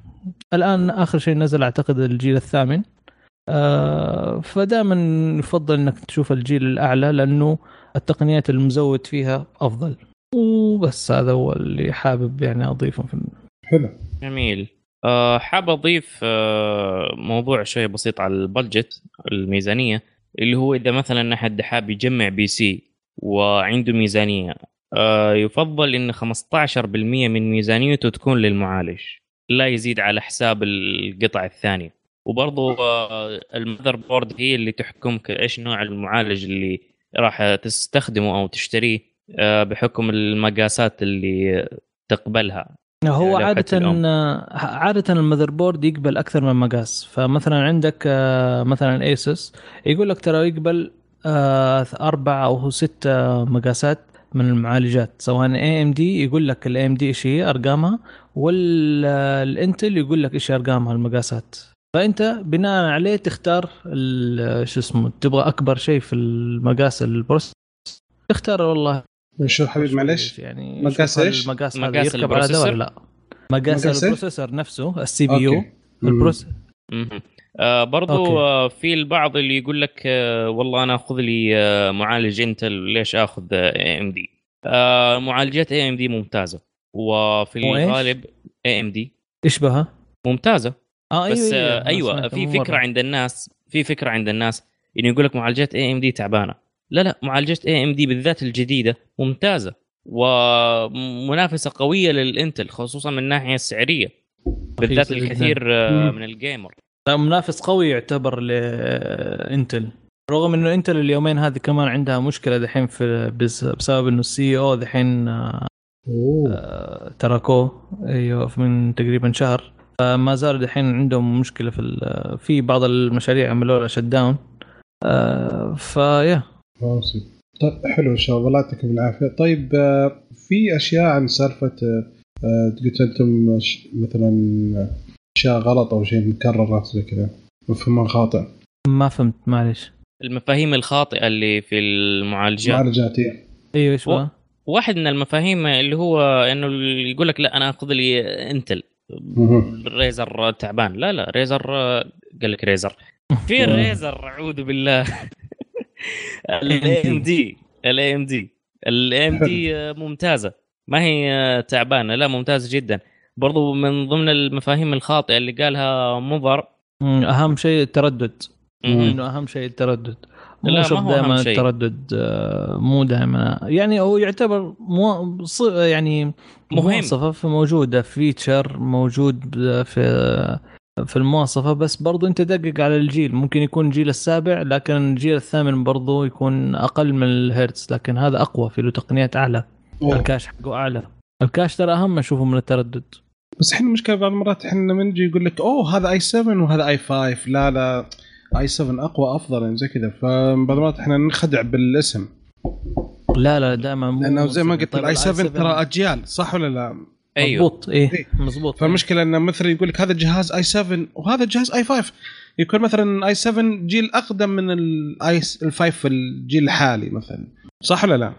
الآن آخر شيء نزل أعتقد الجيل الثامن. آه فدائما يفضل إنك تشوف الجيل الأعلى لأنه التقنيات المزود فيها أفضل. وبس هذا هو اللي حابب يعني أضيفه في حلو. جميل. أه حاب أضيف أه موضوع شوي بسيط على ال budget الميزانية اللي هو إذا مثلا أحد حاب يجمع PC وعنده ميزانية أه يفضل إن 15% من ميزانيته تكون للمعالج لا يزيد على حساب القطع الثانية. وبرضه آه، ال motherboard هي اللي تحكمك إيش نوع المعالج اللي راح تستخدمه أو تشتريه آه، بحكم المقاسات اللي تقبلها. هو عادة عادة ال motherboard يقبل أكثر من مقاس فمثلا عندك آه، مثلا ASUS يقول لك ترى يقبل أربع أو ست مقاسات من المعالجات. سواء AMD يقول لك ال AMD إيش هي؟ أرقامها. وال Intel يقول لك إيش أرقامها المقاسات. فأنت بناء عليه تختار شو اسمه تبغى أكبر شيء في المقاس ال process تختار والله شو حبيب معلش يعني؟ مقاس إيش؟ المقاس مقاس يركب على ولا لا؟ مقاس ال processor نفسه ال CPU ال process آه برضو أوكي. آه في البعض اللي يقول لك آه والله أنا أخذ لي آه معالج Intel ليش آخذ اي ام دي معالجات اي ام دي ممتازة. وفي الغالب AMD إيش بها؟ ممتازة. آه بس أيوه, أيوة, أيوة في فكرة. عند الناس في فكرة عند الناس انه يقول لك معالجات AMD تعبانة. لا لا معالجات AMD بالذات الجديدة ممتازة ومنافسة قوية لل Intel خصوصا من الناحية السعرية بالذات الكثير آه، من ال gamer. منافس قوي يعتبر ل Intel رغم إنه Intel اليومين هذه كمان عندها مشكلة دحين في بسبب إنه ال CEO دحين آه، تركوه أيوه من تقريبا شهر. فما زال دحين عندهم مشكلة في في بعض المشاريع عملوا لها shut down آه فيا طيب حلو إن شاء الله. الله يعطيكم العافية. طيب آه، في أشياء عن سالفة آه، قلت أنتم مثلا أشياء غلط أو شيء مكرر زي كذا. مفهوم خاطئ ما فهمت معلش المفاهيم الخاطئة اللي في المعالجات. المعالجات أيوه إيش واحد من المفاهيم اللي هو إنه يقول لك لا أنا أخذ لي إنتل. ريزر تعبان. لا لا ريزر قال لك ريزر. <laughs> في Ryzen أعوذ بالله. ال AMD ال AMD ال AMD ممتازة. ما هي تعبانة. لا ممتازة جدا. برضو من ضمن المفاهيم الخاطئة اللي قالها مضر. أهم شيء التردد. إنه أهم شيء التردد. لا ما هو دائما التردد آه، مو دائما يعني هو يعتبر مو يعني مهم. مواصفة موجودة. feature موجود في في المواصفة بس برضو أنت دقق على الجيل. ممكن يكون الجيل السابع لكن الجيل الثامن برضو يكون أقل من الهرتز لكن هذا أقوى في له تقنيات أعلى. أوه. ال cache حقه أعلى. ال cache ترى أهم اشوفه من التردد. بس إحنا المشكلة بعض المرات إحنا لما نجي يقول لك أوه هذا i7 وهذا i5 لا لا i7 أقوى أفضل يعني زي كذا. فبعض المرات إحنا نخدع بالاسم. لا لا دائما لأنه زي ما قلت ال i7 ترى أجيال صح ولا لا؟ أيوه مضبوط إيه إيه. مضبوط فالمشكلة انه مثلا يقول لك هذا الجهاز i7 وهذا الجهاز i5 يكون مثلا i7 جيل أقدم من ال i ال 5 في الجيل الحالي مثلا صح ولا لا؟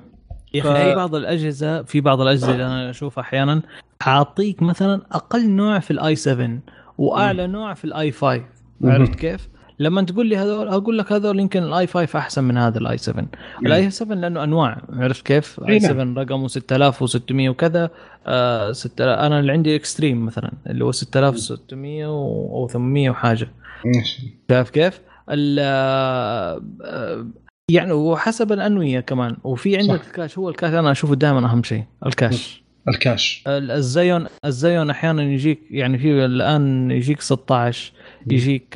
يا أخي ف- في بعض الأجهزة في بعض الأجهزة اللي أنا أشوفها أحيانا اعطيك مثلا أقل نوع في ال i7 وأعلى نوع في ال i5 مهم. عرفت كيف؟ لما تقول لي هذول أقول لك هذول يمكن ال i5 أحسن من هذا ال i7 ال i7 لأنه أنواع. عرفت كيف؟ اي نعم. 7 رقمه 6600 وكذا. آه 6000 أنا اللي عندي Extreme مثلا اللي هو 6600 و- أو 800 وحاجة. شايف كيف؟ ال- آه، يعني وحسب الأنوية كمان. وفي عندك صح. ال cache. هو ال cache أنا أشوفه دائما أهم شيء ال cache. ال cache. ال- ال Xeon ال Xeon أحيانا يجيك يعني في الآن يجيك 16 يجيك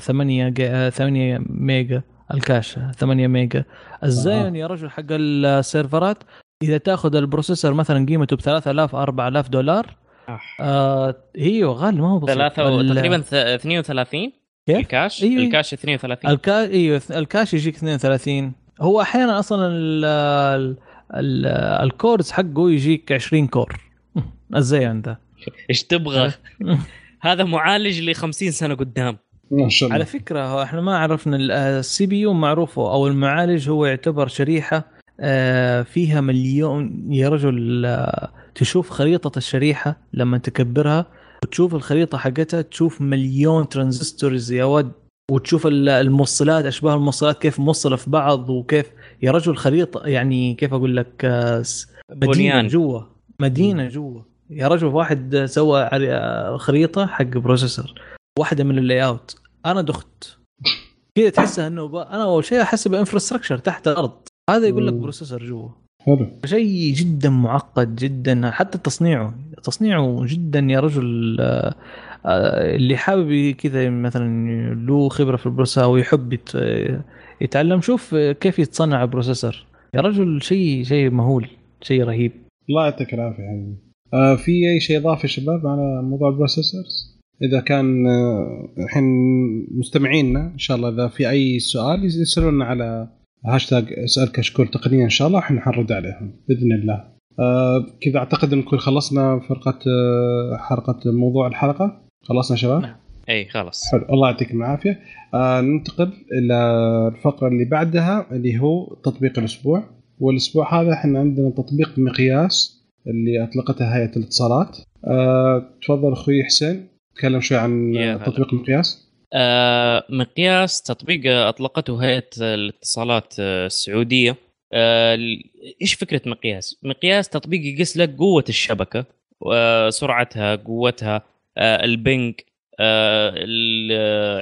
8 8 ميجا ال cache 8 ميجا. ال Xeon يا رجل حق ال serverات. إذا تأخذ ال processor مثلا قيمته ب 3000 4000 دولار آه هي غالي ما هو بسيط. ثلاثة و- ال- تقريبا ث- 32 كيف؟ ال cache؟ أيوة. ال cache 32 ال cache إيوه ال cache يجيك 32 هو أحيانا أصلا ال ال ال ال cores حقه يجيك 20 core. <laughs> ال Xeon ذا إيش تبغى؟ هذا معالج ل 50 سنة قدام. ما شاء الله. على فكرة إحنا ما عرفنا ال CPU معروفه أو المعالج هو يعتبر شريحة آه، فيها مليون يا رجل آه، تشوف خريطة الشريحة لما تكبرها وتشوف الخريطة حقتها تشوف مليون transistors يا ود وتشوف ال- الموصلات أشباه الموصلات كيف موصلة في بعض وكيف يا رجل خريطة يعني كيف أقول لك آه، س- مدينة بنيان. جوا. مدينة جوا. يا رجل واحد سوى خريطة حق processor واحدة من ال layout أنا دخت. كذا تحسها إنه ب... أنا أول شيء أحس ب infrastructure تحت الأرض. هذا يقول لك. processor جوا. حلو. شيء جدا معقد جدا حتى تصنيعه. تصنيعه جدا يا رجل آه، اللي حابب كذا مثلا له خبرة في ال processor ويحب يت- يتعلم شوف كيف يتصنع processor يا رجل شيء شيء مهول شيء رهيب. الله يعطيك العافية في أي شيء إضافي شباب على موضوع ال processors؟ إذا كان آه، الحين مستمعينا إن شاء الله إذا في أي سؤال يسألونا على هاشتاج أسأل كشكول تقني إن شاء الله إحنا حنرد عليهم بإذن الله. آه كذا أعتقد نكون خلصنا فرقة آه حلقه موضوع الحلقة؟ خلصنا شباب؟ نعم. إي خلاص. حلو. الله يعطيكم العافية. آه ننتقل إلى الفقرة اللي بعدها اللي هو تطبيق الأسبوع. والأسبوع هذا إحنا عندنا تطبيق مقياس اللي اطلقتها هيئة الاتصالات آه تفضل أخوي حسين تكلم شوي عن. تطبيق المقياس آه مقياس تطبيق أطلقته هيئة الاتصالات آه، السعودية ال- إيش فكرة مقياس؟ مقياس تطبيق يقيس لك قوة الشبكة آه سرعتها قوتها آه البنج ال-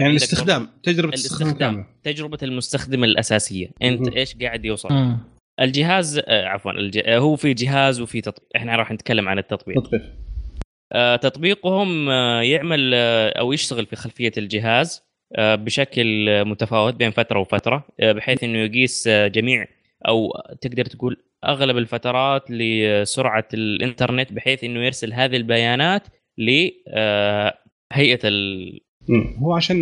يعني الاستخدام تجربة الاستخدام تجربة المستخدم الأساسية أنت. إيش قاعد يوصل مم. الجهاز آه عفوا الج... آه، هو في جهاز وفي تطبيق. إحنا راح نتكلم عن التطبيق. تطبيق. آه، تطبيقهم آه، يعمل آه، أو يشتغل في خلفية الجهاز آه، بشكل آه، متفاوت بين فترة وفترة آه، بحيث إنه يقيس آه، جميع أو تقدر تقول أغلب الفترات لسرعة الإنترنت بحيث إنه يرسل هذه البيانات لهيئه ال... هو عشان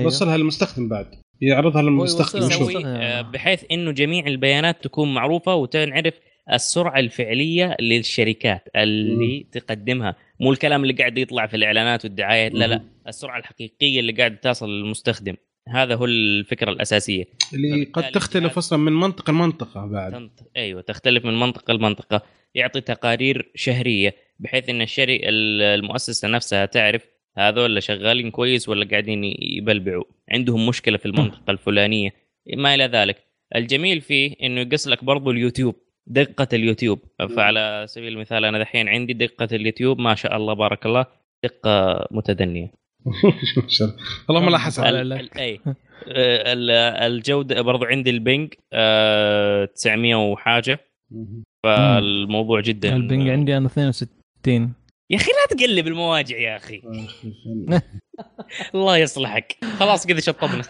يوصلها للمستخدم بعد. يعرضها للمستخدم آه، بحيث إنه جميع البيانات تكون معروفة وتنعرف السرعة الفعلية للشركات اللي تقدمها. مو الكلام اللي قاعد يطلع في الإعلانات والدعايات لا لا. السرعة الحقيقية اللي قاعد تصل للمستخدم. هذا هو الفكرة الأساسية. اللي قد تختلف أصلا من منطقة لمنطقة بعد. تنط... أيوه تختلف من منطقة لمنطقة يعطي تقارير شهرية بحيث إن الشري المؤسسة نفسها تعرف هذول شغالين كويس ولا قاعدين يبلبعوا. عندهم مشكلة في المنطقة الفلانية. ما إلى ذلك. الجميل فيه إنه يقص لك برضو اليوتيوب. دقة اليوتيوب. فعلى سبيل المثال أنا دحين عندي دقة اليوتيوب. ما شاء الله بارك الله. دقة متدنية. <laughs> اللهم لا حسن أي. ال- الجودة برضو عندي البنج آه، 900 وحاجة. مم. فالموضوع جدا. ال ping عندي أنا 62 يا أخي لا تقلب المواجع يا أخي. <laughs> الله يصلحك. خلاص كذا شطبنا.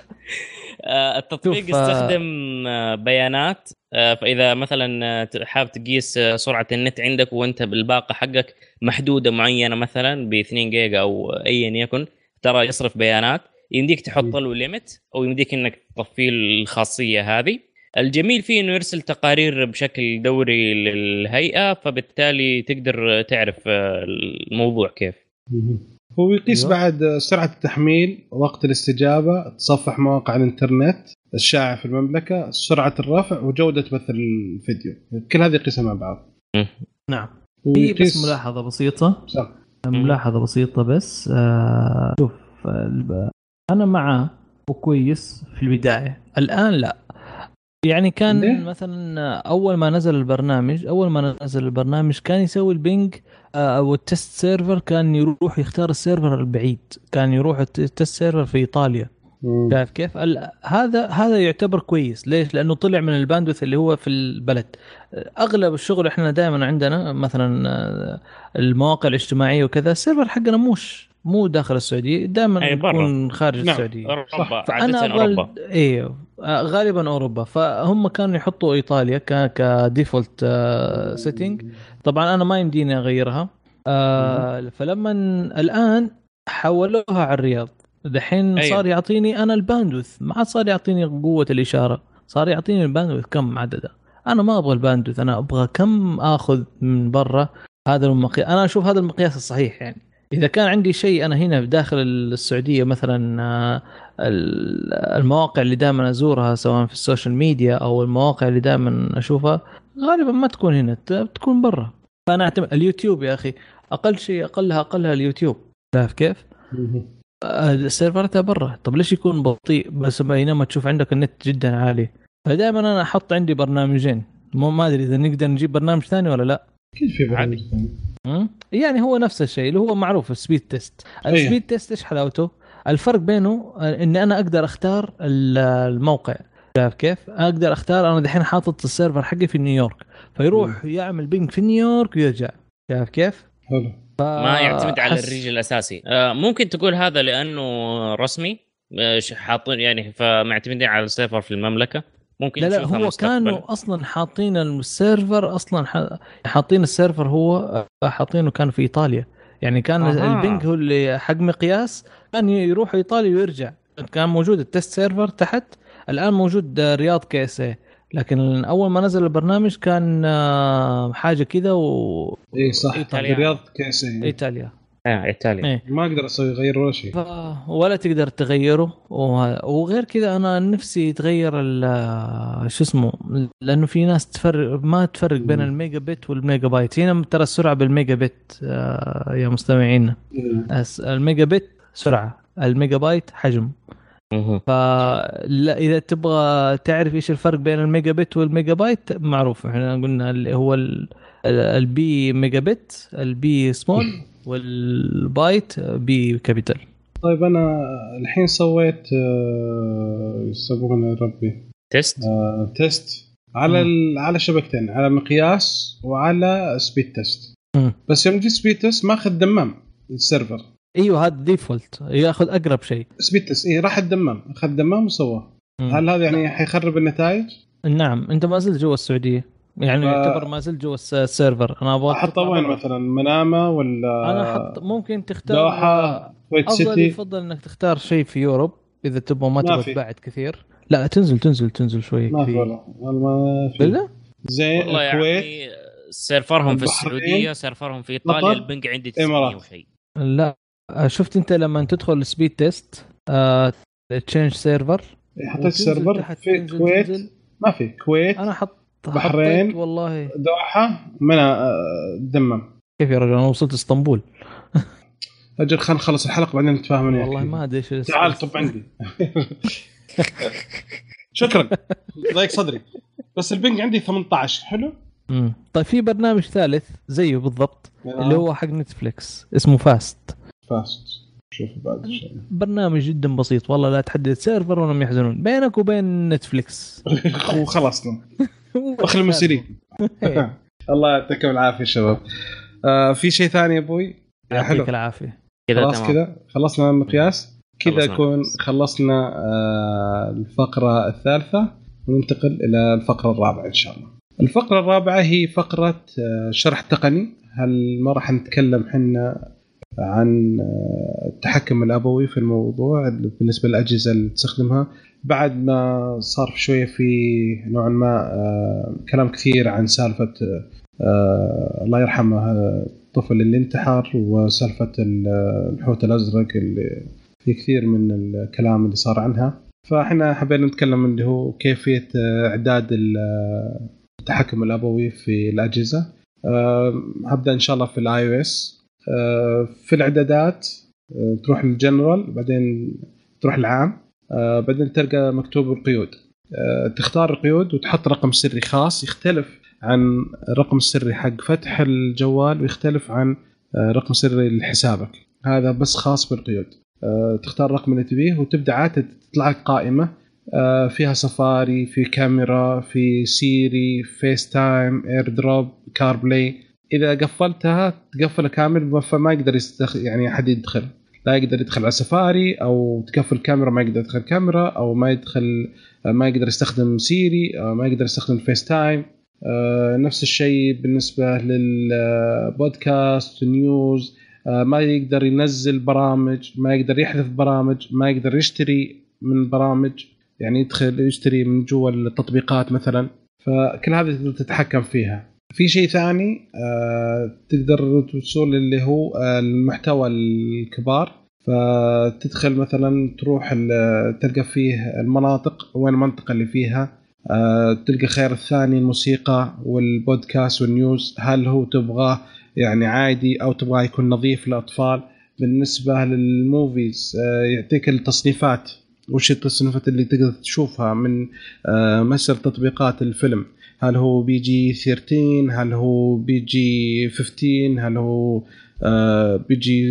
آه، التطبيق آه، يستخدم آه، بيانات. فإذا مثلا حاب تقيس سرعة النت عندك وأنت بالباقة حقك محدودة معينة مثلا ب 2 جيجا أو ايا يكن ترى يصرف بيانات. يمديك تحط له limit أو يمديك إنك تطفي الخاصية هذه. الجميل فيه إنه يرسل تقارير بشكل دوري للهيئة فبالتالي تقدر تعرف آه، الموضوع كيف. هو يقيس أيوة. بعد سرعة التحميل وقت الاستجابة تصفح مواقع الإنترنت الشائعه في المملكة سرعة الرفع وجودة بث الفيديو. كل هذه يقيسها مع بعض. نعم. في بس ملاحظة بسيطة. صح. ملاحظة بسيطة بس آه شوف الب- أنا معه وكويس في البداية. الآن لا. يعني كان؟ مثلا أول ما نزل البرنامج أول ما نزل البرنامج كان يسوي ال ping آه، أو ال test server كان يروح يختار ال server البعيد كان يروح الت- ال test server في إيطاليا. شايف كيف؟ هذا هذا يعتبر كويس، ليش؟ لأنه طلع من ال bandwidth اللي هو في البلد. أغلب الشغل إحنا دائما عندنا مثلا آه، المواقع الاجتماعية وكذا ال server حقنا موش مو داخل السعودية، دائما أي خارج نعم. السعودية. أوروبا فأنا أوروبا. أيوه آه، غالبا أوروبا. فهم كانوا يحطوا إيطاليا ك ك default setting طبعا أنا ما يمديني أغيرها. آه فلما الآن حولوها على الرياض دحين أيوة. صار يعطيني أنا ال bandwidth. ما عاد صار يعطيني قوة الإشارة صار يعطيني ال bandwidth كم عدده. أنا ما أبغى ال bandwidth أنا أبغى كم آخذ من برا هذا المقياس. أنا أشوف هذا المقياس الصحيح يعني. إذا كان عندي شيء أنا هنا داخل السعودية مثلا آه، ال- المواقع اللي دائما أزورها سواء في ال social media أو المواقع اللي دائما أشوفها غالبا ما تكون هنا تكون برا. فأنا اعتمد اليوتيوب يا أخي أقل شيء أقلها أقلها اليوتيوب. شايف كيف؟ آه، السيرفراتها برا. طب ليش يكون بطيء؟ بس بينما تشوف عندك النت جدا عالي. فدائما أنا أحط عندي برنامجين. مو ما أدري إذا نقدر نجيب برنامج ثاني ولا لا. أكيد في عادي. مم؟ يعني هو نفس الشيء اللي هو معروف ال Speedtest أيه. ال Speedtest إيش حلاوته؟ الفرق بينه اني أنا أقدر أختار ال- الموقع. شايف كيف؟ أقدر أختار أنا دحين حاطط ال server حقي في نيويورك. فيروح يعمل ping في نيويورك ويرجع. شايف كيف؟ ما حلو آه، يعتمد على حس- الريج الأساسي. آه، ممكن تقول هذا لأنه رسمي. آه، ش- حاطين يعني فمعتمدين على ال server في المملكة. ممكن لا لا هو. كانوا أصلا حاطين ال server أصلا ح- حاطين ال server هو آه، حاطينه كان في إيطاليا يعني كان أها. ال ping هو اللي حق مقياس كان يروح إيطاليا ويرجع كان موجود ال test server تحت الآن موجود آه، رياض KSA لكن أول ما نزل البرنامج كان آه، حاجة كذا اي صح إيطاليا. رياض KSA. وايطاليا آه إيطاليا إيه. ما أقدر أسوي غير ولا شيء ف... ولا تقدر تغيره وغير كذا أنا نفسي يتغير ال- شو اسمه لأنه في ناس تفرق ما تفرق بين. الميجا بت والميجا بايت هنا ترى السرعة بالميجا بت آه، يا مستمعين. أس- الميجا بت سرعة الميجا بايت حجم مهم. فلا إذا تبغى تعرف إيش الفرق بين الميجا بت والميجا بايت معروف إحنا قلنا اللي هو ال- ال- ال b megabit ال b small <laughs> وال byte B capital. طيب أنا الحين سويت آه، يسمونه ربي. test؟ آه، تيست. على ال... على شبكتين على مقياس وعلى Speedtest مم. بس يوم جيت Speedtest ما أخذ دمام ال server. أيوه هذا default ياخذ أقرب شيء. Speedtest اي راح الدمام. أخذ دمام وسواه. هل هذا يعني حيخرب النتائج؟ نعم أنت ما زلت جوا السعودية. يعني ف- يعتبر ما زلت جوا الس- ال server. أنا أبغى احطه وين مثلا؟ منامة ولا أنا أحط ممكن تختار دوحة Kuwait City يفضل إنك تختار شيء في Europe إذا تبغى ما تبغى. تبعد كثير. لا تنزل تنزل تنزل شوي ما في والله ما في؟ زين والله الكويت؟ يعني سيرفرهم في السعودية سيرفرهم في إيطاليا البنك عندي 90 إمارات. وشيء. لا شفت أنت لما تدخل السبيد تيست تشينج سيرفر حطيت السيرفر في الكويت ما في. كويت؟ أنا حط بحرين. والله. دوحه منى آه، دمم كيف يا رجل؟ أنا وصلت إسطنبول. أجل خلينا نخلص الحلقة بعدين نتفاهم والله. ما أدري إيش تعال طب عندي. <laughs> شكرا. ضيق صدري. بس البنج عندي 18 حلو؟ مم. طيب في برنامج ثالث زيه بالضبط اللي هو حق نتفليكس. اسمه فاست. فاست. شوف بعد شيء. برنامج جدا بسيط. والله لا تحدد سيرفر ولا يحزنون. بينك وبين نتفليكس. <laughs> وخلصنا اخر المسيرين <laughs> الله يعطيكم العافية شباب. آه في شيء ثاني يا أبوي؟ يعطيك العافية. كذا خلاص كذا؟ خلصنا المقياس كذا. يكون خلصنا آه الفقرة الثالثة. وننتقل إلى الفقرة الرابعة إن شاء الله. الفقرة الرابعة هي فقرة آه شرح تقني. هل ما راح نتكلم حنا عن التحكم الأبوي في الموضوع بالنسبة للأجهزة اللي تستخدمها. بعد ما صار شوية في نوعا ما كلام كثير عن سالفة الله يرحمه الطفل اللي انتحر وسالفة الحوت الأزرق اللي في كثير من الكلام اللي صار عنها. فإحنا حبينا نتكلم اللي هو كيفية إعداد التحكم الأبوي في الأجهزة. هبدأ إن شاء الله في ال iOS في الإعدادات تروح للجنرال بعدين تروح العام بعدين تلقى مكتوب القيود. تختار القيود وتحط رقم سري خاص يختلف عن الرقم السري حق فتح الجوال ويختلف عن رقم سري لحسابك. هذا بس خاص بالقيود. تختار الرقم اللي تبيه وتبدأ عاد تطلع لك قائمة. فيها سفاري في كاميرا في Siri FaceTime AirDrop CarPlay إذا قفلتها تقفل كامل فما يقدر يستخ... يعني أحد يدخل. لا يقدر يدخل على سفاري أو تقفل كاميرا ما يقدر يدخل كاميرا أو ما يدخل ما يقدر يستخدم Siri أو ما يقدر يستخدم FaceTime. نفس الشيء بالنسبة للبودكاست News ما يقدر ينزل برامج ما يقدر يحذف برامج ما يقدر يشتري من برامج. يعني يدخل يشتري من جوا التطبيقات مثلا. فكل هذه تتحكم فيها. في شيء ثاني آه تقدر توصل اللي هو المحتوى الكبار. فتدخل مثلا تروح تلقى فيه المناطق وين المنطقة اللي فيها. آه تلقى خيار الثاني الموسيقى والبودكاست وال News هل هو تبغاه يعني عادي أو تبغاه يكون نظيف للأطفال؟ بالنسبة لل movies آه يعطيك التصنيفات. وش التصنيفات اللي تقدر تشوفها من آه مسر تطبيقات الفيلم؟ هل هو PG 13 هل هو PG 15 هل هو آه PG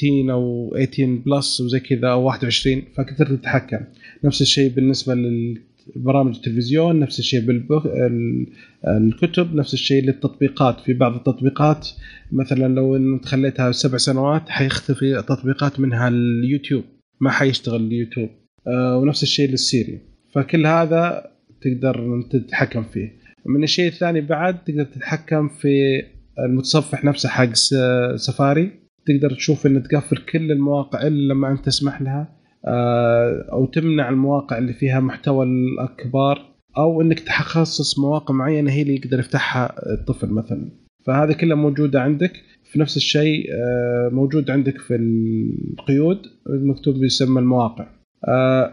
18 أو 18 plus وزي كذا أو 21 فتقدر تتحكم. نفس الشيء بالنسبة للبرامج التلفزيون نفس الشيء بالكتب نفس الشيء للتطبيقات. في بعض التطبيقات مثلا لو انت خليتها سبع سنوات حيختفي تطبيقات منها اليوتيوب. ما حيشتغل اليوتيوب. آه ونفس الشيء لل Siri. فكل هذا تقدر تتحكم فيه. من الشيء الثاني بعد تقدر تتحكم في المتصفح نفسه حق سفاري. تقدر تشوف ان تقفل كل المواقع إلا لما أنت تسمح لها أو تمنع المواقع اللي فيها محتوى الاكبار أو إنك تخصص مواقع معينة هي اللي يقدر يفتحها الطفل مثلا. فهذه كلها موجوده عندك. في نفس الشيء موجود عندك في القيود مكتوب يسمى المواقع.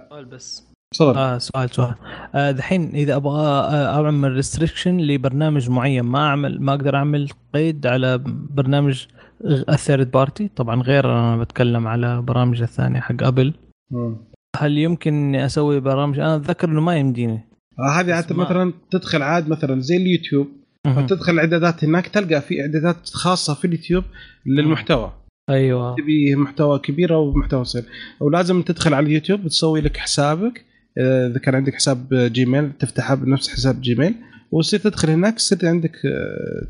سؤال بس. تفضل. آه سؤال سؤال. آه دحين إذا أبغى أعمل restriction لبرنامج معين ما أعمل ما أقدر أعمل قيد على برنامج ال third party طبعا غير أنا بتكلم على برامج الثانية حق Apple م. هل يمكن إني أسوي برامج؟ أنا أتذكر إنه ما يمديني. آه هذه أنت مثلا تدخل عاد مثلا زي اليوتيوب فتدخل الاعدادات هناك تلقى في إعدادات خاصة في اليوتيوب للمحتوى. أيوه. تبي محتوى كبير أو محتوى صغير. ولازم تدخل على اليوتيوب تسوي لك حسابك. إذا كان عندك حساب جيميل تفتحه بنفس حساب جيميل وتصير تدخل هناك تصير عندك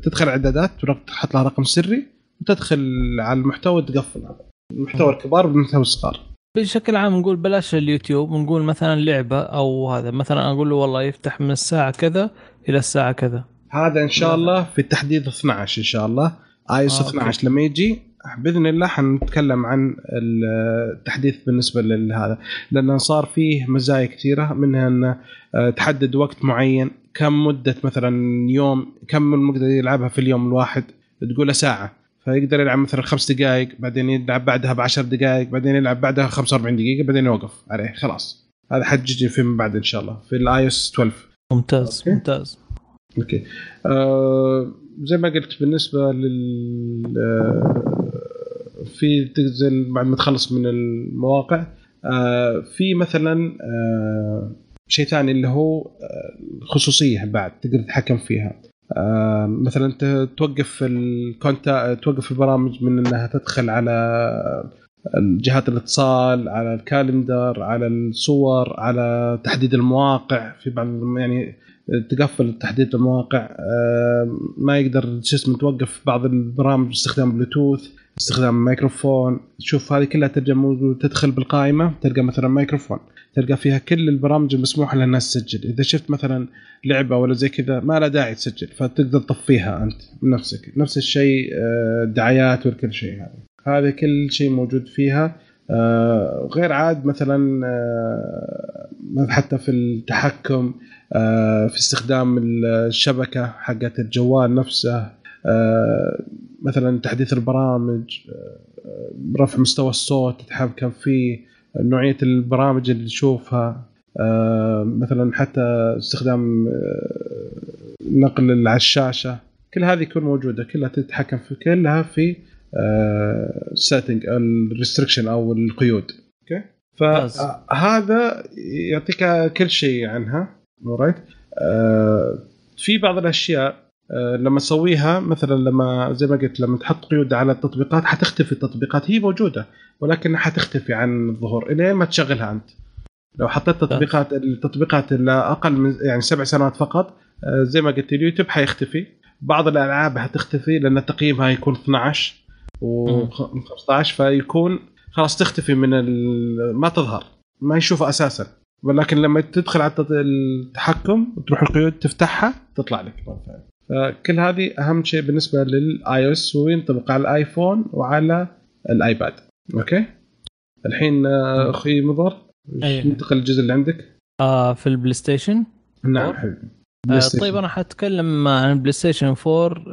تدخل اعدادات تحط لها رقم سري وتدخل على المحتوى وتقفل المحتوى الكبار والمحتوى الصغار. بشكل عام نقول بلاش اليوتيوب ونقول مثلا لعبة أو هذا. مثلا أقول له والله يفتح من الساعة كذا إلى الساعة كذا. هذا إن شاء الله في التحديث 12 إن شاء الله. iOS 12 لما يجي بإذن الله حنتكلم عن التحديث بالنسبة لهذا لأن صار فيه مزايا كثيرة منها أن تحدد وقت معين كم مدة مثلا يوم كم المقدر يلعبها في اليوم الواحد تقول ساعة. فيقدر يلعب مثلا خمس دقائق بعدين يلعب بعدها بعشر دقائق بعدين يلعب بعدها 45 دقيقة بعدين يوقف. عليه خلاص. هذا حتجي فيما بعد إن شاء الله في ال iOS 12 ممتاز okay. ممتاز. Okay. آه زي ما قلت بالنسبة لل في تنزل بعد ما تخلص من المواقع آه في مثلا آه شيء ثاني اللي هو الخصوصيه بعد تقدر تتحكم فيها. آه مثلا توقف الكونتا توقف البرامج من إنها تدخل على جهات الاتصال على ال Calendar على الصور على تحديد المواقع. في بعض يعني تقفل تحديد المواقع. ما يقدر شو اسمه توقف بعض البرامج باستخدام بلوتوث استخدام ميكروفون. تشوف هذه كلها ترجع تدخل بالقائمة تلقى مثلا ميكروفون. تلقى فيها كل البرامج المسموح لها الناس تسجل. إذا شفت مثلا لعبة ولا زي كذا ما لها داعي تسجل فتقدر تطفيها أنت بنفسك. نفس الشيء الدعايات وكل شيء هذا. هذا كل شيء موجود فيها. آه، غير عاد مثلا آه، حتى في التحكم آه، في استخدام الشبكة حقت الجوال نفسه. مثلا تحديث البرامج رفع مستوى الصوت تتحكم فيه نوعية البرامج اللي تشوفها مثلا حتى استخدام نقل على الشاشه كل هذه يكون موجودة كلها تتحكم في كلها في setting ال restriction أو القيود. okay. فهذا يعطيك كل شيء عنها. right آه في بعض الأشياء آه لما تسويها مثلا لما زي ما قلت لما تحط قيود على التطبيقات حتختفي التطبيقات. هي موجودة ولكن حتختفي عن الظهور الين ما تشغلها أنت. لو حطيت تطبيقات التطبيقات اللي أقل من يعني سبع سنوات فقط آه زي ما قلت اليوتيوب حيختفي. بعض الألعاب حتختفي لأن تقييمها يكون 12 و15 فيكون خلاص تختفي من ما تظهر ما يشوفها أساسا. ولكن لما تدخل على التحكم وتروح القيود تفتحها تطلع لك. فكل هذه أهم شيء بالنسبة لل iOS وينطبق على الآيفون وعلى الآيباد. Okay؟ الحين آه، أخوي مضر أيه. ننتقل للجزء اللي عندك. آه في ال PlayStation؟ نعم حبيبي. آه طيب أنا حأتكلم عن ال PlayStation 4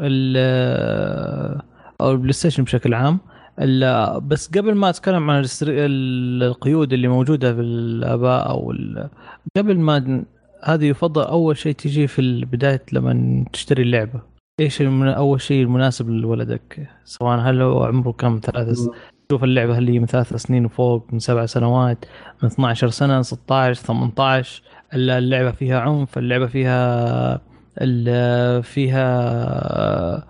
أو ال PlayStation بشكل عام. بس قبل ما أتكلم عن القيود اللي موجودة في الآباء أو قبل ما هذه يفضل أول شيء تجي في بدايه لما تشتري اللعبة. إيش أول شيء المناسب لولدك؟ سواء هل هو عمره كم؟ ثلاث شوف اللعبة هل هي من ثلاث سنين وفوق من سبع سنوات من 12 سنة 16 18 اللعبة فيها عنف اللعبة فيها فيها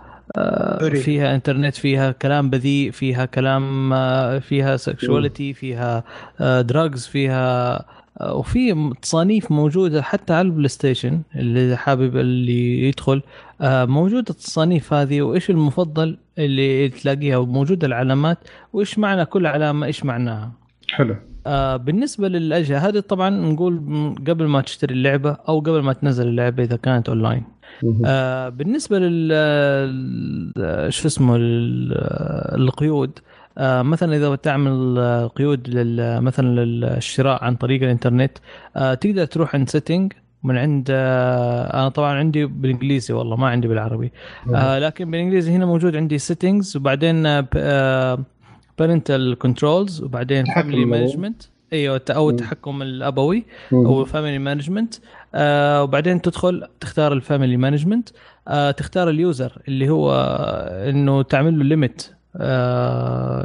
فيها إنترنت فيها كلام بذيء فيها كلام آه، فيها sexuality فيها drugs آه، فيها آه، وفي تصانيف موجودة حتى على ال PlayStation اللي حابب اللي يدخل. موجودة التصانيف هذه وإيش المفضل اللي تلاقيها؟ وموجودة العلامات وإيش معنى كل علامة؟ إيش معناها؟ حلو. بالنسبة للأجهزة هذه طبعا نقول قبل ما تشتري اللعبة أو قبل ما تنزل اللعبة إذا كانت أونلاين. آه بالنسبة لل شو اسمه القيود آه مثلا إذا تعمل قيود لل مثلا للشراء عن طريق الإنترنت آه تقدر تروح عند setting من عند آه أنا طبعا عندي بالإنجليزي والله ما عندي بالعربي. آه لكن بالإنجليزي هنا موجود عندي settings وبعدين آه parental controls وبعدين family management أيوه أو التحكم الأبوي أو ال family management آه وبعدين تدخل تختار ال family management آه تختار ال user اللي هو إنه تعمل له limit آه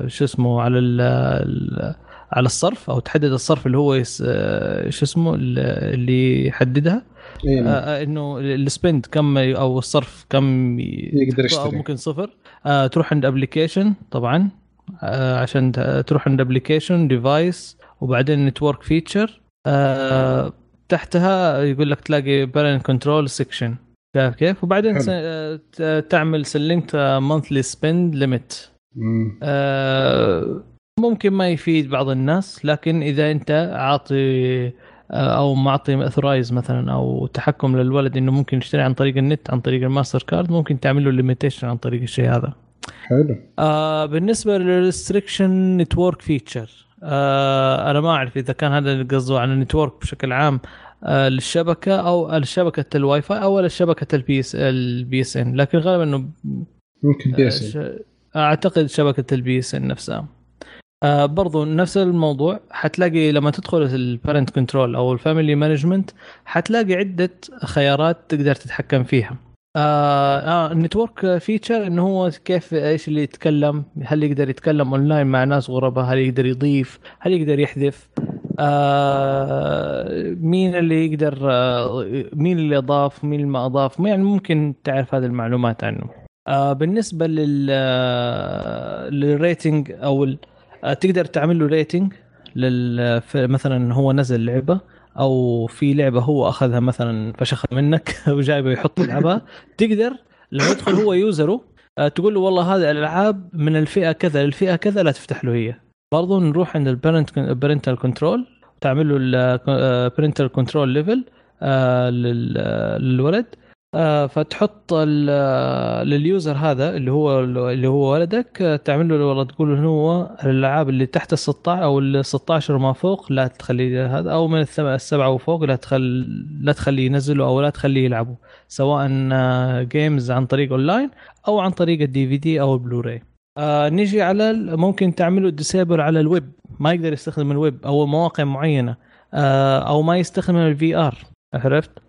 شو اسمه على ال على الصرف أو تحدد الصرف اللي هو آه، شو اسمه اللي يحددها. إيه. آه, آه، إنه ال spend كم أو الصرف كم يقدر يشتري. أو ممكن صفر. آه تروح عند application طبعا آه عشان تروح عند application devices وبعدين network feature آه تحتها يقول لك تلاقي parental control section شايف كيف؟ وبعدين آه تعمل set limit monthly spend limit ممكن ما يفيد بعض الناس لكن إذا أنت عاطي آه، أو معطي authorize مثلا أو تحكم للولد إنه ممكن يشتري عن طريق النت عن طريق الماستر كارد ممكن تعمل له limitation عن طريق الشيء هذا. حلو. آه بالنسبة لل restriction network feature آه أنا ما أعرف إذا كان هذا قصده عن ال network بشكل عام آه للشبكة أو الشبكه الواي فاي أو شبكه ال PS ال PSN لكن غالبا إنه ممكن PSN أعتقد شبكة ال PSN نفسها. آه برضو نفس الموضوع حتلاقي لما تدخل ال parent control أو ال family management حتلاقي عدة خيارات تقدر تتحكم فيها. آه, آه ال network feature إنه هو كيف إيش اللي يتكلم هل يقدر يتكلم اونلاين مع ناس غرباء هل يقدر يضيف هل يقدر يحذف آه مين اللي يقدر آه مين اللي أضاف مين اللي ما أضاف يعني ممكن تعرف هذه المعلومات عنه. آه بالنسبة لل آه، لل rating أو آه تقدر تعمل له rating لل مثلا هو نزل لعبة أو في لعبة هو أخذها مثلا فشخ منك <laughs> وجايبه يحط يلعبها تقدر لما يدخل هو user ه آه، تقول له والله هذه الألعاب من الفئة كذا للفئة كذا لا تفتح له هي. برضو نروح عند ال parent parental control تعمل له ال parental control level للولد. فتحط ال- آه، لل user هذا اللي هو اللي هو ولدك آه، تعمل له والله تقول له هو الألعاب اللي تحت ال 16 أو ال 16 وما فوق لا تخليه هذا أو من السبعة وفوق لا تخل لا تخليه ينزله أو لا تخليه يلعبه سواء games عن طريق اونلاين أو عن طريق ال DVD أو البلوراي آه نيجي على ممكن تعمله disable على الويب ما يقدر يستخدم الويب أو مواقع معينة آه أو ما يستخدم ال VR عرفت؟ آه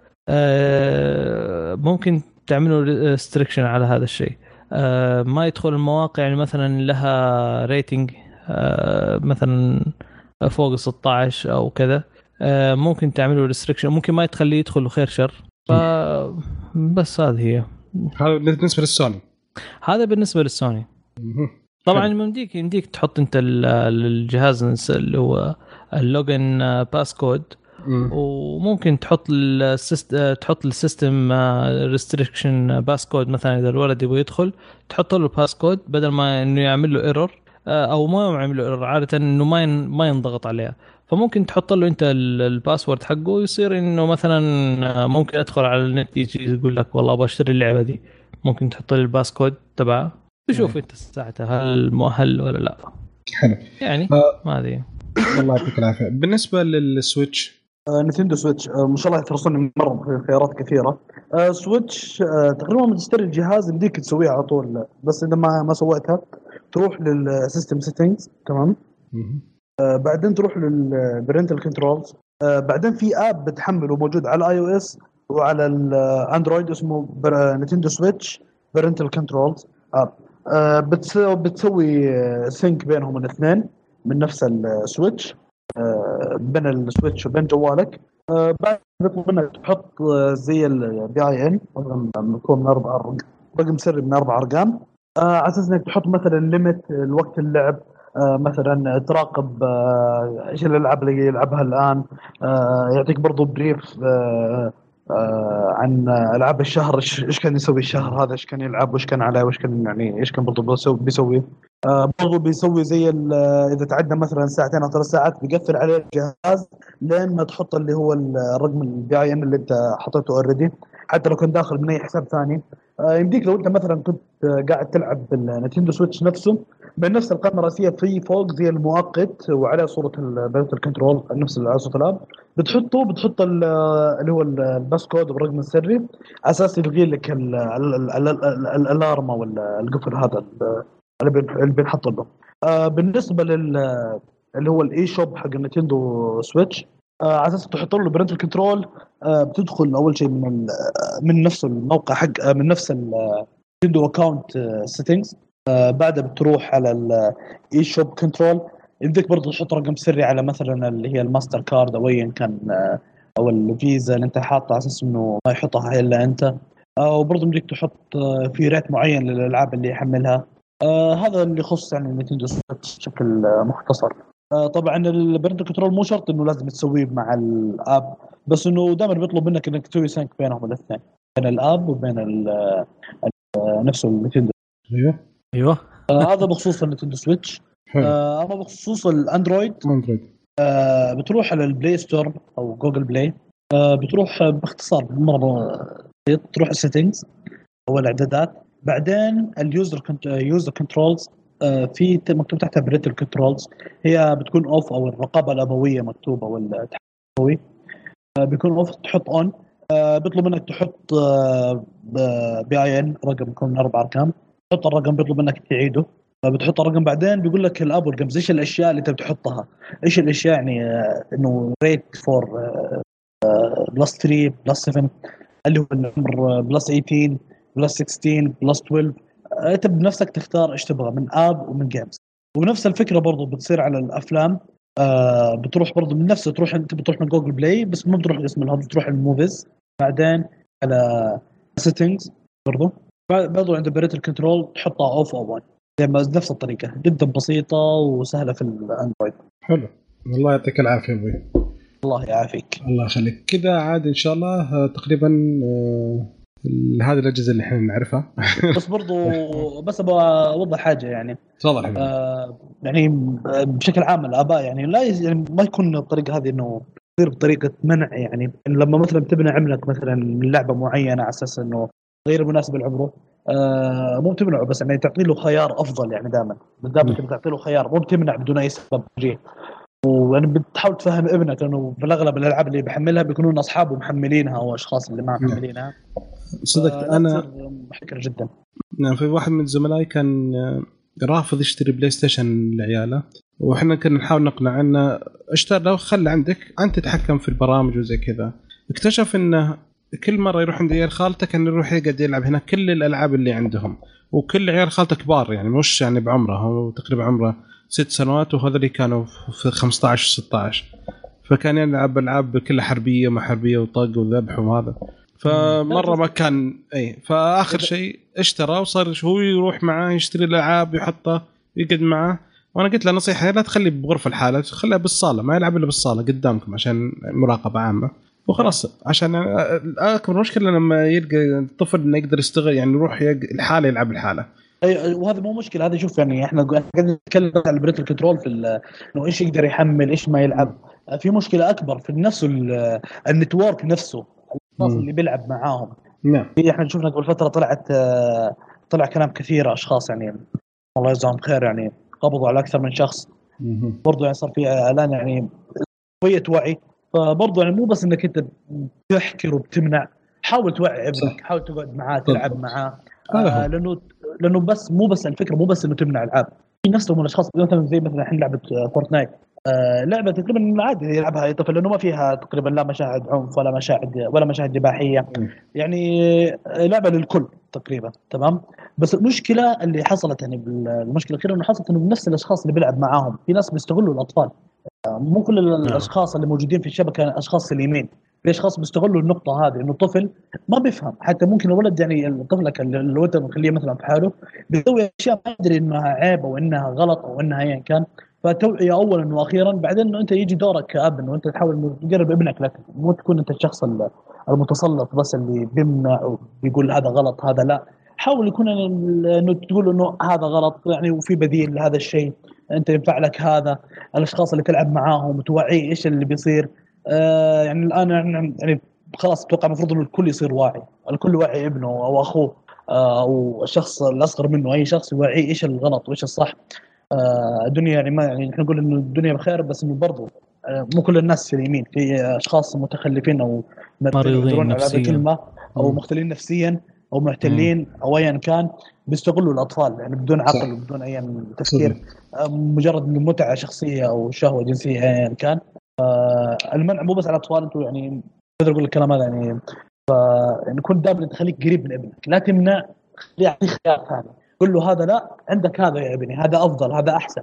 ممكن تعملوا restriction على هذا الشيء آه ما يدخل المواقع اللي مثلا لها rating آه مثلا فوق ال 16 أو كذا آه ممكن تعملوا restriction ممكن ما تخليه يدخل خير شر ف بس هذه هي هذا بالنسبة للسوني هذا بالنسبة للسوني. طبعا. يمديك يمديك تحط أنت ال- الجهاز اللي هو ال login passcode مم. وممكن تحط ال syst... تحط ال system restriction passcode مثلا إذا الولد يبغى يدخل تحط له passcode بدل ما إنه يعمل له error أو ما يعمل له error عادة إنه ما ين... ما ينضغط عليها. فممكن تحط له أنت ال- password حقه يصير إنه مثلا آه، ممكن أدخل على النت يجي يقول لك والله أبغى أشتري اللعبة دي. ممكن تحط لي passcode تبعه تشوف أنت ساعتها هل مؤهل ولا لا. حلو. يعني آه. ما أدري. الله يعطيك العافية. بالنسبة لل switch آه، نتندو سويتش. آه، ما شاء الله يترصون مره في خيارات كثيرة. آه، سويتش آه، تقريبا لما تشتري الجهاز يمديك تسويها على طول. بس إذا ما ما سويتها تروح لل system settings تمام. آه، بعدين تروح لل parental controls بعدين في app بتحمله موجود على ال iOS وعلى الاندرويد اسمه نتندو سويتش parental controls app آه، بتسوي sync بينهم الاثنين من نفس السويتش آه، بين السويتش وبين جوالك. آه، بعد بيطلب منك تحط آه، زي ال PIN مكون من أربع رقم سري من أربع أرقام. آه، على أساس إنك تحط مثلا limit الوقت اللعب آه، مثلا تراقب آه، إيش الألعاب اللي يلعبها الآن. آه، يعطيك برضو brief آه، آه، عن ألعاب الشهر إيش كان يسوي الشهر هذا إيش كان يلعب وإيش كان عليه وإيش كان يعني إيش كان برضو بيسوي- آه، برضو بيسوي زي ال- إذا تعدى مثلا ساعتين أو ثلاث ساعات بيقفل عليه الجهاز لين ما تحط اللي هو الرقم ال PIN اللي أنت حطيته already حتى لو كنت داخل من أي حساب ثاني. آه، يمديك لو أنت مثلا كنت آه، قاعد تلعب بالنتندو سويتش نفسه من نفس القائمه الرئيسية في فوق زي المؤقت وعليه صورة ال parental control نفس صوت ال app. بتحطه بتحط ال- اللي هو ال- passcode والرقم السري. على أساس يلغي لك ال- ال- ال- ال- ال- alarm أو ال- القفل هذا اللي بينحط له. آه، بالنسبة لل اللي هو ال eShop حق النتندو سويتش آه، على أساس تحط له parental control آه، بتدخل أول شيء من من نفس الموقع حق من نفس النتندو account settings بعدها بتروح على ال eShop control يمديك برضه تحط رقم سري على مثلا اللي هي الماستر كارد أو ايا كان أو الفيزا اللي أنت حاطه على أساس إنه ما يحطها إلا أنت. وبرضه يمديك تحط في rate معين للألعاب اللي يحملها. آه، هذا اللي يخص يعني نتندو سويتش بشكل آه، مختصر. آه، طبعا ال parental control مو شرط إنه لازم تسويه مع ال app بس إنه دائما بيطلب منك إنك تسوي sync بينهم الاثنين بين ال app وبين ال- آه، نفسه النتندو. أيوه. أيوه. آه، هذا بخصوص النتندو سويتش. حلو. آه، اما بخصوص الأندرويد. أندرويد. آه، بتروح على البلاي ستور أو جوجل بلاي. آه، بتروح باختصار مرة بسيط تروح ال settings أو الاعدادات بعدين ال user user controls في مكتوب تحتها parental controls هي بتكون off أو الرقابة الأبوية مكتوبة أو الأبوي. آه، بيكون off تحط on بيطلب منك تحط PIN رقم يكون من أربع أرقام. تحط الرقم بيطلب منك تعيده. فبتحط الرقم بعدين بيقول لك ال app وال games إيش الأشياء اللي انت بتحطها إيش الأشياء يعني آه، إنه rate for plus 3 plus 7 اللي هو plus 18 plus 16 plus 12 آه، أنت بنفسك تختار إيش تبغى من app ومن games ونفس الفكرة برضو بتصير على الأفلام. آه بتروح برضو من نفسه تروح أنت بتروح من جوجل بلاي بس ما بتروح لاسم ال app بتروح ال movies. بعدين على settings برضو. برضو عند parental control تحطها off أو on زي ما نفس الطريقة جدا بسيطة وسهلة في الأندرويد. حلو. الله يعطيك العافية أبوي. الله يعافيك. الله يخليك. كذا عاد إن شاء الله آه، تقريبا آه، هذه الأجهزة اللي إحنا نعرفها. <laughs> بس برضو بس أبغى أوضح حاجة يعني. تفضل حبيبي. آه يعني بشكل عام الآباء يعني لا يز- يعني ما يكون الطريقة هذه إنه تصير بطريقة منع يعني. لما مثلا تمنع ابنك مثلا من لعبة معينة على أساس إنه غير مناسب لعمره آه مو تمنعه بس يعني تعطي له خيار أفضل يعني دائما. بالذات انت بتعطي له خيار مو بتمنع بدون أي سبب. وجيه ويعني بتحاول تفهم ابنك إنه في الاغلب الألعاب اللي بحملها بيكونون أصحابه محملينها أو أشخاص اللي ما محملينها. صدق فلا أنا محكر جدا. نعم في واحد من زملائي كان آه، رافض يشتري بلاي ستيشن لعياله وإحنا كنا نحاول نقنع إنه اشتري لو خلي عندك أنت تتحكم في البرامج وزي كذا. اكتشف إنه كل مرة يروح عند عيال خالته كان يروح يقعد يلعب هناك كل الألعاب اللي عندهم. وكل عيال خالته كبار يعني مش يعني بعمره هو تقريبا عمره ست سنوات وهذول كانوا في 15 16 فكان يلعب ألعاب كلها حربية ما حربيه وطق وذبح وهذا. فمرة ما كان اي فآخر شيء اشترى وصار هو يروح معاه يشتري الالعاب يحطه يقعد معاه وأنا قلت له نصيحة لا تخليه بغرفة الحاله خليها بالصالة ما يلعب إلا بالصالة قدامكم عشان مراقبة عامة. وخلاص عشان اكبر مشكلة لما يلقى الطفل إنه يقدر يستغل يعني يروح الحاله يلعب الحاله أي وهذا مو مشكلة هذا شوف يعني إحنا قاعدين نتكلم عن ال parental control في إنه إيش يقدر يحمل إيش ما يلعب. في مشكلة أكبر في نفسه ال- network نفسه. الأشخاص. اللي بيلعب معاهم. نعم. إحنا شفنا قبل فترة طلعت آه، طلع كلام كثير أشخاص يعني الله يجزاهم خير يعني قبضوا على أكثر من شخص. برضو يعني صار في اعلان يعني شوية وعي فبرضو يعني مو بس إنك أنت بتحكر وبتمنع حاول توعي ابنك حاول تقعد معاه تلعب معاه. آه هو. لأنه لأنه بس مو بس الفكرة مو بس إنه تمنع ألعاب. في نفسهم من الاشخاص مثلا زي مثلا الحين لعبة آه، فورتنايت آه لعبة تقريبا عادي يلعبها اي طفل لأنه ما فيها تقريبا لا مشاهد عنف ولا مشاهد ولا مشاهد اباحيه مم. يعني آه، لعبة للكل تقريبا تمام؟ بس المشكلة اللي حصلت يعني المشكلة الأخيرة إنه حصلت إنه نفس الأشخاص اللي بيلعب معاهم. في ناس بيستغلوا الأطفال. آه، مو كل الأشخاص اللي موجودين في الشبكة أشخاص سليمين. في أشخاص بيستغلوا النقطة هذه إنه الطفل ما بيفهم. حتى ممكن الولد يعني طفلك اللي اللي أنت مخليه مثلا في حاله بيسوي أشياء ما يدري إنها عيب أو إنها غلط أو إنها ايا كان. فتوعيه اولا وأخيرا بعدين انه أنت يجي دورك كاب انه انت تحاول تقرب ابنك لك. مو تكون أنت الشخص ال- المتسلط بس اللي بيمنع وبيقول هذا غلط هذا لا. حاول يكون إنه تقول إنه هذا غلط يعني وفي بديل لهذا الشيء. أنت ينفع لك هذا. الأشخاص اللي تلعب معاهم توعيه إيش اللي بيصير. آه يعني الآن يعني يعني خلاص أتوقع المفروض إنه الكل يصير واعي. الكل واعي ابنه أو أخوه. آه، أو الشخص الأصغر منه أي شخص يوعيه إيش الغلط وإيش الصح. الدنيا يعني ما يعني إحنا نقول إنه الدنيا بخير بس إنه برضو آه، مو كل الناس سليمين في أشخاص متخلفين أو مريضين نفسياً. الكلمة أو مم. مختلين نفسيا أو معتلين أو ايا كان بيستغلوا الأطفال يعني بدون صح. عقل وبدون اي تفكير آه، مجرد من متعة شخصية أو شهوة جنسية ايا كان آه، المنع مو بس على الأطفال أنتم يعني أقدر أقول الكلام هذا يعني ف يعني دائما تخليك قريب من ابنك لا تمنع خليه يعطيك خيار ثاني قل له هذا لا عندك هذا يا ابني هذا أفضل هذا أحسن.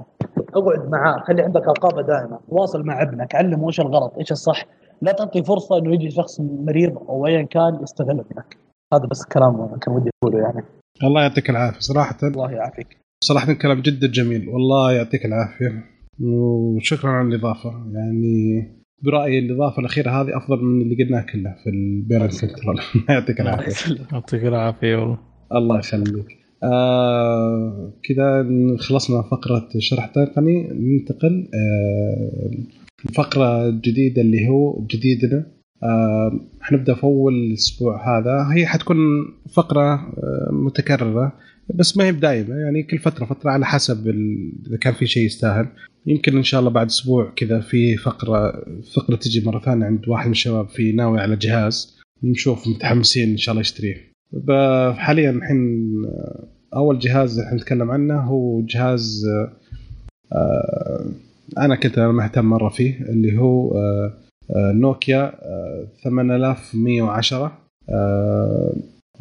اقعد معاه خلي عندك رقابه دائمه تواصل مع ابنك علمه إيش الغلط إيش الصح. لا تعطي فرصة إنه يجي شخص مريض أو ايا كان يستغل ابنك. هذا بس كلام كان ودي أقوله يعني. الله يعطيك العافية صراحة. الله يعافيك. صراحة كلام جدا جميل والله يعطيك العافية. وشكرا على الإضافة. يعني برأيي الإضافة الأخيرة هذه أفضل من اللي قلناه كله في ال parent control <laughs> يعطيك الله العافية. يسلمك يعطيك العافية والله. الله يخليك. آه كذا خلصنا فقرة شرح تقني ننتقل آه الفقرة الجديدة اللي هو جديدنا. آه حنبدأ في أول أسبوع هذا. هي حتكون فقرة آه متكررة بس ما هي بدايمة. يعني كل فترة فترة على حسب إذا كان في شيء يستاهل. يمكن إن شاء الله بعد أسبوع كذا في فقرة فقرة تجي مرة ثانية عند واحد من الشباب في ناوي على جهاز. نشوف متحمسين إن شاء الله يشتريه حاليا الحين آه، أول جهاز اللي نتكلم عنه هو جهاز آه، آه، أنا كنت مهتم مرة فيه اللي هو نوكيا آه، 8110 آه،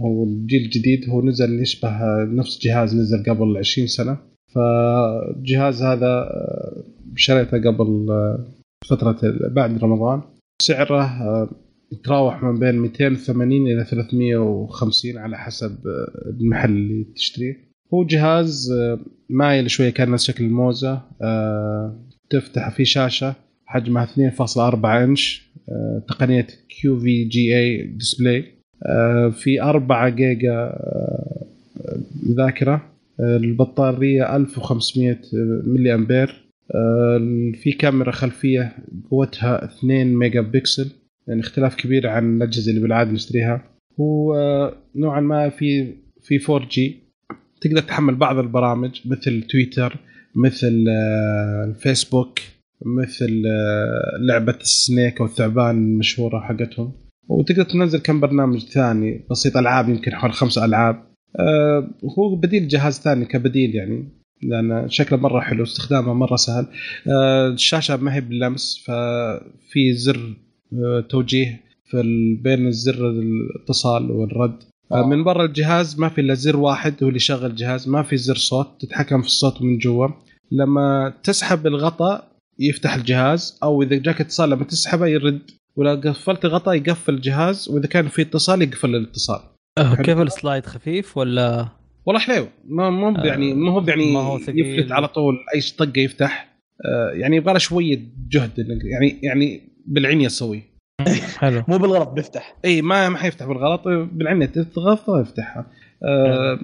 هو الجيل الجديد هو نزل يشبه نفس جهاز نزل قبل 20 سنة. فالجهاز هذا شريته قبل فترة بعد رمضان. سعره يتراوح من بين 280 إلى 350 على حسب آه، المحل اللي تشتريه. هو جهاز آه، مايل شوية كان نفس شكل الموزة آه، تفتح فيه شاشة حجمها 2.4 إنش تقنية QVGA display في 4 جيجا ذاكرة البطارية 1500 ملي أمبير في كاميرا خلفية قوتها 2 ميجا بكسل يعني اختلاف كبير عن الأجهزة اللي بالعادة نشتريها. ونوعا ما في في 4 جي تقدر تحمل بعض البرامج مثل تويتر مثل آه، الفيسبوك مثل آه، لعبة السنيك أو الثعبان المشهورة حقتهم. وتقدر تنزل كم برنامج ثاني بسيط ألعاب يمكن حوالي خمس ألعاب. آه، هو بديل جهاز ثاني كبديل يعني لأن شكله مرة حلو استخدامه مرة سهل. الشاشة ما هي باللمس ففي زر توجيه في بين الزر الاتصال والرد. آه. من برا الجهاز ما في إلا زر واحد هو اللي يشغل الجهاز ما في زر صوت تتحكم في الصوت من جوا. لما تسحب الغطاء يفتح الجهاز أو إذا جاك اتصال لما تسحبه يرد. ولا قفلت الغطاء يقفل الجهاز وإذا كان في اتصال يقفل الاتصال. أه كيف السلايد خفيف ولا؟ والله حليو ما مو آه يعني ما هو يعني ما هو يفلت على طول أي طقة يفتح. آه يعني يبغى له شوية جهد يعني يعني بالعنيه تسويه <laughs> حلو. مو بالغلط بيفتح. إي ما ما حيفتح بالغلط. بالعنيه تضغط يفتحها آه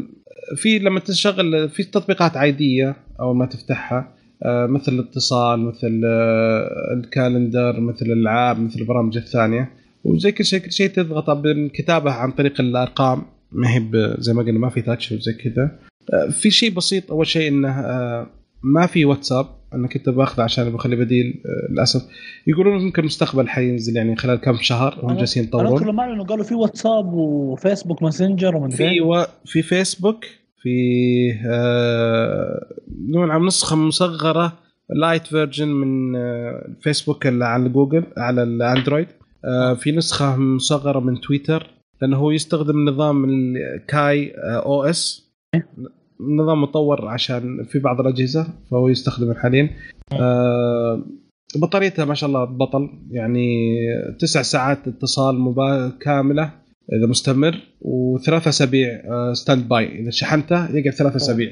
في لما تشغل في تطبيقات عادية اول ما تفتحها. آه مثل الاتصال مثل آه الكالندر مثل الألعاب مثل البرامج الثانية. وزي كل شيء كل شيء تضغط بالكتابه عن طريق الأرقام. ما هي زي ما قلنا ما في تاتش وزي كذا. آه في شيء بسيط أول شيء إنه آه ما في واتساب. أنا كنت باخذه عشان بخلي بديل آه، للأسف. يقولون ممكن المستقبل حينزل يعني خلال كم شهر هم جالسين يطورون أنا كل إنه قالوا في واتساب وفيسبوك ماسنجر ومن في و... في فيسبوك في آه... نوع نسخة مصغرة lite version من آه... فيسبوك اللي على جوجل على الأندرويد. آه... في نسخة مصغرة من تويتر لأنه هو يستخدم نظام ال KaiOS. نظام مطور عشان في بعض الأجهزة فهو يستخدمه حاليا آه بطاريتها ما شاء الله بطل. يعني تسع ساعات اتصال مبا... كاملة إذا مستمر وثلاث أسابيع آه standby إذا شحنته يقعد ثلاث أسابيع.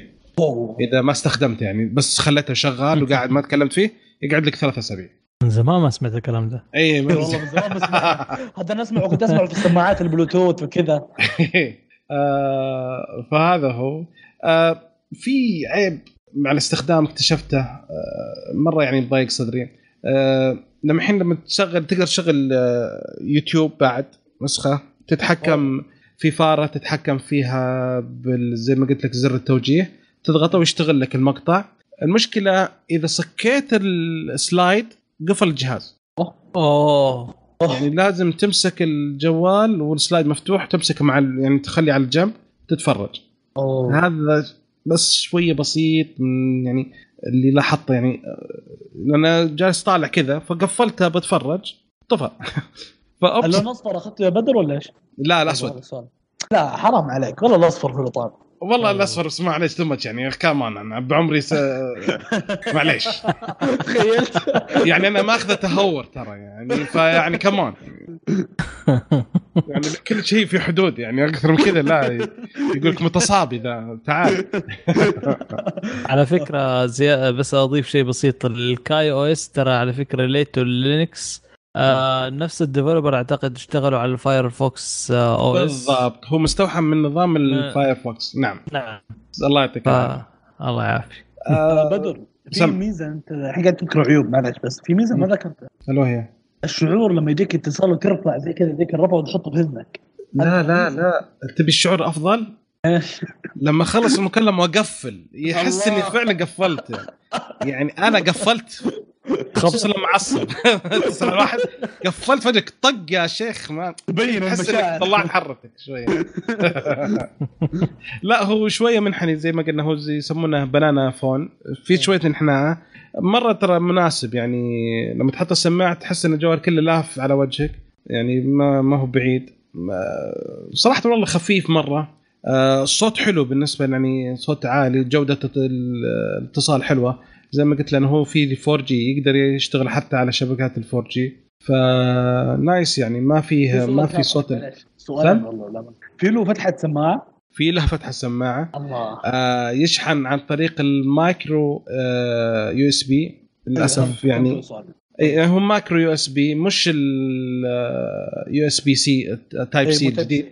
إذا ما استخدمته يعني بس خليته شغال وقاعد ما تكلمت فيه يقعد لك ثلاث أسابيع. من زمان ما سمعت الكلام ده. اي والله من زمان. ما سمعت. هذا أنا أسمعه كنت أسمعه في السماعات البلوتوث وكذا. <laughs> آه فهذا هو. آه في عيب مع الاستخدام اكتشفته آه مرة يعني ضايق صدري. آه لما الحين لما تشغل تقدر تشغل آه يوتيوب بعد نسخة تتحكم في فارة تتحكم فيها زي ما قلت لك زر التوجيه. تضغطه ويشتغل لك المقطع. المشكلة إذا سكرت ال slide قفل الجهاز. أوه. يعني لازم تمسك الجوال والسلايد مفتوح تمسكه مع يعني تخلي على الجنب تتفرج. أوه. هذا بس شوية بسيط من يعني اللي لاحظته يعني أنا جالس طالع كذا فقفلتها بتفرج طفى. <laughs> اللون الأصفر أخذته يا بدر ولا إيش؟ لا الاسود لا حرام عليك. والله الأصفر في الوطن والله الأصفر اسمع معليش تمت يعني. كمان أنا بعمري س... <laughs> معليش. تخيلت. يعني أنا ماخذه تهور ترى يعني فيعني كمان يعني كل شيء في حدود يعني أكثر من كذا لا يقول لك متصابي ذا تعال. <laughs> على فكرة زي بس أضيف شيء بسيط. ال KaiOS ترى على فكرة related to Linux آه نفس ال developer أعتقد اشتغلوا على ال Firefox آه OS بالضبط. هو مستوحى من نظام ال Firefox نعم. نعم. الله يعطيك آه الله يعافيك. آه بدر في ميزة أنت الحين قاعد تذكر عيوب معلش بس. في ميزة ما ذكرتها. ألو هي؟ الشعور لما يجيك اتصال وترفع زي كذا ذيك الرفعه وتحطه في اذنك لا لا لا. تبي الشعور أفضل؟ إيش؟ لما أخلص المكالمة وأقفل يحس اني فعلا قفلت يعني أنا قفلت. خصوصا لما عصب؟ اتصل الواحد قفلت فجأة طق يا شيخ ما تبين المشاعر. طلعت حرتك شوية. <laughs> لا هو شوية منحني زي ما قلنا هو زي يسمونه banana phone. في شوية انحناء مرة ترى مناسب يعني لما تحط السماعة تحس إن الجوال كله لاف على وجهك. يعني ما ما هو بعيد. صراحة والله خفيف مرة. آه، الصوت حلو بالنسبة يعني صوت عالي جودة الاتصال حلوة. زي ما قلت لأنه هو في 4G يقدر يشتغل حتى على شبكات ال 4G ف nice يعني ما فيه ما في صوت. سؤال والله في له فتحة سماعة؟ في له فتحة سماعة. الله. آه يشحن عن طريق المايكرو آه USB للأسف يعني. اي هو micro USB مش ال USB C Type-C الجديد.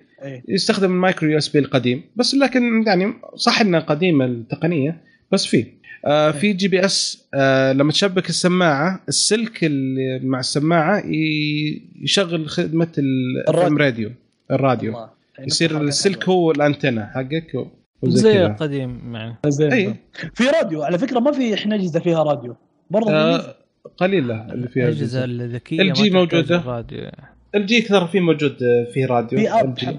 يستخدم ال micro USB القديم. بس لكن يعني صح انه قديم التقنية بس فيه. آه في GPS آه لما تشبك السماعة السلك اللي مع السماعة يشغل خدمة الراديو. راديو. الراديو. الله. يصير السلك هو الأنتنة حقك زي القديم يعني. في راديو على فكرة ما في إحنا أجهزة فيها راديو. برضه آه قليلة اللي فيها الأجهزة. الذكيه ال ما جي تحتاج موجودة. راديو. الجي ترى في موجود آه، فيه راديو. في أب. الجي.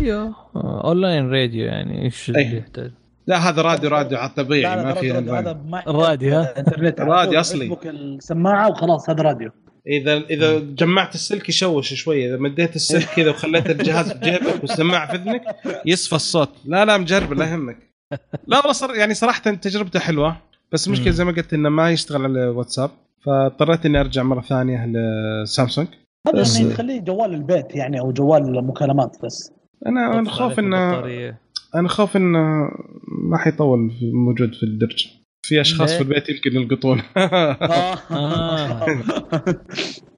أيوه. آه، اونلاين راديو يعني إيش. اللي يحتاج؟ لا هذا راديو راديو على الطبيعي لا ما في راديو- هذا. ما راديو، ها؟ إنترنت <laughs> راديو أصلي. فيسبوك السماعة وخلاص هذا راديو إذا إذا جمعت السلك يشوش شوية إذا مديت السلك كذا وخليت الجهاز في جيبك والسماعة في إذنك يصفى الصوت لا لا مجرب لا يهمك لا والله صر يعني صراحة تجربته حلوة بس المشكلة. زي ما قلت إنه ما يشتغل على الواتساب فاضطريت إني أرجع مرة ثانية لسامسونج هذا بس- يعني تخليه جوال البيت يعني أو جوال المكالمات بس أنا أنا تطفى خوف عليك انه. أنا خوف انه ما حيطول في- موجود في الدرج. في أشخاص؟ في البيت يمكن يلقطون. <laughs> آه. <laughs>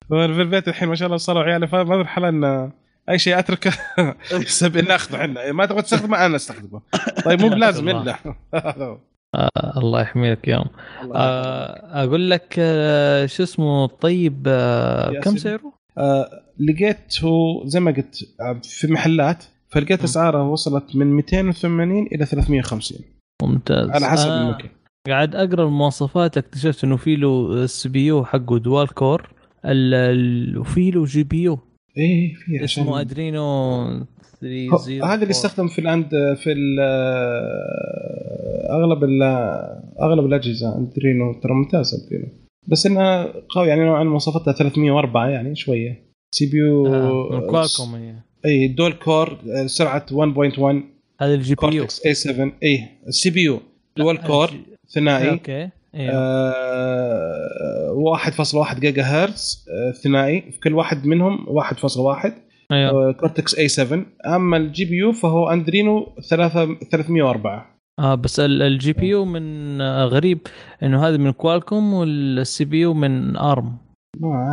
في البيت الحين ما شاء الله صاروا عيالي فما مرحله أن أي شيء أتركه. <laughs> سبي ناخذه عنا ما تبغى تستخدمه أنا أستخدمه. طيب مو بلازم إلا. آه، الله يحميك يوم آه، أقول لك آه، شو اسمه طيب آه،. كم سعره؟ آه، لقيته زي ما قلت آه، في محلات. فلقيت م. أسعاره وصلت من 280 إلى 350 ممتاز. على حسب أنا المكان. قاعد أقرأ المواصفات اكتشفت إنه في له ال CPU حقه dual core. وفي له GPU. إيه في عشان اسمه Adreno هو- 30 هذا اللي يستخدم في الأند في ال- أغلب ال- أغلب الأجهزة. Adreno ترى ممتاز Adreno. بس انها قوي يعني نوعا مواصفاتها 304 يعني شوية. CPU آه، من Qualcomm هي اي dual core آه، سرعة 1.1 هذا ال GPU. Cortex A7 اي ال CPU dual core ثنائي. أوكي. أيوه آه 1.1 جيجا هرتز آه ثنائي. في كل واحد منهم 1.1 أيوه. آه Cortex A7 أما ال GPU فهو Adreno 3 304 آه بس ال GPU من آه، غريب إنه هذا من Qualcomm وال CPU من ARM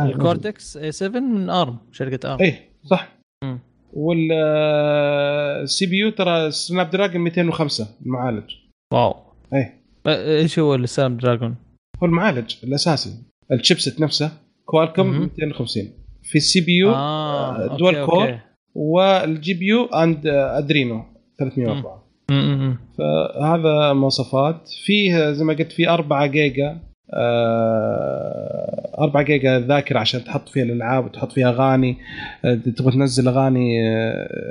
ال Cortex A7 من ARM شركة ARM اي صح. مم. والسي بي يو ترى Snapdragon 205 المعالج واو اي آه، إيش هو ال Snapdragon؟ هو المعالج الأساسي ال chipset نفسه Qualcomm مهم. 250 في ال CPU dual أوكي، core. أوكي. وال GPU Adreno 304 م- م- م. فهذا مواصفات فيه زي ما قلت في 4 جيجا 4 جيجا ذاكرة عشان تحط فيها الألعاب وتحط فيها أغاني. آه، تبغى تنزل أغاني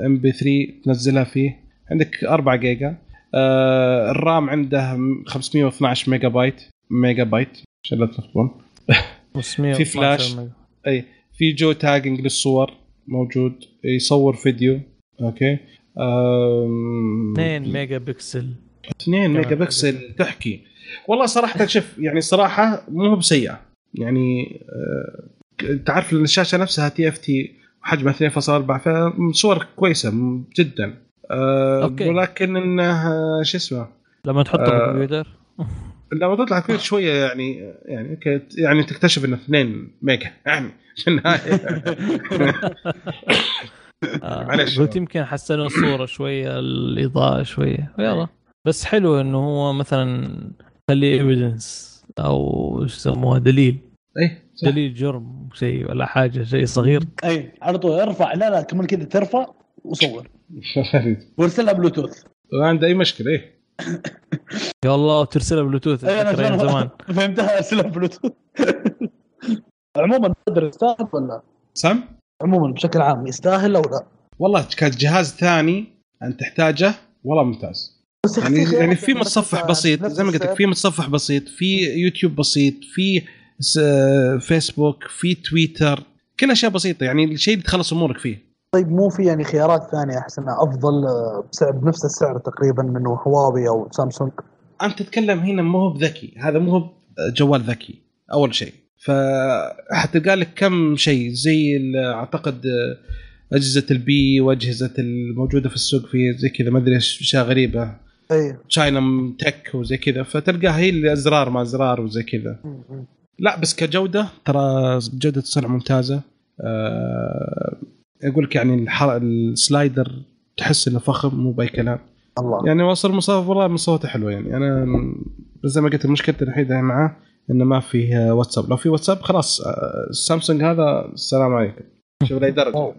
MP3 تنزلها فيه. عندك 4 جيجا. آه، الرام عنده 512 <laughs> ميجا بايت ميجا بايت عشان لا تلخبطون 512 في فلاش. أي في geo tagging للصور موجود. يصور فيديو. أوكي. أم... 2 ميجا بكسل 2 كمان ميجا بكسل تحكي. والله صراحة شوف يعني صراحة مو بسيئة يعني آه، تعرف إن الشاشة نفسها TFT وحجمها 2.4 فصور كويسة جدا آه، أوكي. ولكن انه شو اسمه لما تحطه آه. بالكمبيوتر لما تطلع كبير شوية يعني يعني يعني تكتشف إنه 2 ميجا يعني في النهاية آه، معلش. قلت يمكن حسنوا الصورة شوية الإضاءة شوية يلا بس حلو إنه هو مثلا خليه evidence أو إيش يسموها دليل. اي صح. دليل جرم شيء ولا حاجة شيء صغير. اي على طول ارفع. لا لا كمان كذا ترفع وصور. <laughs> وارسلها بلوتوث. ما عنده أي مشكلة إيه. <laughs> يا الله ترسلها بلوتوث. اي أنا زمان. <laughs> فهمتها أرسلها بلوتوث. عموما تقدر يستاهل ولا؟ سم عموما بشكل عام يستاهل أو لا؟ والله كجهاز ثاني أنت تحتاجه؟ والله ممتاز. يعني يعني في متصفح بسيط زي ما قلت لك. في متصفح بسيط في يوتيوب بسيط في س- فيسبوك في تويتر كل أشياء بسيطة يعني الشيء اللي تخلص أمورك فيه. طيب مو في يعني خيارات ثانية احسن أفضل آه، بسعر بنفس السعر تقريبا من هواوي أو سامسونج؟ أنت تتكلم هنا مو هو بذكي هذا مو هو جوال ذكي أول شيء. فحتلقى لك كم شيء زي أعتقد أجهزة البي وأجهزة الموجودة في السوق في زي كذا ما أدري إيش أشياء غريبة. اي China tech وزي كذا فتلقاها هي اللي أزرار ما أزرار وزي كذا. لا بس كجودة ترى جودة الصنع ممتازة. أه أقول لك يعني ال slider تحس إنه فخم مو بأي كلام. الله. يعني وصل مصاب والله مصوته حلوة يعني. أنا زي ما قلت مشكلتي الوحيدة معاه إنه ما فيه واتساب. لو في واتساب خلاص آه، سامسونج هذا السلام عليكم. شوف لاي درجه.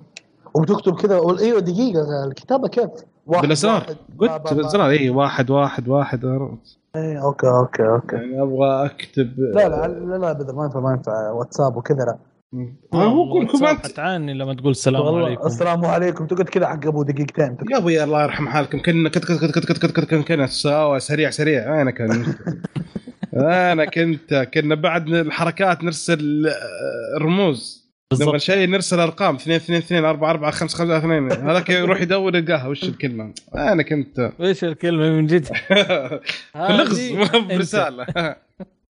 وبتكتب كذا إيوه دقيقة الكتابة كيف؟ واحد بالاسرار واحد، با- با- قلت با- بالاسرار اي واحد واحد واحد إيه أوكي أوكي أوكي. يعني أبغى أكتب لا لا لا لا ما ينفع ما ينفع. واتساب وكذا لا. آه، هو كل كمان حتعاني لما تقول السلام عليكم. السلام عليكم. تقعد كذا حق أبو دقيقتين. يا أبوي الله يرحم حالكم. كنا كت كت كت كت كت كت كت كنا سريع سريع. أنا كان <laughs> أنا كنت كنا بعد الحركات نرسل آه، رموز. نبغى شيء نرسل أرقام. 2 2 2 4 4 5 5 2 هذاك يروح يدور يلقاها. وش الكلمة؟ أنا كنت إيش الكلمة من جد؟ <laughs> في لغز. <laughs> برسالة. <laughs>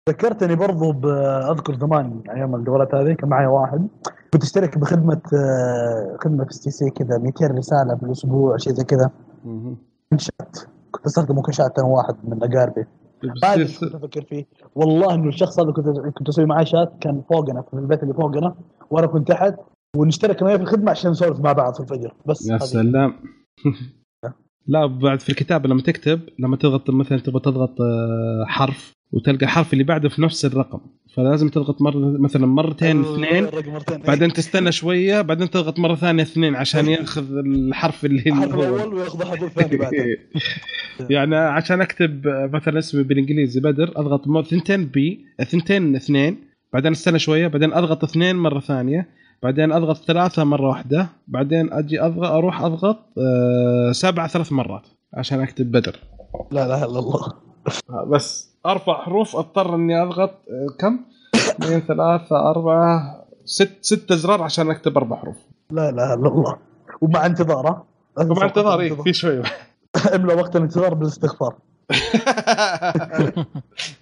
ذكرتني برضو باذكر زمان أيام الجوالات هذه كان معي واحد. كنت أشترك بخدمة آه، خدمة STC كذا 200 رسالة بالأسبوع شيء زي كذا. شات. كنت أستخدمه كشات أنا واحد من أقاربي. بعد كنت أفكر فيه؟ والله إنه الشخص هذا كنت كنت أسوي معاه شات كان فوقنا في البيت اللي فوقنا وأنا كنت تحت ونشترك وياه في الخدمة عشان نسولف مع بعض في الفجر. بس يا. سلام. <laughs> لا بعد في الكتابه لما تكتب لما تضغط مثلا تبغى تضغط آه، حرف وتلقى الحرف اللي بعده في نفس الرقم. فلازم تضغط مرة مثلا مرتين اثنين بعدين تستنى شوية بعدين تضغط مرة ثانية اثنين عشان ياخذ الحرف اللي الحرف هو الأول وياخذ الحرف الثاني بعدين. <laughs> يعني عشان أكتب مثلا اسمي بالإنجليزي بدر أضغط ثنتين بي ثنتين اثنين بعدين أستنى شوية بعدين أضغط اثنين مرة ثانية بعدين أضغط ثلاثة مرة واحدة بعدين أجي اضغط أروح أضغط آه سبعه ثلاث مرات عشان أكتب بدر. لا إله إلا الله. بس. أرفع حروف أضطر إني أضغط آه كم؟ اثنين ثلاثة أربعة ست ست أزرار عشان أكتب أربع حروف. لا إله إلا الله. ومع انتظاره. طبعا انتظار. إيه، في شوي. املا وقت الانتظار بالاستغفار. <laughs>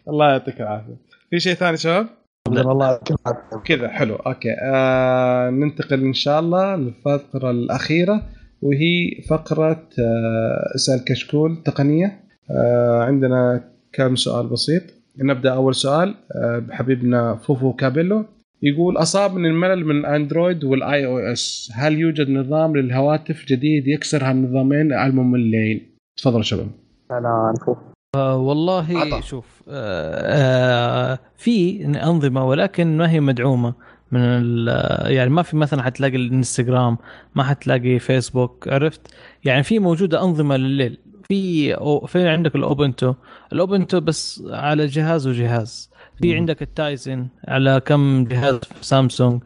الله يعطيك العافية. في شيء ثاني شباب؟ الله يعطيك العافية. كذا حلو أوكي. آه ننتقل إن شاء الله للفقرة الأخيرة وهي فقرة آه أسأل كشكول تقنية. آه عندنا كم سؤال بسيط. نبدأ أول سؤال آه بحبيبنا فوفو كابيلو. يقول اصابني الملل من اندرويد وال iOS. هل يوجد نظام للهواتف جديد يكسر هالنظامين المملين؟ تفضل شباب. نشوف آه والله عطا. شوف آه آه في أنظمة ولكن ما هي مدعومة من ال- يعني ما في مثلا حتلاقي الإنستغرام ما حتلاقي فيسبوك عرفت؟ يعني في موجودة أنظمة لليل. في أو في عندك الأوبنتو. الأوبنتو بس على جهاز وجهاز. في. عندك التايزن على كم جهاز؟ في سامسونج.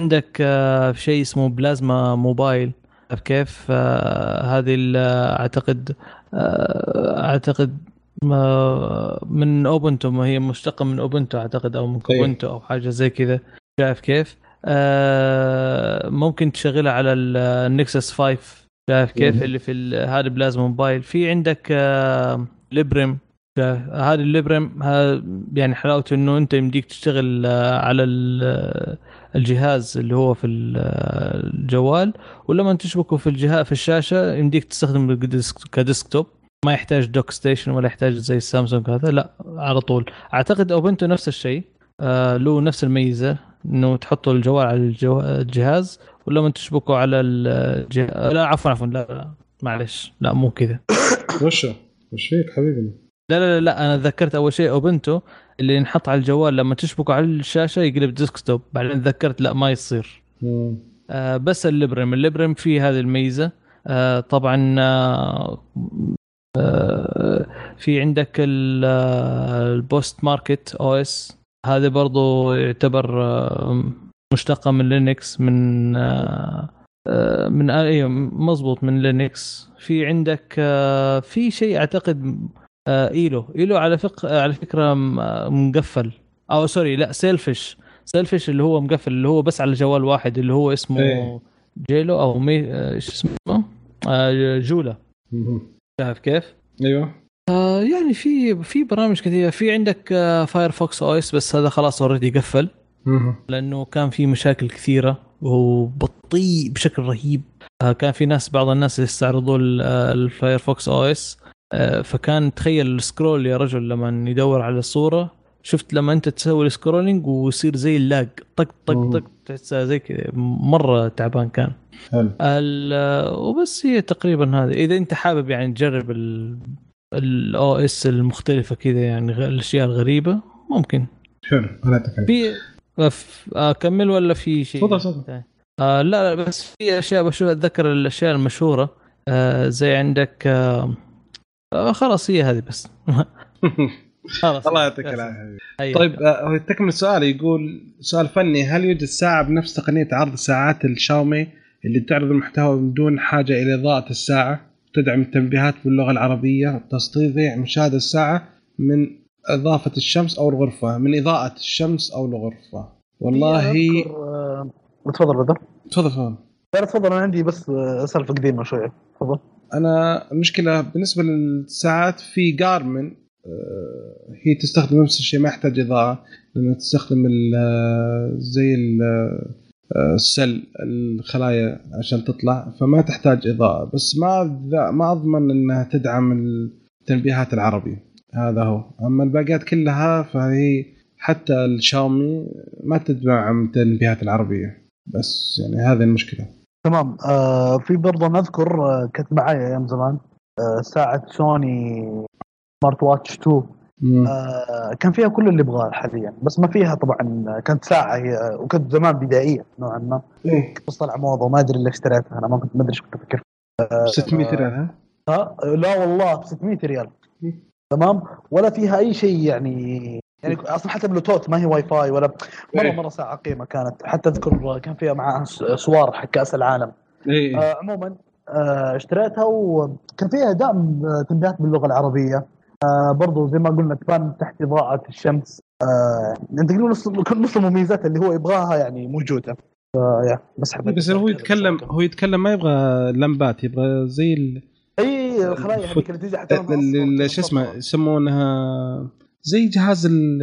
عندك آه شيء اسمه بلازما موبايل. كيف؟ آه هذه أعتقد آه، أعتقد ما من أوبنتو. ما هي مشتقة من أوبنتو أعتقد أو من أيوة. Kubuntu أو حاجة زي كذا. شايف كيف؟ ممكن تشغلها على ال- النكسس 5 شايف كيف مم. اللي في هذا بلازما موبايل في عندك آه ليبريم شايف؟ هذا الليبريم ها- يعني حلاوته إنه أنت يمديك تشتغل آه، على ال- الجهاز اللي هو في ال- الجوال ولما تشبكه في الجهاز في الشاشة يمديك تستخدمه ك desk- ك desktop ما يحتاج dock station ولا يحتاج زي السامسونج هذا لا على طول أعتقد أوبنتو نفس الشيء آه له نفس الميزة إنه تحطوا الجوال على الجو... الجهاز ولما تشبكه على الجهاز لا عفوا عفوا لا, لا معلش لا مو كذا. وش وش فيك حبيبي؟ لا لا لا, أنا ذكرت أول شيء أوبنتو اللي ينحط على الجوال لما تشبكه على الشاشة يقلب desktop بعدين تذكرت لا ما يصير. مم. آه، بس الليبريم. الليبريم فيه هذه الميزة. آه، طبعا آه، آه، في عندك آه، ال postmarketOS. هذا برضو يعتبر آه، مشتقة من لينكس من آه، آه، من أيوه مضبوط من لينكس في عندك في شيء أعتقد إيلو إيلو على فق على فكرة مقفل أو sorry لا Sailfish Sailfish اللي هو مقفل اللي هو بس على جوال واحد اللي هو اسمه إيه. جيلو أو مي إيش اسمه جولا. شايف كيف؟ أيوه آه يعني في في برامج كثيرة في عندك آه Firefox OS بس هذا خلاص already قفل. لأنه كان في مشاكل كثيرة وهو بطيء بشكل رهيب. آه كان في ناس بعض الناس يستعرضوا آه، ال Firefox OS. آه فكان تخيل ال scroll يا رجل لما يدور على الصورة شفت لما انت تسوي ال scrolling ويصير زي ال lag. طق طق. طق تحسها زي كذا. مرة تعبان كان. حلو. وبس هي تقريبا هذا إذا أنت حابب يعني تجرب الاو اس المختلفة كذا يعني الأشياء الغريبة ممكن. حلو أنا أتكلم. في أكمل ولا في شيء؟ تفضل، تفضل. آه لا لا بس في أشياء بشوف أتذكر الأشياء المشهورة آه زي عندك آه آه خلاص هي هذه بس. <laughs> خلاص. الله يعطيك العافية. أيوة. طيب آه، هو تكمل السؤال يقول سؤال فني هل يوجد ساعة بنفس تقنية عرض ساعات الشاومي اللي تعرض المحتوى بدون حاجة إلى إضاءة الساعة تدعم التنبيهات باللغة العربية تستطيع مشاهدة الساعة من إضافة الشمس أو الغرفة من إضاءة الشمس أو الغرفة. والله أذكر، آه، تفضل بدر. تفضل تفضل. لا تفضل أنا عندي بس آه، سالفه قديمه شوية. تفضل. أنا المشكلة بالنسبة للساعات في جارمن آه، هي تستخدم نفس الشيء ما يحتاج إضاءة لأنها تستخدم ال- آه، زي ال- آه، السل الخلايا عشان تطلع فما تحتاج إضاءة. بس ما ما أضمن إنها تدعم التنبيهات العربية. هذا هو أما الباقيات كلها فهي حتى الشاومي ما تدعم التنبيهات العربية بس يعني هذه المشكلة تمام آه في برضه نذكر آه كانت معايا أيام زمان آه ساعة Sony SmartWatch 2 مم. آه كان فيها كل اللي يبغاه حاليا بس ما فيها طبعا آه، كانت ساعة هي وكانت زمان بدائية نوعا ما إيه. بس طلع موضة ما أدري ليش اشتريتها أنا ما كنت ما أدري إيش كنت أفكر 600 ريال ها؟ ها لا والله ب 600 ريال مم. تمام؟ ولا فيها أي شيء يعني يعني أصلا حتى بلوتوث ما هي واي فاي ولا مرة إيه. مرة ساعه قيمة كانت. حتى أذكر كان فيها معها سوار حق كأس العالم. إيه آه عموما آه اشتريتها وكان فيها دعم آه، تنبيهات باللغة العربية. آه برضو زي ما قلنا تبان تحت إضاءة الشمس. آه يعني تقريبا نص نص المميزات اللي هو يبغاها يعني موجودة. فيا بس بس هو يتكلم هو يتكلم ما يبغى لمبات يبغى زي اي الخلايا هذيك اللي تجي حتى شو اسمه يسمونها زي جهاز ال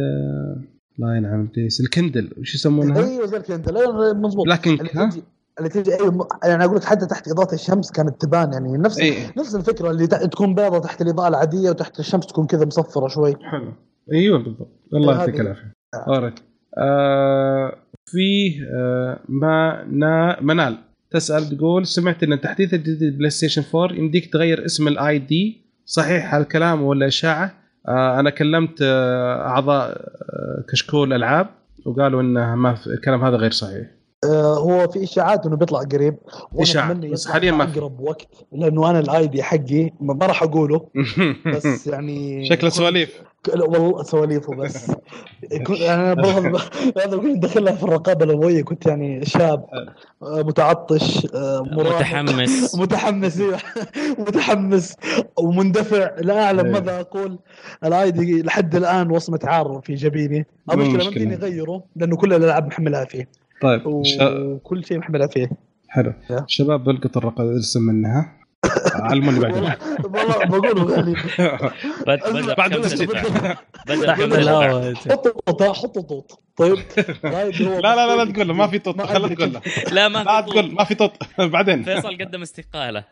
الله ينعم بليس ال Kindle. وش يسمونها؟ أيوه زي ال Kindle. أيوة، مضبوط black ال e-ink ها؟ تجي اللي تجي أيوه يعني أقول لك حتى تحت إضاءة الشمس كانت تبان يعني نفس أي. نفس الفكرة اللي تكون بيضة تحت الإضاءة العادية وتحت الشمس تكون كذا مصفرة شوي. حلو. أيوه بالضبط. الله يعطيك العافية. آه. all right آه فيه آه ما نا منال. تسأل تقول سمعت إن التحديث الجديد بلاي ستيشن 4 يمديك تغير اسم ال ID صحيح هالكلام ولا إشاعة؟ آه أنا كلمت آه أعضاء آه كشكول ألعاب وقالوا إنه ما الكلام هذا غير صحيح آه، هو في إشاعات إنه بيطلع قريب أتمنى بس يطلع حاليا ما. أقرب وقت لأنه أنا الاي دي حقي ما راح أقوله <laughs> بس يعني شكله سواليف والله سواليفه بس <laughs> كنت يعني أنا <laughs> برضه هذا كنت داخلها في الرقابة الأبوية كنت يعني شاب آه، متعطش آه، متحمس متحمس إيوه. متحمس ومندفع لا أعلم إيه. ماذا أقول الاي دي لحد الآن وصمة عار في جبيني المشكلة ما. فيني اغيره لأنه كل الألعاب محملها فيه طيب. وكل شيء محملها فيه. حلو. شباب بلقط الرقم الاسم منها. علموني بعدين. والله بقوله غالي. <laughs> بعد حطوا طوط حطوا طوط طيب. <laughs> لا لا لا لا تقول له ما في طط ما خليك أدري تقول له. <laughs> لا ما لا تقول. ما في طط بعدين. فيصل قدم استقالة.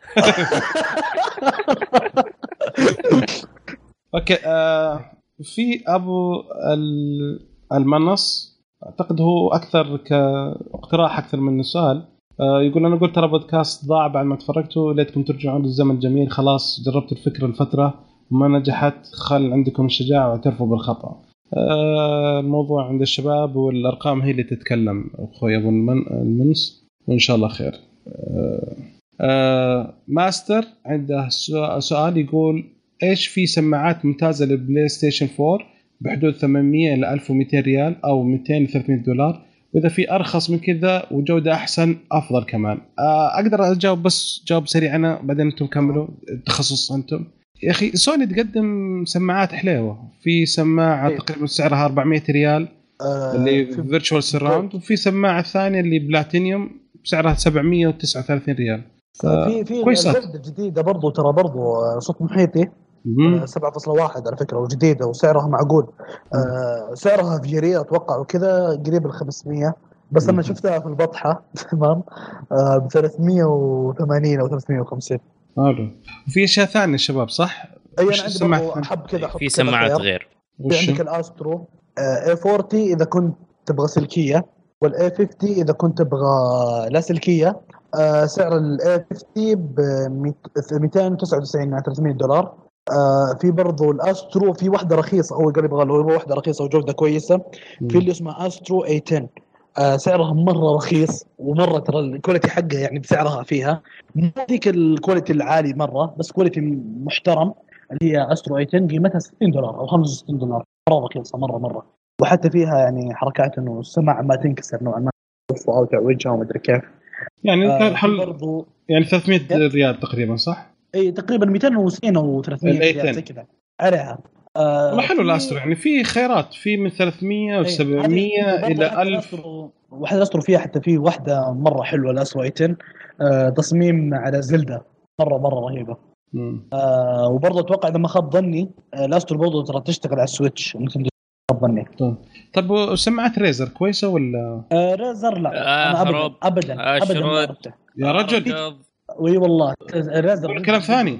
أوكي آه في أبو ال- المنص. أعتقد هو أكثر كاقتراح أكثر من سؤال. آه يقول أنا قلت ترى بودكاست ضاع بعد ما تفرجتوا ليتكم ترجعون للزمن الجميل. خلاص جربتوا الفكرة لفترة وما نجحت. خل عندكم الشجاعة واعترفوا بالخطأ. آه الموضوع عند الشباب والأرقام هي اللي تتكلم. أخوي أبو المن- المنص وإن شاء الله خير. آه ماستر عنده سؤ- سؤال يقول إيش في سماعات ممتازة للبلاي ستيشن 4 بحدود 800 إلى 1200 ريال أو 200 ل 300 دولار. وإذا في أرخص من كذا وجودة أحسن أفضل كمان. آه، أقدر أجاوب بس جواب سريع أنا بعدين أنتم كملوا التخصص أنتم. يا أخي سوني تقدم سماعات حليوة. في سماعة إيه. تقريبا سعرها 400 ريال آه، اللي في- virtual surround وفي سماعة ثانية اللي بلاتينيوم سعرها 739 ريال. ف- في في الجديده برضو ترى برضو آه، صوت محيطي. آه، 7.1 على فكرة وجديدة وسعرها معقول. آه، سعرها في جيري أتوقع وكذا قريب ال 500 بس. أنا شفتها في البطحة <laughs> تمام؟ ب 380 أو 350 حلو. وفي أشياء ثانية شباب صح؟ أي أنا عندي؟ حب كذا في سماعات. غير. في وش؟ عندك الأسترو اي 40 إذا كنت تبغى سلكية وال A 50 إذا كنت تبغى لا سلكية. آه، سعر ال A 50 ب 299 يعني 300 دولار. آه، في برضو الأسترو في واحدة رخيصة هو قال يبغى له واحدة رخيصة وجودة كويسة. في اللي اسمها أسترو A 10 آه، سعرها مرة رخيص ومرة ترى ال quality حقها يعني بسعرها فيها. مو ذيك ال quality العالي مرة بس quality محترم اللي هي أسترو A 10 قيمتها 60 دولار أو 65 دولار. مرة رخيصة مرة مرة. وحتى فيها يعني حركات إنه السماعة ما تنكسر نوعا ما. أو تعوجها وما أدري كيف. يعني آه، حل برضو يعني 300 ريال تقريبا صح؟ اي تقريبا 260 أو 300 ال ريال زي كذا. عليها آه والله حلو الاسترو يعني في خيارات في من 300 و إيه، 700 هذه برضو إلى حتى 1000 الأسترو- واحدة الاسترو فيها حتى في واحدة مرة حلوة الاسترو 8 آه تصميم على زيلدا مرة مرة رهيبة. آه وبرضه أتوقع إذا ما خاب ظني آه الاسترو برضه ترى تشتغل على السويتش خاب ظني. طب وسماعات ريزر كويسة ولا؟ آه ريزر لا أنا ابدا. ابدا ابدا ما أشرد. عرفته. يا رجل. إي والله. ريزر كلام ثاني.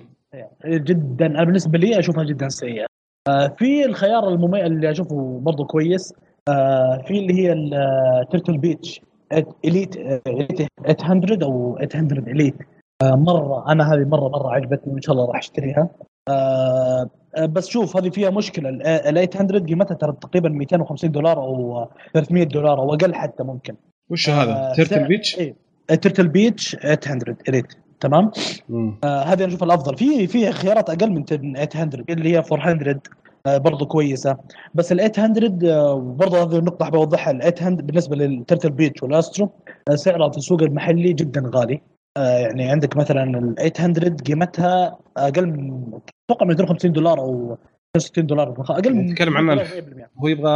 جدا. أنا بالنسبة لي أشوفها جدا سيئة. آه، في الخيار المميز اللي أشوفه برضه كويس. آه، في اللي هي التيرتل بيتش elite elite 800 أو 800 elite آه، مرة أنا هذه مرة مرة عجبتني وإن شاء الله راح أشتريها. بس شوف هذه فيها مشكلة. ال 800 قيمتها ترى تقريبا 250 دولار أو 300 دولار أو أقل حتى ممكن. وش هذا؟ تيرتل بيتش؟ إيه. تيرتل بيتش 800 elite تمام. آه هذه أنا اشوفها الأفضل. في في خيارات أقل من 800 اللي هي 400 آه برضو كويسة. بس ال 800 آه برضو هذه النقطة حابب اوضحها ال 800 بالنسبة للترتل بيتش والأسترو آه سعرها في السوق المحلي جدا غالي. آه يعني عندك مثلا ال 800 قيمتها أقل من أتوقع 250 دولار أو 60 دولار أقل من نتكلم عن 1000 ألف. هو يبغى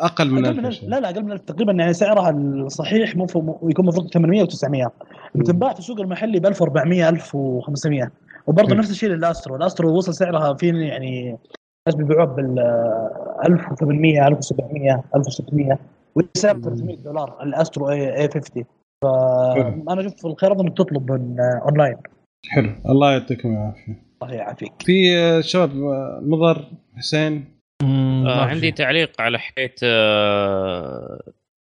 أقل من أقل من 1000 ألف. لا لا أقل من 1000 تقريبا يعني سعرها الصحيح مو يكون المفروض 800 و900 بتنباع في السوق المحلي ب 1400 1500 وبرضه. نفس الشيء للأسترو. الأسترو وصل سعرها في يعني ناس بيبيعوها بال 1800 1700 1600 والسعر مم. 300 دولار الأسترو A 50 فانا أشوف الخيار انك تطلب من آه، أونلاين. حلو. الله يعطيكم العافية. الله يعافيك في آه، شباب آه، مضر حسين. آه. عندي تعليق على حكايه آه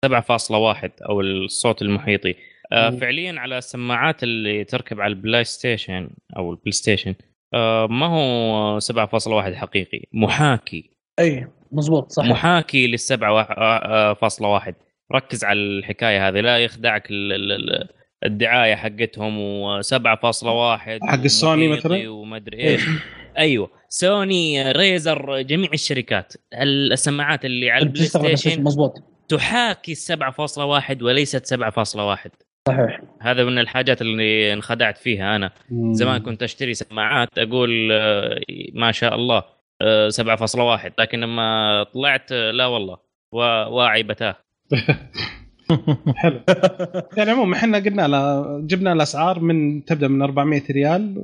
7.1 أو الصوت المحيطي. آه. فعليا على السماعات اللي تركب على البلاي ستيشن أو البلاي ستيشن آه ما هو 7.1 حقيقي؟ محاكي. أي مزبوط صح محاكي للسبعة آه، فاصلة واحد. ركز على الحكاية هذه لا يخدعك ال- ال- ال- الدعاية حقتهم و7.1 حق السوني مثلاً؟ وما ادري إيش. أيوه. سوني ريزر جميع الشركات. السماعات اللي على البلاي ستيشن مزبوط تحاكي السبعة فاصلة واحد وليست سبعة فاصلة واحد. صحيح. هذا من الحاجات اللي انخدعت فيها أنا. مم. زمان كنت أشتري سماعات أقول آه، ما شاء الله آه، 7.1 لكن لما طلعت آه، لا والله وا- واعي بتاه. <laughs> <laughs> حلو. يعني عموما إحنا قلنا له جبنا الأسعار من تبدأ من 400 ريال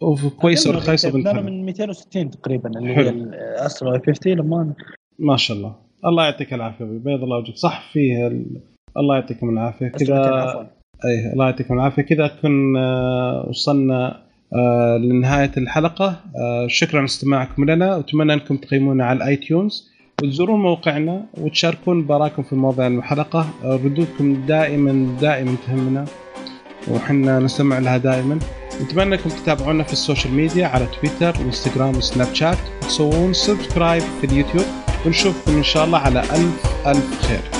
وكويسه ورخيصه بالفعل من 260 تقريبا اللي. هي الاسترو 50 لما ما شاء الله. الله يعطيك العافية. بيض. الله وجهك صح فيه ال... الله يعطيكم العافية. كذا أي الله يعطيكم العافية. كذا كنا وصلنا آه لنهاية الحلقة. آه شكرا لاستماعكم لنا. واتمنى أنكم تقيمونا على الاي تيونز وتزورون موقعنا وتشاركون بآرائكم في مواضيع الحلقة آه ردودكم دائما دائما تهمنا وحنا نستمع لها دائما. نتمنى أنكم تتابعونا في السوشيال ميديا على تويتر وانستغرام وسناب شات. وتسوون subscribe في اليوتيوب. ونشوفكم إن شاء الله على ألف ألف خير.